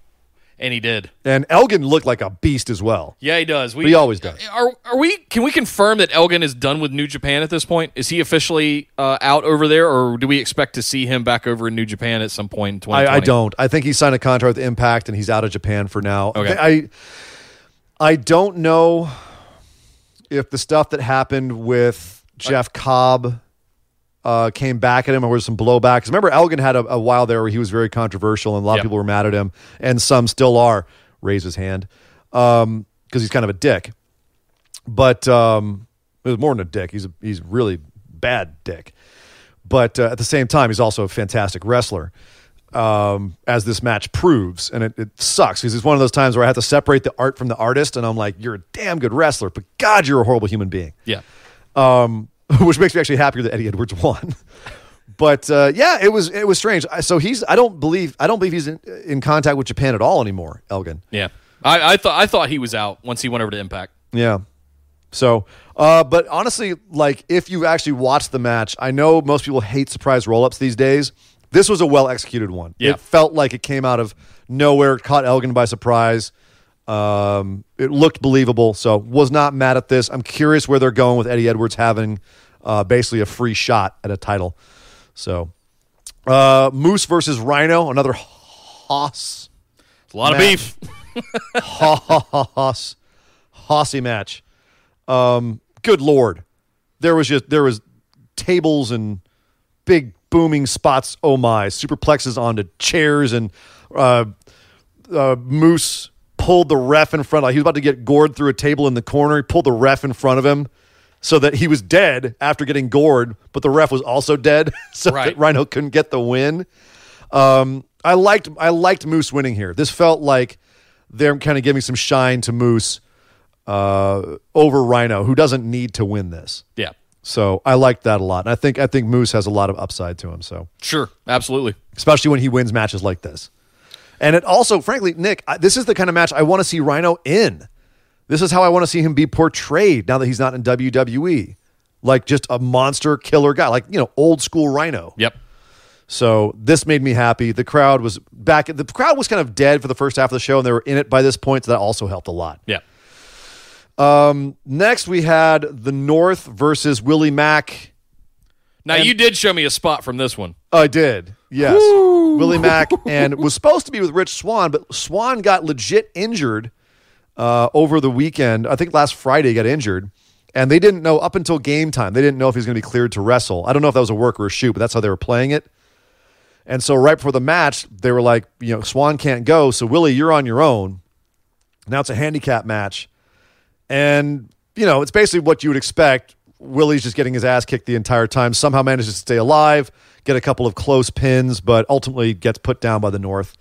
And he did. and Elgin looked like a beast as well. Yeah, he does. We, He always does. Are are we? Can we confirm that Elgin is done with New Japan at this point? Is he officially uh, out over there, or do we expect to see him back over in New Japan at some point in 2020? I, I don't. I think he signed a contract with Impact, and he's out of Japan for now. Okay. I I don't know if the stuff that happened with Jeff Cobb uh, came back at him or was some blowback. 'Cause remember, Elgin had a, a while there where he was very controversial, and a lot Yep. of people were mad at him, and some still are. Raise his hand because he's kind of a dick. But um, it was more than a dick. He's a, he's really bad dick. But uh, at the same time, he's also a fantastic wrestler, um, as this match proves. And it, it sucks because it's one of those times where I have to separate the art from the artist, and I'm like, you're a damn good wrestler, but God, you're a horrible human being. Yeah. Um, which makes me actually happier that Eddie Edwards won. but uh, yeah, it was it was strange. So he's I don't believe I don't believe he's in, in contact with Japan at all anymore, Elgin. Yeah. I, I thought I thought he was out once he went over to Impact. Yeah. So, uh, but honestly, like if you actually watched the match, I know most people hate surprise roll ups these days. This was a well executed one. Yeah. It felt like it came out of nowhere, caught Elgin by surprise. Um, it looked believable, so was not mad at this. I'm curious where they're going with Eddie Edwards having uh, basically a free shot at a title. So, uh, Moose versus Rhino, another hoss, It's a lot Match. of beef. hoss, hossy match. Um, good lord, there was just there was tables and big booming spots. Oh my, superplexes onto chairs and uh, uh, Moose pulled the ref in front. Like he was about to get gored through a table in the corner. He pulled the ref in front of him, so that he was dead after getting gored, but the ref was also dead, so Right. that Rhino couldn't get the win. Um, I liked I liked Moose winning here. This felt like they're kind of giving some shine to Moose uh, over Rhino, who doesn't need to win this. Yeah. So I liked that a lot, and I think I think Moose has a lot of upside to him. So Sure. Absolutely. especially when he wins matches like this. And it also, frankly, Nick, I, this is the kind of match I want to see Rhino in. This is how I want to see him be portrayed now that he's not in WWE. Like just a monster killer guy, like, you know, old school Rhino. Yep. So this made me happy. The crowd was back. The crowd was kind of dead for the first half of the show, and they were in it by this point. So that also helped a lot. Yeah. Next, we had the North versus Willie Mack. Now you did show me a spot from this one. I did. Yes. Willie Mack and was supposed to be with Rich Swann, but Swann got legit injured uh, over the weekend. I think last Friday he got injured. And they didn't know up until game time. They didn't know if he was going to be cleared to wrestle. I don't know if that was a work or a shoot, but that's how they were playing it. And so right before the match, they were like, you know, Swann can't go, so Willie, you're on your own. Now it's a handicap match. And, you know, it's basically what you would expect. Willie's just getting his ass kicked the entire time, somehow manages to stay alive, get a couple of close pins, but ultimately gets put down by the North.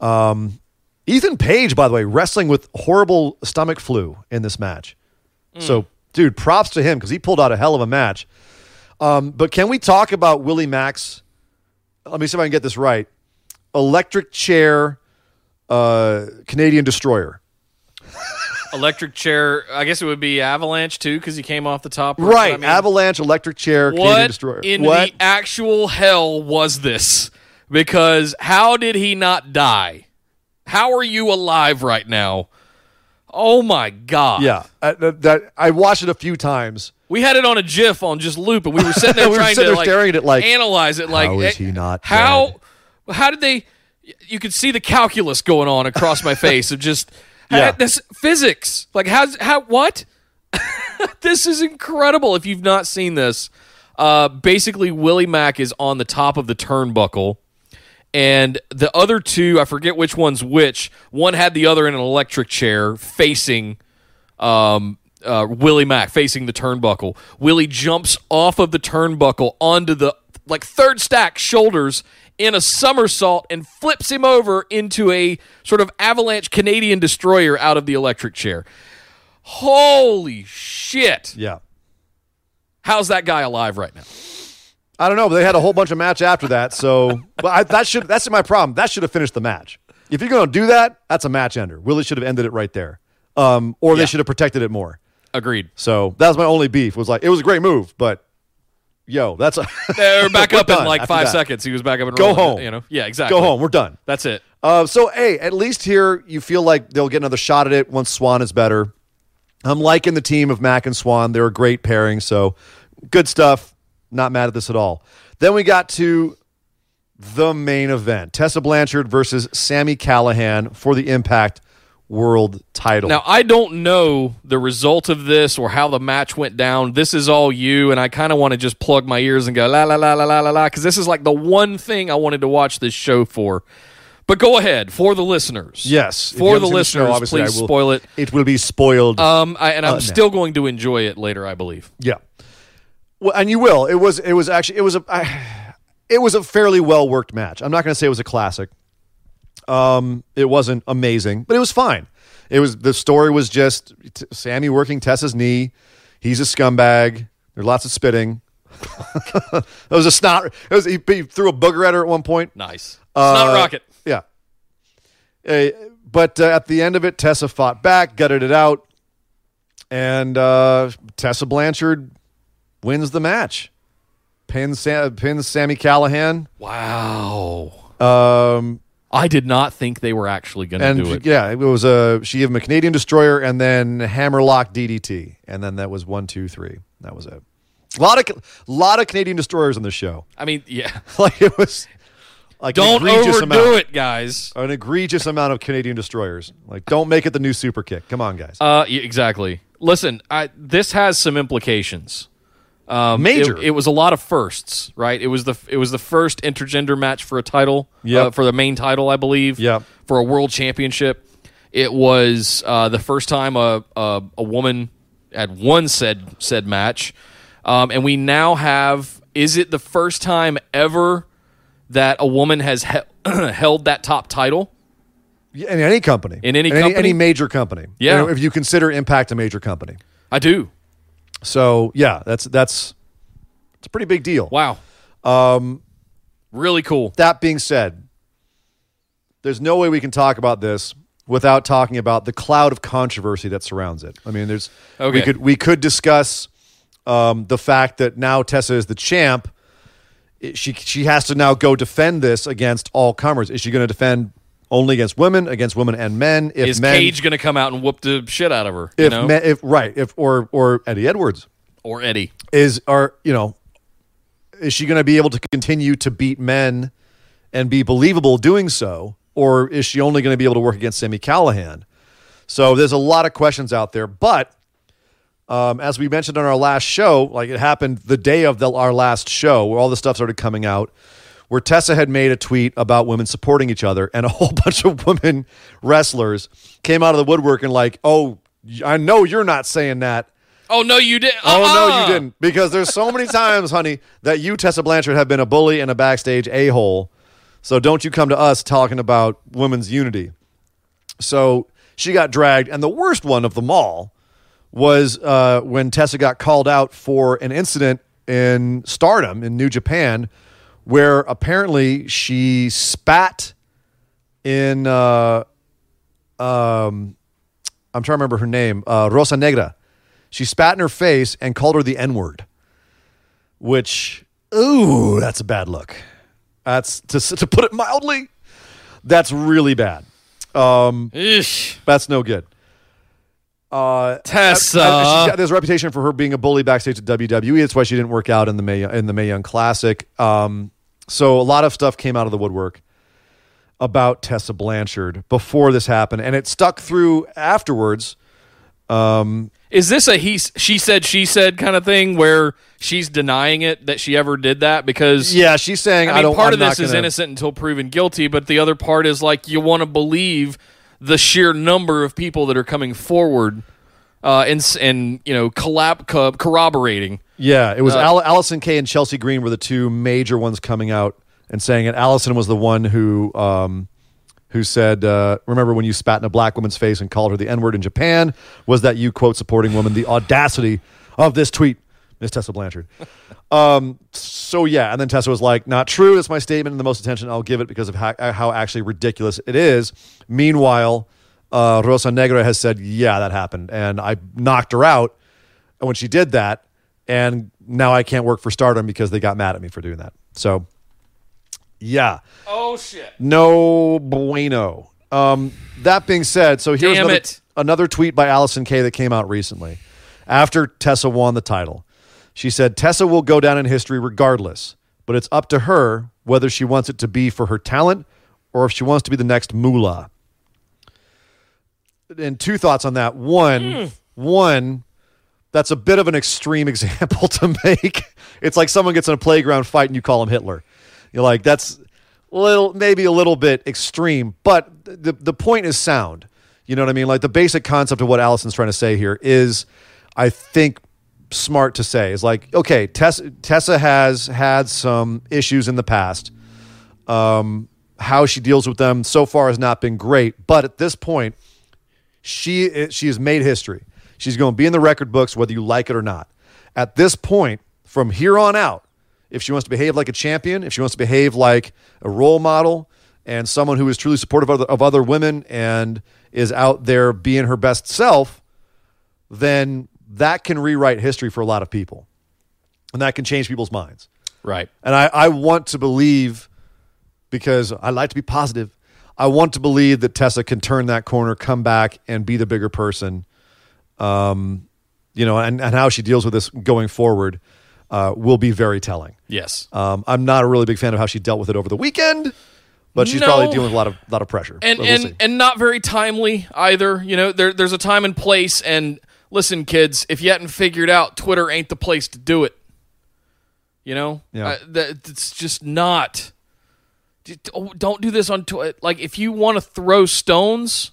Um, Ethan Page, by the way, wrestling with horrible stomach flu in this match. So, dude, props to him because he pulled out a hell of a match. Um, but can we talk about Willie Max? Let me see if I can get this right. Electric chair, uh, Canadian destroyer. Electric chair. I guess it would be avalanche too, because he came off the top. Right. I mean, Avalanche, electric chair, Canadian what destroyer. in what? the actual hell was this? Because how did he not die? How are you alive right now? Oh my god! yeah. Uh, that, I watched it a few times. we had it on a GIF on just loop, and we were sitting there We trying sitting to there like, staring at it like, analyze it. Like, how is eh, he not How? How did they? You could see the calculus going on across my face of just Yeah. this physics. Like, how's how what? this is incredible. If you've not seen this, uh, basically Willie Mack is on the top of the turnbuckle, and the other two, I forget which one's which. One had the other in an electric chair facing um, uh, Willie Mack, facing the turnbuckle. Willie jumps off of the turnbuckle onto the like third stack shoulders in a somersault and flips him over into a sort of avalanche Canadian destroyer out of the electric chair. Holy shit! Yeah. How's that guy alive right now? I don't know, but they had a whole bunch of match after that. So, but I, that should that's my problem. That should have finished the match. If you're going to do that, that's a match ender. Willie should have ended it right there, um, or they should have protected it more. Agreed. So that was my only beef. Was like it was a great move, but yo, that's a They're back up in like five that. seconds. He was back up and Go home. You know, yeah, exactly. go home. We're done. That's it. Uh, so hey, at least here you feel like they'll get another shot at it once Swann is better. I'm liking the team of Mack and Swann. They're a great pairing. So good stuff. Not mad at this at all. Then we got to the main event: Tessa Blanchard versus Sami Callihan for the Impact World Title. Now I don't know the result of this or how the match went down. This is all you, and I kind of want to just plug my ears and go la la la la la la la because this is like the one thing I wanted to watch this show for. But go ahead for the listeners. yes, for haven't the show, listeners, obviously, please I will- spoil it. It will be spoiled. Um, I, and I'm no. still going to enjoy it later. I believe. Yeah. Well, and you will. It was. It was actually. It was a. I, it was a fairly well worked match. I'm not going to say it was a classic. Um, it wasn't amazing, but it was fine. It was. The story was just t- Sami working Tessa's knee. He's a scumbag. There's lots of spitting. it was a snot. It was. He, he threw a booger at her at one point. Nice. Uh, Snot rocket. Yeah. Uh, but uh, at the end of it, Tessa fought back, gutted it out, and uh, Tessa Blanchard wins the match. Pins, Sa- pins Sami Callihan. Wow. Um, I did not think they were actually going to do it. yeah, it was a she gave him a Canadian destroyer and then hammerlock DDT, and then that was one, two, three. That was it. A lot of lot of Canadian destroyers on the show. I mean, yeah. like it was like an Don't overdo amount. it, guys. An egregious amount of Canadian destroyers. Like, don't make it the new super kick. Come on, guys. Uh, exactly. Listen, I, this has some implications. Um, Major. It, it was a lot of firsts, right? It was the it was the first intergender match for a title, Yep. uh, for the main title, I believe. Yep. For a world championship, it was uh, the first time a, a a woman had won said said match, um, and we now have. Is it the first time ever that a woman has he- held that top title? In any company. In any any, company? any major company. Yeah. You know, if you consider Impact a major company. I do. So yeah, that's that's it's a pretty big deal. Wow. Um, really cool. That being said, there's no way we can talk about this without talking about the cloud of controversy that surrounds it. I mean, there's we could we could discuss um, the fact that now Tessa is the champ. It- She she has to now go defend this against all comers. Is she going to defend only against women, against women and men? If Is men, Cage going to come out and whoop the shit out of her? if you know? men, if right, if or or Eddie Edwards or Eddie? is are you know is she going to be able to continue to beat men and be believable doing so or is she only going to be able to work against Sami Callihan so there's a lot of questions out there but um, as we mentioned on our last show like it happened the day of the, our last show where all the stuff started coming out where Tessa had made a tweet about women supporting each other and a whole bunch of women wrestlers came out of the woodwork and like oh I know you're not saying that Oh no, you did. Oh no, Uh-uh. you didn't. Because there's so many times, honey, that you, Tessa Blanchard, have been a bully and a backstage a hole. So don't you come to us talking about women's unity. So she got dragged, and the worst one of them all was uh, when Tessa got called out for an incident in Stardom in New Japan, where apparently she spat in. Uh, um, I'm trying to remember her name, uh, Rosa Negra. She spat in her face and called her the N word, which, ooh, that's a bad look. That's to, to put it mildly, that's really bad. Eesh. That's no good. Uh, Tessa. uh, she's got this reputation for her being a bully backstage at WWE. That's why she didn't work out in the May in the Mae Young Classic. Um, so a lot of stuff came out of the woodwork about Tessa Blanchard before this happened, and it stuck through afterwards. Is this a he? She said, she said kind of thing where she's denying it that she ever did that because Yeah, she's saying I I, don't. part I'm of this is gonna- innocent until proven guilty, but the other part is like you want to believe the sheer number of people that are coming forward uh, and and you know collab co- corroborating. Yeah, it was Uh, Al- Allysin Kay and Chelsea Green were the two major ones coming out and saying it. Allysin was the one who um, who said, uh, "Remember when you spat in a black woman's face and called her the N word in Japan? Was that you quote supporting woman? The audacity of this tweet, Miss Tessa Blanchard." um, so yeah, and then Tessa was like, "Not true. That's my statement, and the most attention I'll give it because of how, how actually ridiculous it is." Meanwhile, uh, Rosa Negra has said, "Yeah, that happened, and I knocked her out." And when she did that, and now I can't work for Stardom because they got mad at me for doing that. So, yeah, Oh shit! no bueno. Um, that being said, so here's Damn another, it. another tweet by Allysin Kay that came out recently after Tessa won the title. She said, Tessa will go down in history regardless, but it's up to her whether she wants it to be for her talent or if she wants to be the next Moolah. And two thoughts on that. One, one, that's a bit of an extreme example to make. It's like someone gets in a playground fight and you call him Hitler. You're like, that's little, maybe a little bit extreme, but the the point is sound. You know what I mean? Like the basic concept of what Allysin's trying to say here is, I think, smart to say is like, okay, Tessa, Tessa has had some issues in the past. Um, how she deals with them so far has not been great, but at this point, she she has made history. She's going to be in the record books whether you like it or not. At this point, from here on out, if she wants to behave like a champion, if she wants to behave like a role model and someone who is truly supportive of other, of other women and is out there being her best self, then that can rewrite history for a lot of people. And that can change people's minds. Right. And I, I want to believe, because I like to be positive, I want to believe that Tessa can turn that corner, come back, and be the bigger person. Um, you know, and, and how she deals with this going forward uh, will be very telling. Yes. Um, I'm not a really big fan of how she dealt with it over the weekend, but she's No. probably dealing with a lot of lot of pressure. and we'll and see. and not very timely either. You know, there there's a time and place. And listen, kids, if you hadn't figured out, Twitter ain't the place to do it. You know, Yeah. Uh, that it's just not. Oh, Don't do this on Twitter. Like, if you want to throw stones,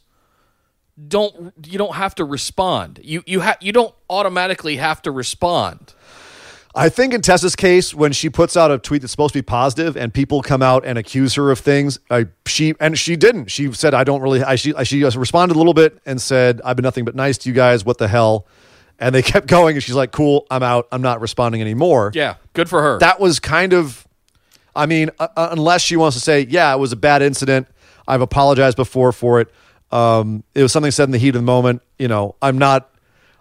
don't you don't have to respond. You you ha- you don't automatically have to respond. I think in Tessa's case, when she puts out a tweet that's supposed to be positive, and people come out and accuse her of things, I, she and she didn't. She said, "I don't really." I, she she responded a little bit and said, "I've been nothing but nice to you guys. What the hell?" And they kept going, and she's like, "Cool, I'm out. I'm not responding anymore." Yeah, good for her. That was kind of, I mean, uh, uh, unless she wants to say, "Yeah, it was a bad incident. I've apologized before for it. Um, it was something said in the heat of the moment. You know, I'm not.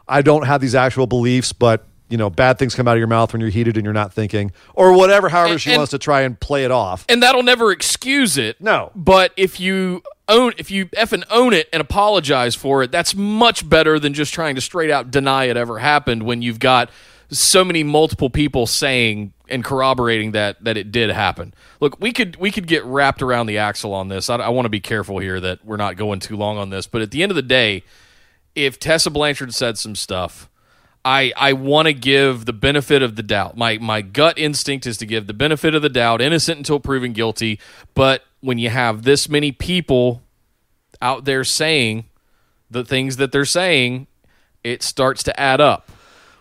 I don't have these actual beliefs, but." You know, bad things come out of your mouth when you're heated and you're not thinking, or whatever. However, And- she and- wants to try and play it off. and that'll never excuse it. No. But if you own if you effing own it and apologize for it, that's much better than just trying to straight out deny it ever happened when you've got so many multiple people saying and corroborating that that it did happen. Look, we could we could get wrapped around the axle on this. I, I want to be careful here that we're not going too long on this, but at the end of the day, if Tessa Blanchard said some stuff, I I want to give the benefit of the doubt. My my gut instinct is to give the benefit of the doubt, innocent until proven guilty. But when you have this many people out there saying the things that they're saying, it starts to add up.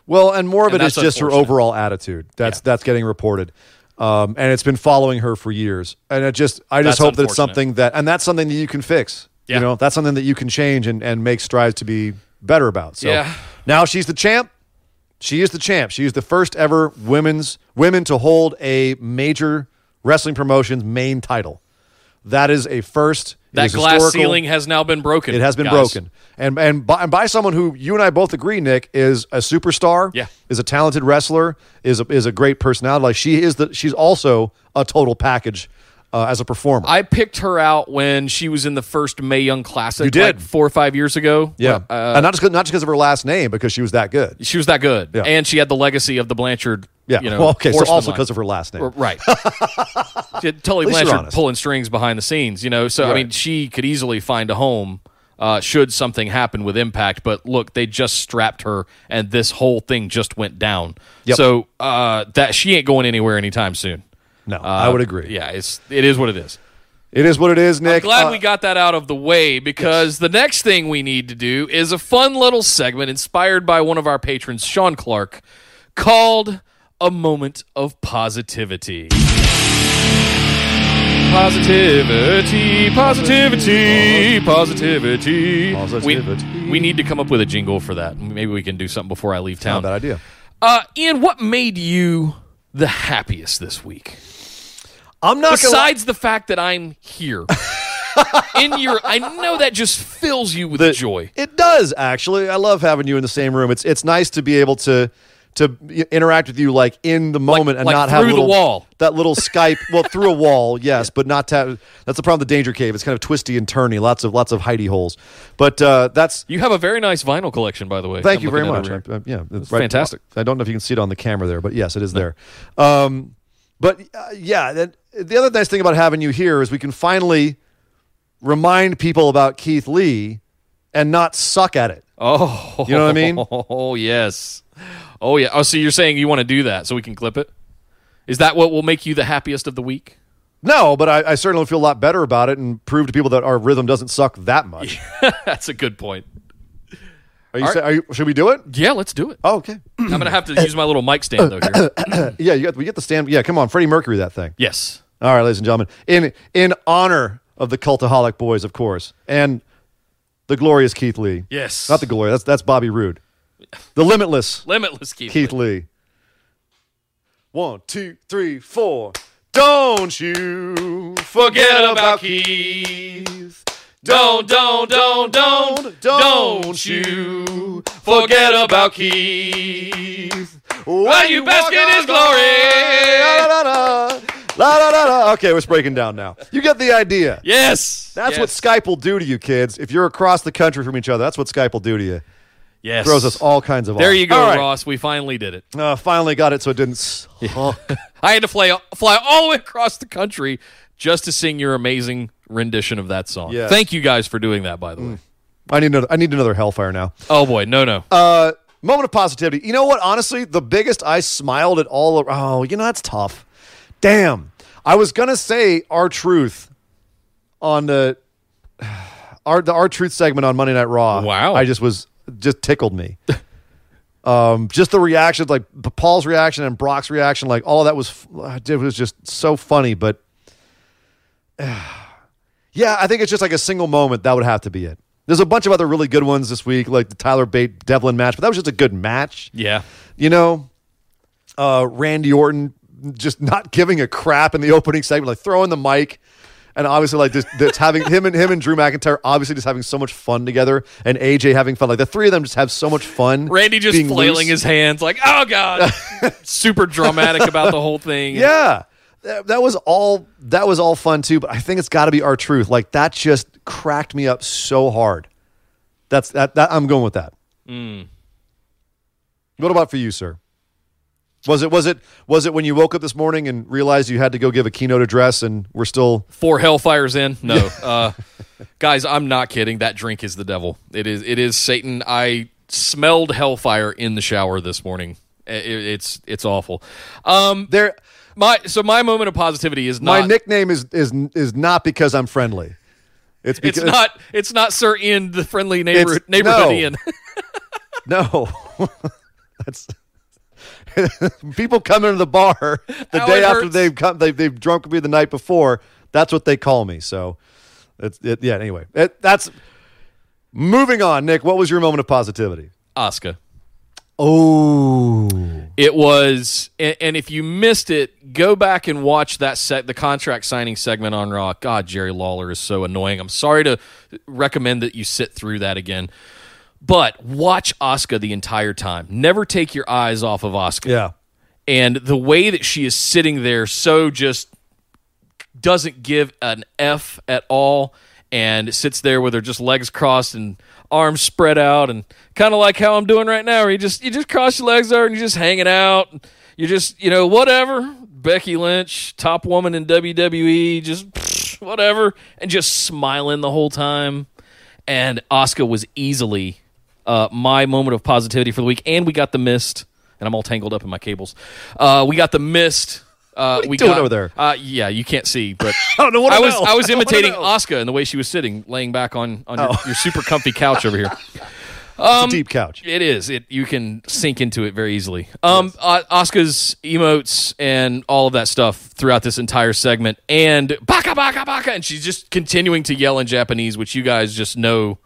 Well, and more of And it is just her overall attitude. That's Yeah. that's getting reported, um, and it's been following her for years. And it just, I just That's hope that it's something that, and that's something that you can fix. Yeah. You know, that's something that you can change and and make strides to be better about. So Yeah. now she's the champ. She is the champ. She is the first ever women's women to hold a major wrestling promotion's main title. That is a first. That glass ceiling has now been broken. It has been guys. broken, and and by, and by someone who you and I both agree, Nick, is a superstar. Yeah. is a talented wrestler. is a, is a great personality. Like she is the. She's also a total package uh, as a performer. I picked her out when she was in the first Mae Young Classic. You did. like four or five years ago. yeah, Uh, and not just not just because of her last name, because she was that good. she was that good, Yeah. and she had the legacy of the Blanchard. Yeah. you know, well, okay. So also because of her last name. Right. Tully At least you're Blanchard pulling strings behind the scenes, you know. So I mean, she could easily find a home uh, should something happen with Impact. But look, they just strapped her, and this whole thing just went down. Yep. So uh, that she ain't going anywhere anytime soon. No, I would agree. Uh, Yeah, it's it is what it is. It is what it is, Nick. Glad Uh, we got that out of the way because the next thing we need to do is a fun little segment inspired by one of our patrons, Sean Clark, called A Moment of Positivity. Positivity, positivity, positivity. Positivity. We, we need to come up with a jingle for that. Maybe we can do something before I leave not town. a bad idea. Uh, Ian, what made you the happiest this week? I'm not gonna. Besides the fact that I'm here. in your I know that just fills you with The- joy. It does actually. I love having you in the same room. It's it's nice to be able to to interact with you like in the moment and like not have through the little, wall. that little Skype. Well, through a wall, yes, but not to have, that's the problem. with The Danger Cave. It's kind of twisty and turny. Lots of lots of hidey holes. But uh, that's You have a very nice vinyl collection, by the way. Thank I'm you very much. at it over I- I- yeah, it's fantastic. I don't know if you can see it on the camera there, but yes, it is there. Um, but uh, yeah, then the other nice thing about having you here is we can finally remind people about Keith Lee and not suck at it. Oh, You know what I mean? Oh yes. Oh yeah. Oh, so you're saying you want to do that so we can clip it? Is that what will make you the happiest of the week? No, but I, I certainly feel a lot better about it and prove to people that our rhythm doesn't suck that much. That's a good point. Are you, All say, are you? Should we do it? Yeah, let's do it. Oh, okay. I'm gonna have to use my little mic stand though here. yeah, you got, we get the stand. Yeah, come on, Freddie Mercury, that thing. Yes. All right, ladies and gentlemen, in in honor of the Cultaholic Boys, of course, and the glorious Keith Lee. Yes. Not the glory. That's that's Bobby Roode. The limitless Limitless Keith. Keith Lee. One, two, three, four. Don't you Forget about Keith. Don't, don't, don't, don't, don't you forget about Keith. While you bask in his glory. La, la, la, la, la, la, la. Okay, it's breaking down now. You get the idea. Yes. That's yes. what Skype will do to you, kids. If you're across the country from each other, that's what Skype will do to you. Yes. Throws us all kinds of There off. you go, All right. Ross. We finally did it. Uh, finally got it so it didn't suck. I had to fly, fly all the way across the country just to sing your amazing rendition of that song. Yes. Thank you guys for doing that, by the way. I need another, I need another Hellfire now. Oh, boy. No, no. Uh, moment of positivity. You know what? Honestly, the biggest I smiled at all. Of, oh, you know that's tough. Damn. I was gonna say R-Truth on the our the R-Truth segment on Monday Night Raw. Wow. I just was just tickled me. um, just the reactions, like Paul's reaction and Brock's reaction, like all that was it was just so funny. But yeah, I think it's just like a single moment that would have to be it. There's a bunch of other really good ones this week, like the Tyler Bate Devlin match, but that was just a good match. Yeah. You know, uh, Randy Orton just not giving a crap in the opening segment, like throwing the mic, and obviously like just that's having him and him and Drew McIntyre obviously just having so much fun together, and AJ having fun. Like the three of them just have so much fun. Randy just flailing loose. his hands like, oh God. Super dramatic about the whole thing. Yeah. That, that was all that was all fun too, but I think it's got to be R-Truth. Like that just cracked me up so hard. That's that, that I'm going with that. Mm. What about for you, sir? Was it was it was it when you woke up this morning and realized you had to go give a keynote address and we're still Four hellfires in. No. uh, guys, I'm not kidding. That drink is the devil. It is it is Satan. I smelled hellfire in the shower this morning. It- it's it's awful. Um there my so my moment of positivity is not my nickname is is is not because I'm friendly. It's because it's not it's not Sir Ian the friendly neighbor, neighborhood no. Ian. No. That's people come into the bar the How day after they've come they've, they've drunk me the night before. That's what they call me. So it's it, yeah, anyway. It, that's moving on, Nick. What was your moment of positivity? Asuka. Oh. It was, and, and if you missed it, go back and watch that set, the contract signing segment on Raw. God, Jerry Lawler is so annoying. I'm sorry to recommend that you sit through that again, but watch Asuka the entire time. Never take your eyes off of Asuka. Yeah. And the way that she is sitting there, so just doesn't give an F at all and sits there with her just legs crossed and arms spread out and kind of like how I'm doing right now where you just you just cross your legs out and you're just hanging out you're just you know whatever Becky Lynch top woman in WWE just whatever and just smiling the whole time and Asuka was easily uh, my moment of positivity for the week and we got the mist and I'm all tangled up in my cables uh, we got the mist uh, we doing got, over there? Uh, yeah, you can't see, but I don't know what I was. know. I was I don't wanna imitating. Asuka and the way she was sitting, laying back on on your, Oh. your super comfy couch over here. it's a deep couch. It is. It you can sink into it very easily. Um, uh, Asuka's emotes and all of that stuff throughout this entire segment, and baka baka baka, and she's just continuing to yell in Japanese, which you guys just know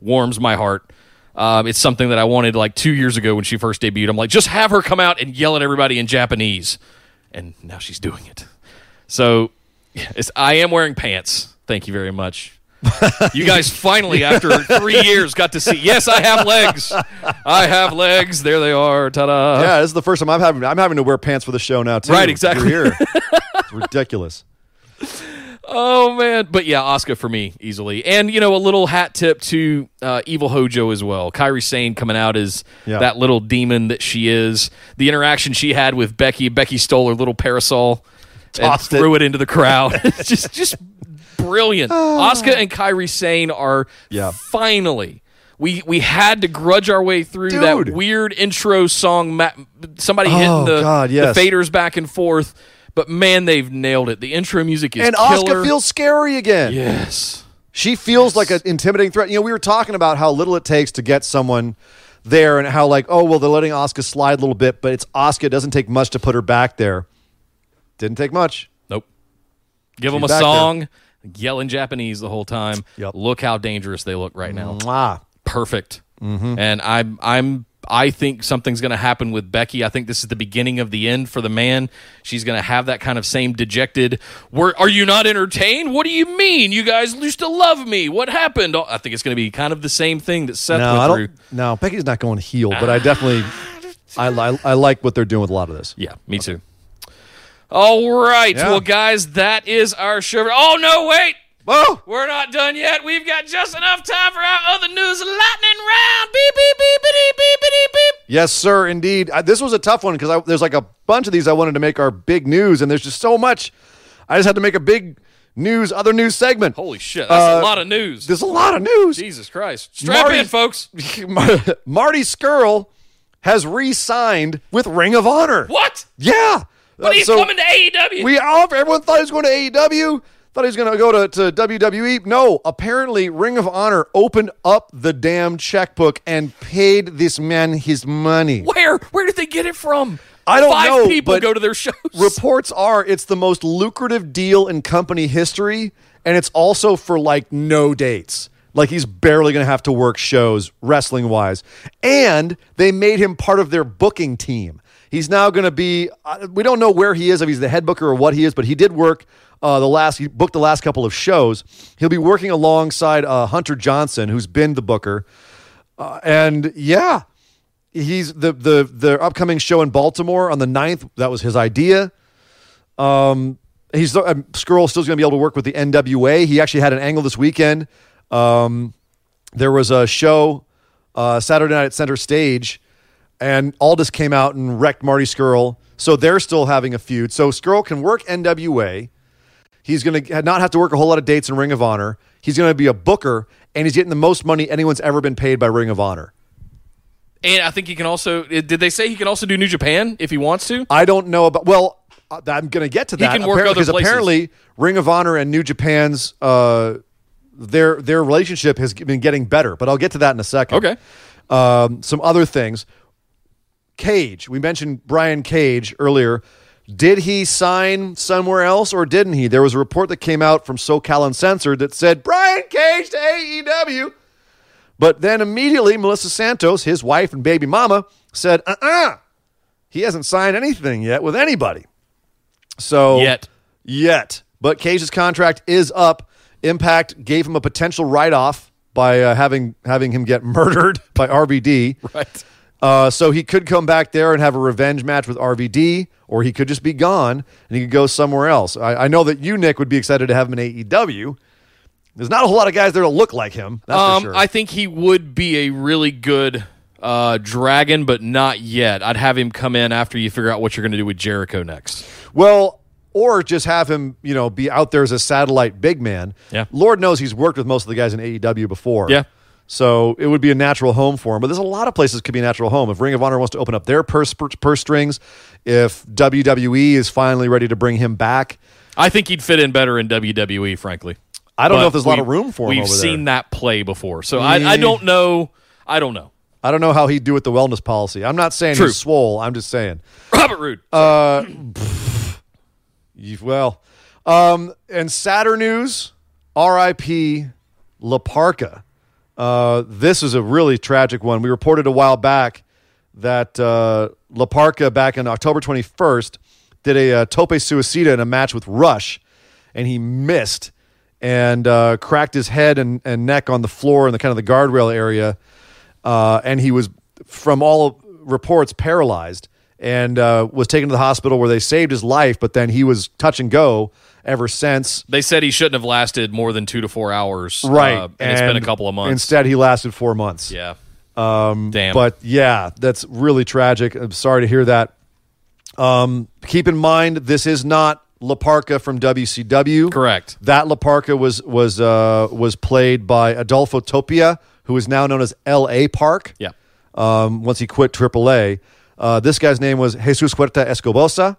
warms my heart. Um, it's something that I wanted like two years ago when she first debuted. I'm like, just have her come out and yell at everybody in Japanese, and now she's doing it. So, it's, I am wearing pants. Thank you very much. You guys finally, after three years, got to see. Yes, I have legs. I have legs. There they are. Ta-da! Yeah, this is the first time I'm having I'm having to wear pants for the show now too. Right, exactly. You're here. it's ridiculous. Oh man, but yeah, Asuka for me easily, and you know a little hat tip to uh, Evil Hojo as well. Kairi Sane coming out as Yeah. that little demon that she is. The interaction she had with Becky. Becky stole her little parasol and Tossed it. threw it. into the crowd. just, just brilliant. Asuka and Kairi Sane are Yeah. finally. We, we had to grudge our way through Dude. that weird intro song. Somebody Oh, hitting the, God, yes. the faders back and forth. But man, they've nailed it. The intro music is And killer. Asuka feels scary again. Yes. She feels like an intimidating threat. You know, we were talking about how little it takes to get someone there and how like, oh well, they're letting Asuka slide a little bit, but it's Asuka. It doesn't take much to put her back there. Didn't take much. Nope. Give them a song, yell in Japanese the whole time. Yep. Look how dangerous they look right now. Mwah. Perfect. Mm-hmm. And I'm I'm I think something's going to happen with Becky. I think this is the beginning of the end for the man. She's going to have that kind of same dejected. Were, are you not entertained? What do you mean? You guys used to love me. What happened? I think it's going to be kind of the same thing that Seth No, went I through. don't. No, Becky's not going heel, but I definitely, I, I I like what they're doing with a lot of this. Yeah, me too. All right. Yeah. Well, guys, that is our show. Oh, no, wait. Whoa! We're not done yet. We've got just enough time for our other news lightning round. Beep, beep, beep, beep, beep, beep, beep. Yes, sir. Indeed, I, this was a tough one because there's like a bunch of these I wanted to make our big news, and there's just so much. I just had to make a big news, other news segment. Holy shit. That's Uh, a lot of news. There's a lot of news. Jesus Christ. Strap Marty- in, folks. Marty Scurll has re-signed with Ring of Honor. What? Yeah, But Uh, he's so coming to AEW. We all everyone thought he was going to AEW. Thought he was going to go to, to WWE. No, apparently Ring of Honor opened up the damn checkbook and paid this man his money. Where? Where did they get it from? I don't Five know, people but go to their shows. Reports are it's the most lucrative deal in company history, and it's also for like no dates. Like he's barely going to have to work shows wrestling wise. And they made him part of their booking team. He's now going to be, uh, we don't know where he is, if he's the head booker or what he is, but he did work uh, the last, he booked the last couple of shows. He'll be working alongside uh, Hunter Johnston, who's been the booker. Uh, and yeah, he's the, the, the upcoming show in Baltimore on the 9th. That was his idea. Um, he's uh, Scurll still going to be able to work with the NWA. He actually had an angle this weekend. Um, there was a show uh, Saturday night at Center Stage, and Aldis came out and wrecked Marty Scurll. So they're still having a feud. So Scurll can work NWA. He's going to not have to work a whole lot of dates in Ring of Honor. He's going to be a booker, and he's getting the most money anyone's ever been paid by Ring of Honor. and I think he can also. Did they say he can also do New Japan if he wants to? I don't know about. Well, uh, I'm going to get to that. He can work other because places. apparently Ring of Honor and New Japan's uh, their their relationship has been getting better. But I'll get to that in a second. Okay. Um, some other things. Cage. We mentioned Brian Cage earlier. Did he sign somewhere else or didn't he? There was a report that came out from SoCal Uncensored that said Brian Cage to AEW. But then immediately Melissa Santos, his wife and baby mama, said, uh uh he hasn't signed anything yet with anybody. So Yet. yet. But Cage's contract is up. Impact gave him a potential write-off by uh, having having him get murdered by RVD. Right. Uh, so he could come back there and have a revenge match with RVD, or he could just be gone and he could go somewhere else. I, I know that you, Nick, would be excited to have him in AEW. There's not a whole lot of guys there to look like him. That's Um, for sure. I think he would be a really good uh, dragon, but not yet. I'd have him come in after you figure out what you're going to do with Jericho next. Well, or just have him, you know, be out there as a satellite big man. Yeah. Lord knows he's worked with most of the guys in AEW before. Yeah. So it would be a natural home for him. But there's a lot of places could be a natural home. If Ring of Honor wants to open up their purse, purse strings, if WWE is finally ready to bring him back, I think he'd fit in better in WWE, frankly. I don't know if there's a lot of room for him We've seen that play before, so I, I don't know. I don't know. I don't know how he'd do with the wellness policy. I'm not saying True. he's swole. I'm just saying. Robert Roode. Uh, Well, um, and Saturn News, R.I.P. La Parca. Uh, this is a really tragic one. We reported a while back that uh, back in October 21st, did a uh, tope suicida in a match with Rush, and he missed and uh, cracked his head and, and neck on the floor in the kind of the guardrail area, uh, and he was, from all reports, paralyzed and uh, was taken to the hospital where they saved his life, but then he was touch and go ever since. they said he shouldn't have lasted more than two to four hours. Right, uh, and, it's been a couple of months. Instead, he lasted four months. yeah. Um, Damn. But yeah, that's really tragic. I'm sorry to hear that. Um, keep in mind, this is not La Parca from WCW. correct. That La Parca was was uh, was played by Adolfo Tapia, who is now known as L.A. Park. Yeah. Um, once he quit AAA, uh, this guy's name was Jesus Huerta Escoboza.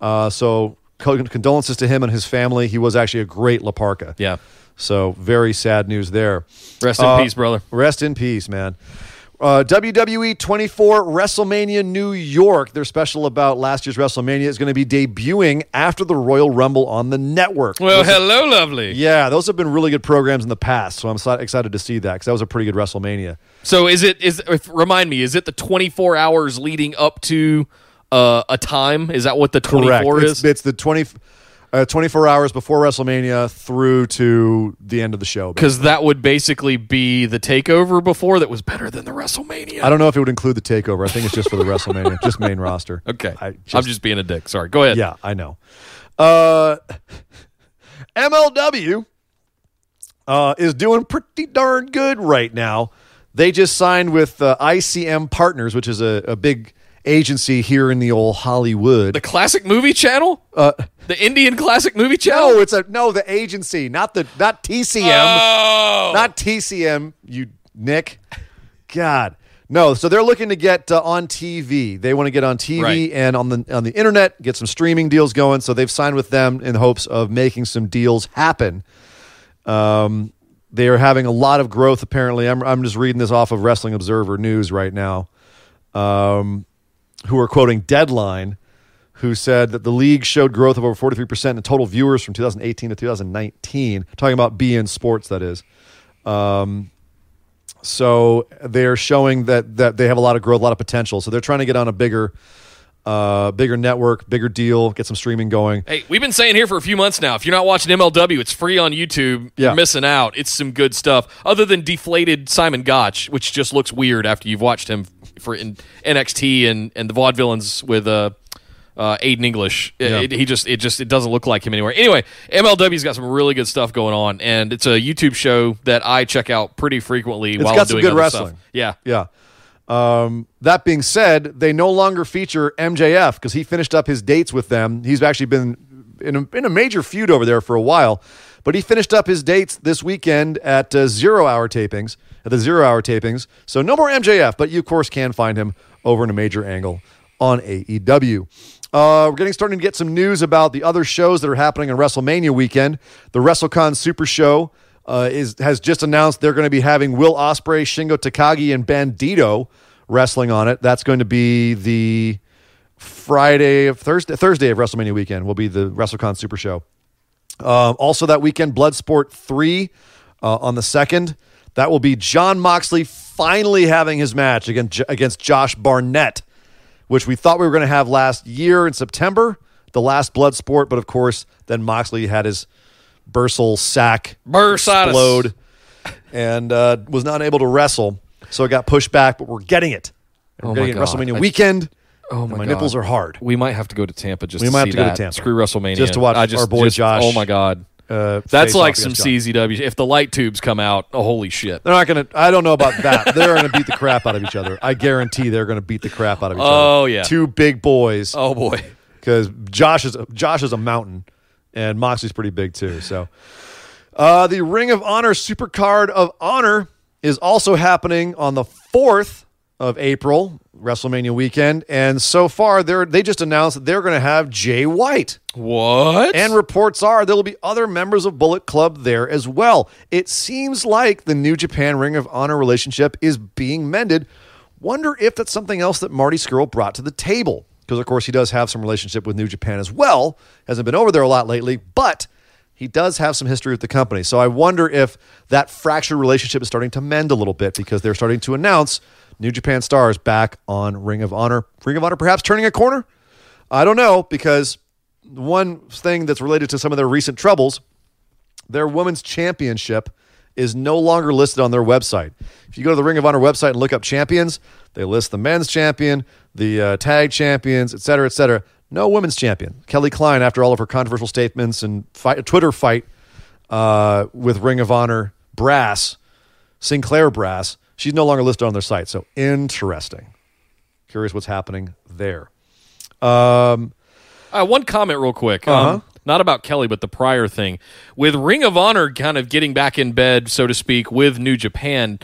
Uh, so condolences to him and his family. He was actually a great La Parca. Yeah. So very sad news there. Rest in Uh, peace, brother. Rest in peace, man. Uh, WWE 24 WrestleMania New York. Their special about last year's WrestleMania is going to be debuting after the Royal Rumble on the network. Well, Those- hello, lovely. yeah, those have been really good programs in the past, so I'm so excited to see that because that was a pretty good WrestleMania. So is it is if, remind me? Is it the 24 hours leading up to uh, a time? Is that what the 24 It's, is? it's the 20, uh, 24 hours before WrestleMania through to the end of the show. Because that would basically be the takeover before that was better than the WrestleMania. I don't know if it would include the takeover. I think it's just for the WrestleMania, just main roster. okay, I I'm just being a dick. Sorry. Go ahead. Yeah, I know. Uh, MLW uh, is doing pretty darn good right now. They just signed with uh, ICM Partners, which is a, a big agency here in the old Hollywood. The classic movie channel. Uh, the Indian classic movie channel. no, it's a no. The agency, not the not TCM, Oh, not TCM. You Nick, God, No, so they're looking to get uh, on TV. They want to get on TV Right. and on the on the internet, get some streaming deals going. So they've signed with them in hopes of making some deals happen. Um, they are having a lot of growth. Apparently, I'm I'm just reading this off of Wrestling Observer News right now, um, who are quoting Deadline, who said that the league showed growth of over 43 percent in total viewers from 2018 to 2019. Talking about beIN Sports, that is. So they're showing that that they have a lot of growth, a lot of potential. So they're trying to get on a bigger, uh, bigger network, bigger deal, get some streaming going. Hey, we've been saying here for a few months now. If you're not watching MLW, it's free on YouTube. Yeah. You're missing out. It's some good stuff. Other than deflated Simon Gotch, which just looks weird after you've watched him for in NXT and and the Vaudevillains with uh, uh, Aiden English. Yeah. it- he just it just it doesn't look like him anywhere. Anyway, MLW's got some really good stuff going on, and it's a YouTube show that I check out pretty frequently. while got I'm some doing good wrestling. Stuff. Yeah. Yeah. Um, that being said, they no longer feature MJF because he finished up his dates with them. He's actually been in a, in a major feud over there for a while, but he finished up his dates this weekend at uh, zero hour tapings, at the zero hour tapings. So no more MJF, but you, of course, can find him over in a major angle on AEW. Uh, we're getting starting to get some news about the other shows that are happening on WrestleMania weekend. The WrestleCon Super Show uh, is has just announced they're going to be having Will Ospreay, Shingo Takagi, and Bandito wrestling on it. That's going to be the Friday of Thursday Thursday of WrestleMania weekend. Will be the WrestleCon Super Show. Um, also that weekend, Bloodsport three uh, on the second. That will be Jon Moxley finally having his match against against Josh Barnett, which we thought we were going to have last year in September, the last Bloodsport. But of course, then Moxley had his bursal sack Bursitis. explode and uh, was not able to wrestle, so it got pushed back. But we're getting it. And Oh we're my getting it God. WrestleMania I- weekend. Oh my, my God. nipples are hard. We might have to go to Tampa just. We to might have see to go to that. Tampa. Screw WrestleMania Just to watch I just, our boy just- Josh, Oh my God, Uh, that's like some John. CZW. If the light tubes come out, oh holy shit! They're not going to. I don't know about that. They're going to beat the crap out of each other. I guarantee they're going to beat the crap out of each other. Oh, yeah. two big boys. Oh boy. because Josh is Josh is a mountain, and Moxley's pretty big too. So, uh, the Ring of Honor Supercard of Honor is also happening on the fourth of April, WrestleMania weekend, and so far they are they just announced that they're going to have Jay White. What? And reports are there will be other members of Bullet Club there as well. It seems like the New Japan Ring of Honor relationship is being mended. Wonder if that's something else that Marty Scurll brought to the table. Because, of course, he does have some relationship with New Japan as well. Hasn't been over there a lot lately, but he does have some history with the company. So I wonder if that fractured relationship is starting to mend a little bit because they're starting to announce New Japan stars back on Ring of Honor. Ring of Honor perhaps turning a corner? I don't know because one thing that's related to some of their recent troubles, their women's championship is no longer listed on their website. If you go to the Ring of Honor website and look up champions, they list the men's champion, the uh, tag champions, et cetera, et cetera. No women's champion. Kelly Klein, after all of her controversial statements and fight, Twitter fight uh, with Ring of Honor brass, Sinclair brass, she's no longer listed on their site. So interesting. Curious what's happening there. Um, Uh, one comment, real quick. Uh-huh. Um, not about Kelly, but the prior thing. With Ring of Honor kind of getting back in bed, so to speak, with New Japan,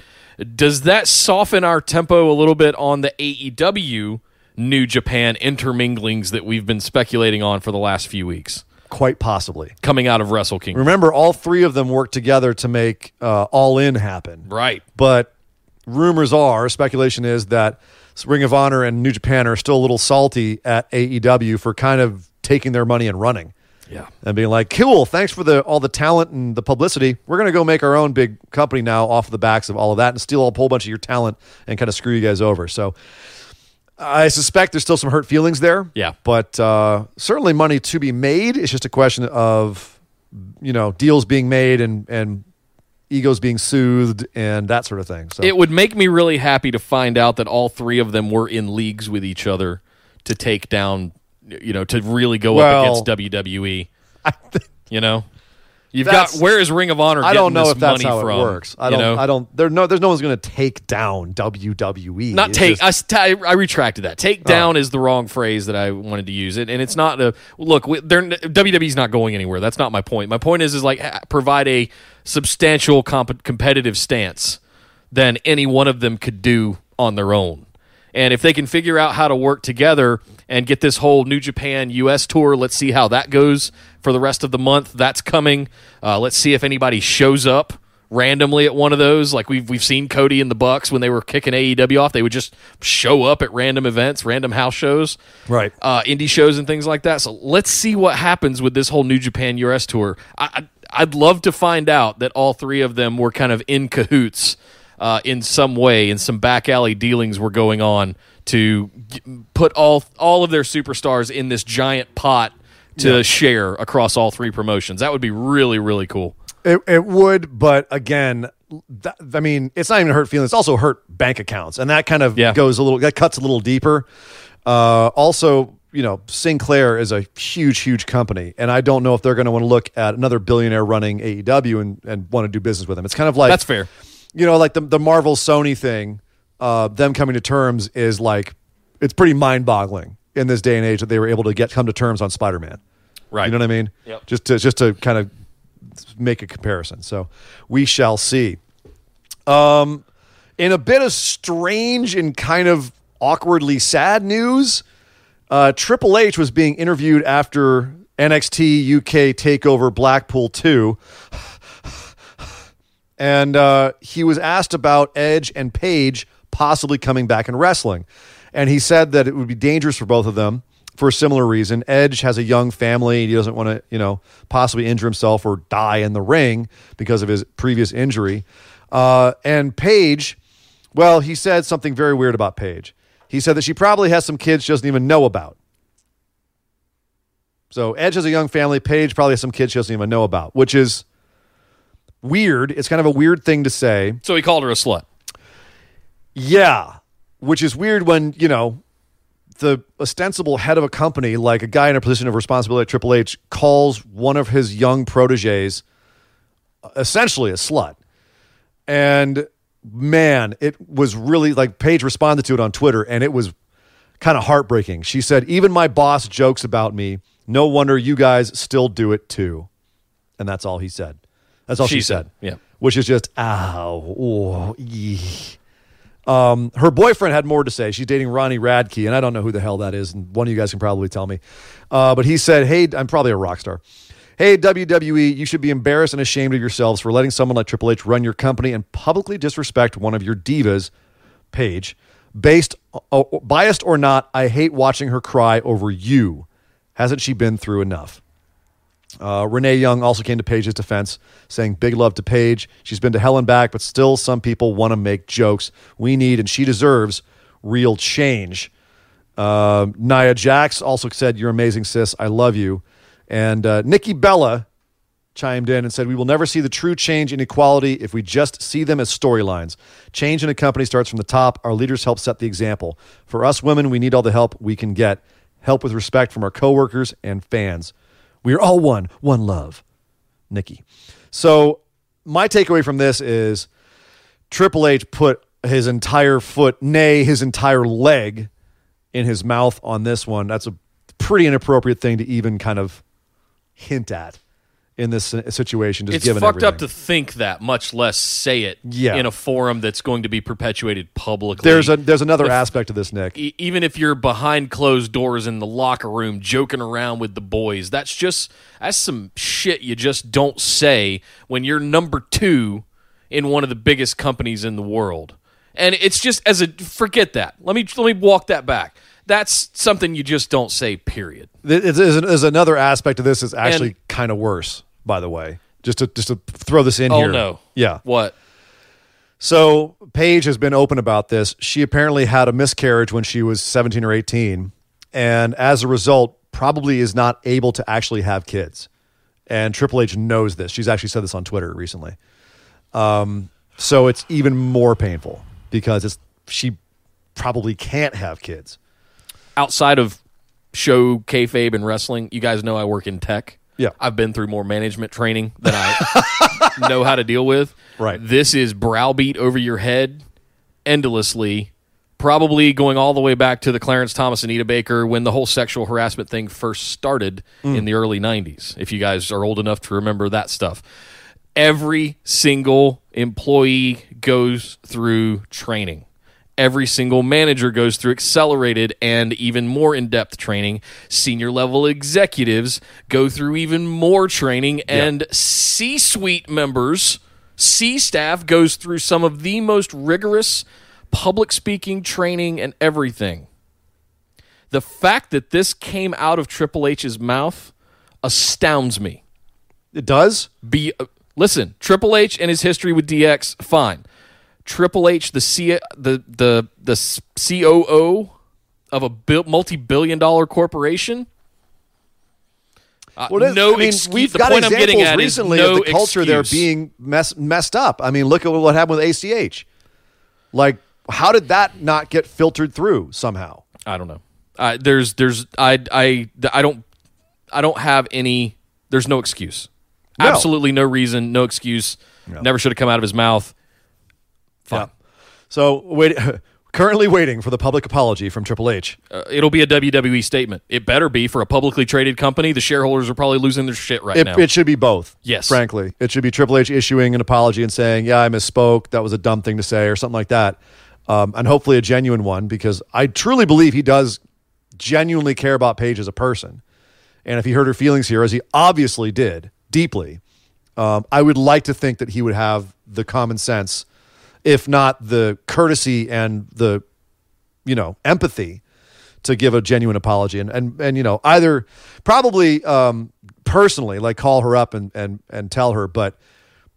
does that soften our tempo a little bit on the AEW New Japan interminglings that we've been speculating on for the last few weeks quite possibly. coming out of Wrestle Kingdom? Remember, all three of them worked together to make uh, All In happen. Right. But rumors are, speculation is that Ring of Honor and New Japan are still a little salty at AEW for kind of taking their money and running. Yeah. And being like, cool, thanks for the all the talent and the publicity. We're going to go make our own big company now off the backs of all of that and steal a whole bunch of your talent and kind of screw you guys over. So I suspect there's still some hurt feelings there. Yeah. But uh, certainly money to be made. It's just a question of, you know, deals being made and, and egos being soothed and that sort of thing. So It would make me really happy to find out that all three of them were in leagues with each other to take down, you know, to really go Well, up against WWE. You know, you've got where is Ring of Honor? I don't know if that's how from, it works. I you don't. know? I don't. There no. There's no one's going to take down WWE. Not It's take. just- Oh. I, I retracted that. Take oh. down is the wrong phrase that I wanted to use. It and it's not a look. WWE's not going anywhere. That's not my point. My point is is like provide a substantial comp- competitive stance than any one of them could do on their own. And if they can figure out how to work together and get this whole New Japan US tour, let's see how that goes for the rest of the month. That's coming. Uh, let's see if anybody shows up randomly at one of those. Like we've we've seen Cody and the Bucks when they were kicking AEW off, they would just show up at random events, random house shows, Right. Uh, indie shows and things like that. So let's see what happens with this whole New Japan US tour. I, I I'd love to find out that all three of them were kind of in cahoots uh, in some way, and some back alley dealings were going on to g- put all all of their superstars in this giant pot to share across all three promotions. That would be really really cool. It, it would, but again, that, I mean, it's not even hurt feelings. It's also hurt bank accounts, and that kind of Yeah. goes a little. That cuts a little deeper. Uh, also, you know, Sinclair is a huge, huge company, and I don't know if they're going to want to look at another billionaire running AEW and, and want to do business with them. It's kind of like That's fair. You know, like the the Marvel Sony thing. Uh, them coming to terms is like it's pretty mind boggling in this day and age that they were able to get come to terms on Spider Man. Right. You know what I mean? Yep. Just to just to kind of make a comparison. So we shall see. Um, in a bit of strange and kind of awkwardly sad news, uh, Triple H was being interviewed after NXT UK Takeover Blackpool two, and uh, he was asked about Edge and Paige possibly coming back in wrestling, and he said that it would be dangerous for both of them for a similar reason. Edge has a young family; he doesn't want to, you know, possibly injure himself or die in the ring because of his previous injury. Uh, and Paige, well, he said something very weird about Paige. He said that she probably has some kids she doesn't even know about. So Edge has a young family. Paige probably has some kids she doesn't even know about, which is weird. It's kind of a weird thing to say. So he called her a slut. Yeah, which is weird when, you know, the ostensible head of a company, like a guy in a position of responsibility at Triple H, calls one of his young proteges uh, essentially a slut. And man, it was really like Paige responded to it on Twitter and it was kind of heartbreaking. She said, Even my boss jokes about me. No wonder you guys still do it too. And that's all he said. That's all she, She said. said, yeah. Which is just, ow. Oh, yee. Um, her boyfriend had more to say. She's dating Ronnie Radke, and I don't know who the hell that is. And one of you guys can probably tell me. Uh, but he said, "Hey, I'm probably a rock star. Hey, WWE, you should be embarrassed and ashamed of yourselves for letting someone like Triple H run your company and publicly disrespect one of your divas, Paige. Based, uh, biased or not, I hate watching her cry over you. Hasn't she been through enough?" Uh, Renee Young also came to Paige's defense, saying, Big love to Paige. She's been to hell and back, but still some people want to make jokes. We need, and she deserves, real change. Uh, Nia Jax also said, You're amazing, sis. I love you. And uh, Nikki Bella chimed in and said, We will never see the true change in equality if we just see them as storylines. Change in a company starts from the top. Our leaders help set the example. For us women, we need all the help we can get. Help with respect from our coworkers and fans. We are all one, one love. Nikki. So, my takeaway from this is Triple H put his entire foot, nay, his entire leg in his mouth on this one. That's a pretty inappropriate thing to even kind of hint at in this situation. Just It's given fucked up to think that, much less say it Yeah. in a forum that's going to be perpetuated publicly. There's a there's another If- aspect to this, Nick. E- even if you're behind closed doors in the locker room joking around with the boys, that's just that's some shit you just don't say when you're number 2 in one of the biggest companies in the world. And it's just as a forget that. Let me let me walk that back. That's something you just don't say period. There's, another aspect of this is actually kind of worse, by the way. Just to just to throw this in Oh here. Oh no. Yeah. What? So Paige has been open about this. She apparently had a miscarriage when she was 17 or 18, and as a result, probably is not able to actually have kids. And Triple H knows this. She's actually said this on Twitter recently. Um, so it's even more painful because it's she probably can't have kids. Outside of show kayfabe and wrestling, you guys know I work in tech. Yeah. I've been through more management training than I know how to deal with. Right. This is browbeat over your head endlessly, probably going all the way back to the Clarence Thomas and Anita Baker when the whole sexual harassment thing first started mm. in the early 90s, if you guys are old enough to remember that stuff. Every single employee goes through training. Every single manager goes through accelerated and even more in depth training. Senior level executives go through even more training, and C suite members, C staff goes through some of the most rigorous public speaking training and everything. The fact that this came out of Triple H's mouth astounds me. It does. Be uh, listen, Triple H and his history with DX, fine. Triple H, the C, the the the COO of a multi-billion-dollar corporation. Uh, Well, no I mean, excuse. we've the got point I'm examples getting at recently is no of the culture there being mess, messed up. I mean, look at what happened with ACH. Like, how did that not get filtered through somehow? I don't know. Uh, there's there's I I I don't I don't have any. There's no excuse. No. Absolutely no reason. No excuse. Never should have come out of his mouth. Fine. So, wait, currently waiting for the public apology from Triple H. Uh, it'll be a WWE statement. It better be for a publicly traded company. The shareholders are probably losing their shit right It, now. it should be both. Yes. Frankly, it should be Triple H issuing an apology and saying, "Yeah, I misspoke. That was a dumb thing to say," or something like that, um, and hopefully a genuine one because I truly believe he does genuinely care about Paige as a person, and if he hurt her feelings here, as he obviously did deeply, um, I would like to think that he would have the common sense, if not the courtesy and the, you know, empathy to give a genuine apology and and and you know either probably um, personally like call her up and and and tell her, but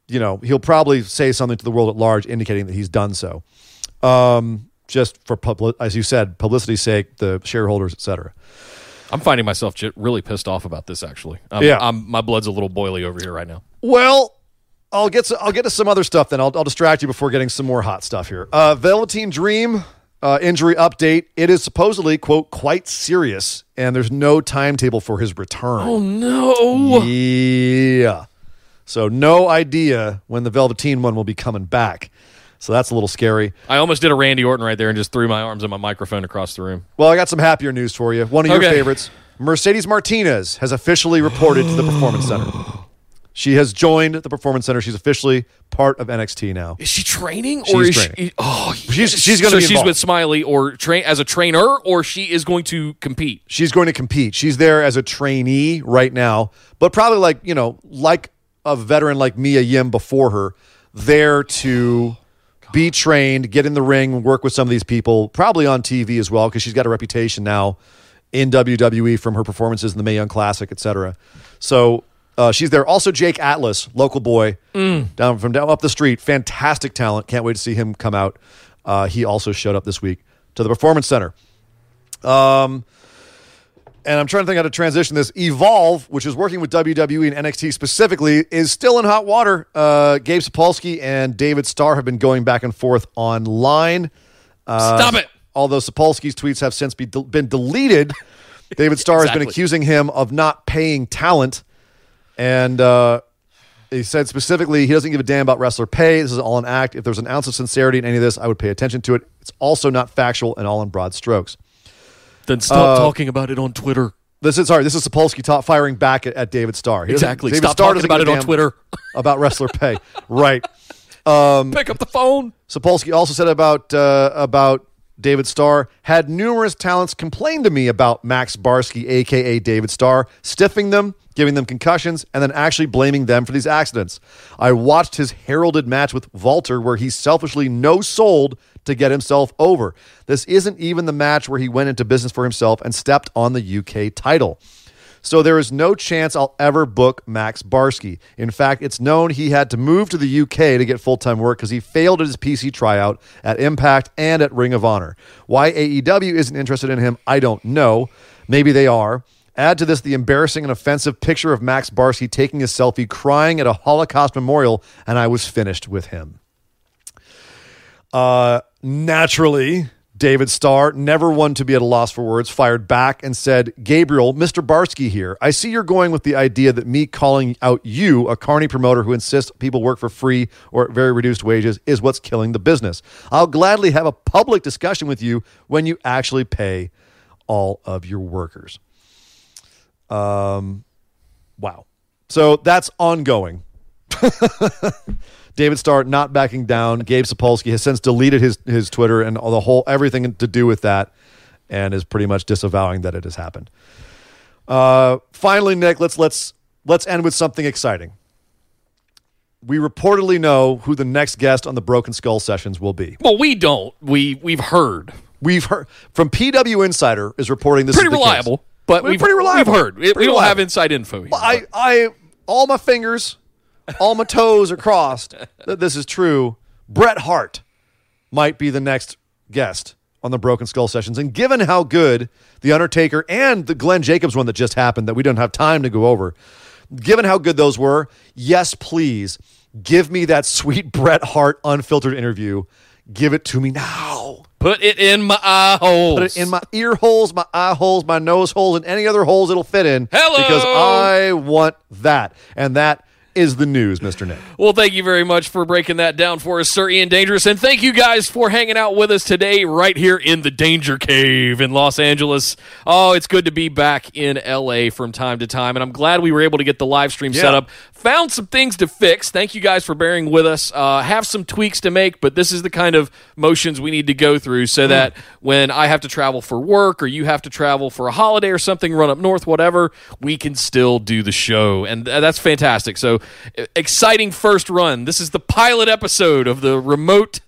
you know he'll probably say something to the world at large indicating that he's done so, um, just for public as you said publicity's sake, the shareholders, etc. I'm finding myself really pissed off about this. Actually, I'm, Yeah. I'm, my blood's a little boily over here right now. Well, I'll get to, I'll get to some other stuff then. I'll, I'll distract you before getting some more hot stuff here. Uh, Velveteen Dream uh, injury update. It is supposedly quote quite serious, and there's no timetable for his return. Oh no! Yeah. So no idea when the Velveteen one will be coming back. So that's a little scary. I almost did a Randy Orton right there and just threw my arms and my microphone across the room. Well, I got some happier news for you. One of your Okay. favorites, Mercedes Martinez, has officially reported to the Performance Center. She has joined the Performance Center. She's officially part of NXT now. Is she training or She's is training. she? Oh, She's- she's gonna so be she's involved. with Smiley or train as a trainer, or she is going to compete. She's going to compete. She's there as a trainee right now, but probably like, you know, like a veteran like Mia Yim before her, there to be trained, get in the ring, work with some of these people, probably on TV as well, because she's got a reputation now in WWE from her performances in the Mae Young Classic, et cetera. So uh, she's there. Also, Jake Atlas, local boy, down from down up the street, fantastic talent. Can't wait to see him come out. Uh, he also showed up this week to the Performance Center Um, and I'm trying to think how to transition this. Evolve, which is working with WWE and NXT specifically, is still in hot water. Uh, Gabe Sapolsky and David Starr have been going back and forth online. Uh, Stop it! Although Sapolsky's tweets have since be, been deleted, David Starr has been accusing him of not paying talent. And uh, he said specifically he doesn't give a damn about wrestler pay. This is all an act. If there's an ounce of sincerity in any of this, I would pay attention to it. It's also not factual and all in broad strokes. Then stop talking about it on Twitter. This is sorry. This is Sapolsky top firing back at, at David Starr. He Exactly. David Stop Starr talking about it on Twitter. about wrestler pay. right. Pick up the phone. Sapolsky also said about uh, about David Starr had numerous talents complain to me about Max Barsky, aka David Starr, stiffing them, giving them concussions, and then actually blaming them for these accidents. I watched his heralded match with Walter where he selfishly no sold to get himself over. This isn't even the match where he went into business for himself and stepped on the UK title. So there is no chance I'll ever book Max Barsky. In fact, it's known he had to move to the UK to get full time work because he failed at his PC tryout at Impact and at Ring of Honor. Why AEW isn't interested in him, I don't know. Maybe they are. Add to this the embarrassing and offensive picture of Max Barsky taking a selfie crying at a Holocaust memorial, and I was finished with him. Uh, naturally, David Starr, never one to be at a loss for words, fired back and said, Gabriel, Mr. Barsky here. I see you're going with the idea that me calling out you, a carny promoter who insists people work for free or at very reduced wages, is what's killing the business. I'll gladly have a public discussion with you when you actually pay all of your workers. Um, wow. So that's ongoing. David Starr not backing down. Gabe Sapolsky has since deleted his his Twitter and all the whole everything to do with that, and is pretty much disavowing that it has happened. Uh, finally, Nick, let's let's let's end with something exciting. We reportedly know who the next guest on the Broken Skull sessions will be. Well, we don't. We we've heard. We've heard from PW Insider is reporting this Pretty is the case. But We're we've pretty reliable. We've heard. We- we Pretty don't have inside info here. I, I, all my fingers, all my toes are crossed that this is true. Bret Hart might be the next guest on the Broken Skull sessions. And given how good The Undertaker and the Glenn Jacobs one that just happened that we don't have time to go over, given how good those were, yes, please give me that sweet Bret Hart unfiltered interview. Give it to me now. Put it in my eye holes. Put it in my ear holes, my eye holes, my nose holes, and any other holes it'll fit in. Hello. Because I want that. And that is the news, Mr. Nick. Well, thank you very much for breaking that down for us, Sir Ian Dangerous. And thank you guys for hanging out with us today, right here in the Danger Cave in Los Angeles. Oh, it's good to be back in LA from time to time. And I'm glad we were able to get the live stream set up. Found some things to fix. Thank you guys for bearing with us. Uh, have some tweaks to make, but this is the kind of motions we need to go through so that when I have to travel for work or you have to travel for a holiday or something, run up north, whatever, we can still do the show. And that's fantastic. So exciting first run. This is the pilot episode of the remote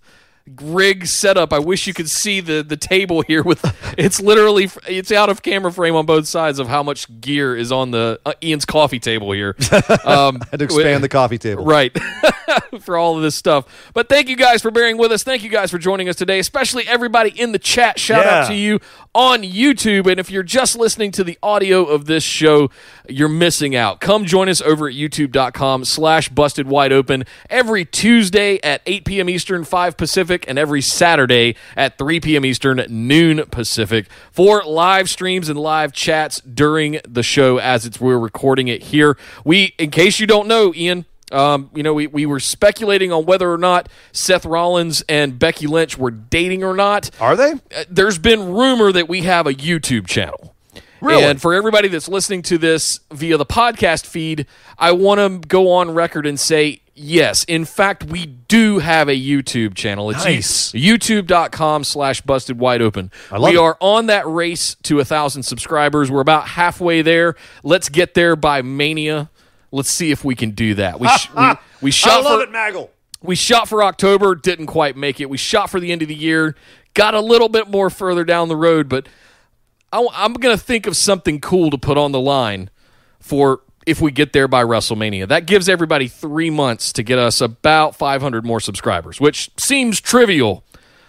rig setup. I wish you could see the the table here with it's literally it's out of camera frame on both sides of how much gear is on the uh, Ian's coffee table here. Um, Had to expand the coffee table. right for all of this stuff. But thank you guys for bearing with us. Thank you guys for joining us today, especially everybody in the chat. Shout Yeah. out to you on YouTube. And if you're just listening to the audio of this show, you're missing out. Come join us over at youtube.com slash busted wide open every Tuesday at 8 p.m. Eastern, 5 Pacific, and every Saturday at 3 p.m. Eastern, noon Pacific for live streams and live chats during the show as it's we're recording it here. We, in case you don't know, Ian, um, you know, we, we were speculating on whether or not Seth Rollins and Becky Lynch were dating or not. Are they? Uh, There's been rumor that we have a YouTube channel. Really? And for everybody that's listening to this via the podcast feed, I want to go on record and say, yes, in fact, we do have a YouTube channel. It's Nice. youtube.com slash busted wide open. I love we it. are on that race to a thousand subscribers. We're about halfway there. Let's get there by Mania. Let's see if we can do that. We, sh- we, we shot for, it, Maggle. we shot for October, didn't quite make it. We shot for the end of the year, got a little bit more further down the road, but I, am going to think of something cool to put on the line for if we get there by WrestleMania. That gives everybody three months to get us about 500 more subscribers, which seems trivial.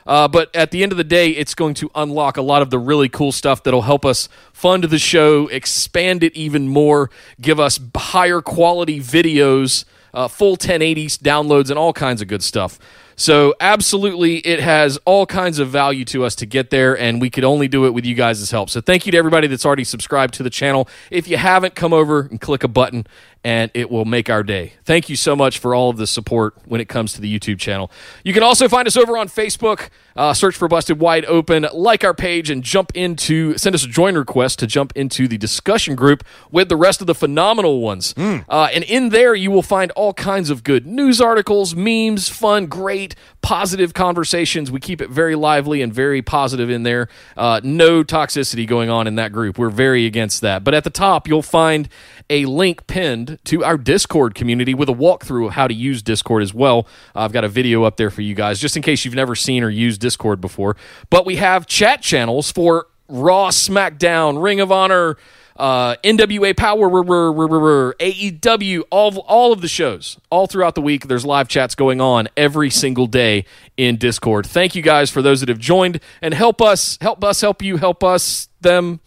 Uh, but at the end of the day, it's going to unlock a lot of the really cool stuff that'll help us fund the show, expand it even more, give us higher quality videos, uh, full 1080s downloads, and all kinds of good stuff. So, absolutely, it has all kinds of value to us to get there, and we could only do it with you guys' help. So, thank you to everybody that's already subscribed to the channel. If you haven't, come over and click a button, and it will make our day. Thank you so much for all of the support when it comes to the YouTube channel. You can also find us over on Facebook. Uh, search for Busted Wide Open, like our page, and jump into, send us a join request to jump into the discussion group with the rest of the phenomenal ones. Uh, and in there, you will find all kinds of good news articles, memes, fun, great, positive conversations. We keep it very lively and very positive in there. Uh, no toxicity going on in that group. We're very against that. But at the top, you'll find a link pinned to our Discord community with a walkthrough of how to use Discord as well. I've got a video up there for you guys, just in case you've never seen or used Discord before. But we have chat channels for Raw, SmackDown, Ring of Honor, uh, NWA Power, AEW, all all of the shows, all throughout the week. There's live chats going on every single day in Discord. Thank you guys for those that have joined and help us, help us, help you, help us, them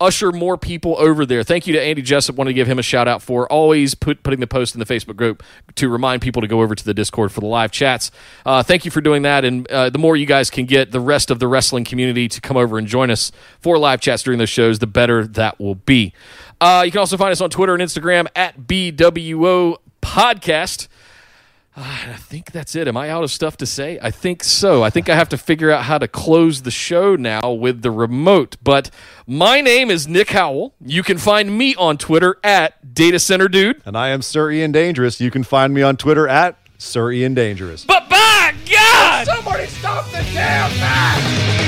usher more people over there. Thank you to Andy Jessup. Want to give him a shout out for always put, putting the post in the Facebook group to remind people to go over to the Discord for the live chats. Uh, thank you for doing that. And uh, the more you guys can get the rest of the wrestling community to come over and join us for live chats during those shows, the better that will be. Uh, you can also find us on Twitter and Instagram at BWO Podcast. Ah, I think that's it. Am I out of stuff to say? I think so. I think I have to figure out how to close the show now with the remote. But my name is Nick Howell. You can find me on Twitter at Data Center Dude. And I am Sir Ian Dangerous. You can find me on Twitter at Sir Ian Dangerous. But by God! Somebody stop the damn match!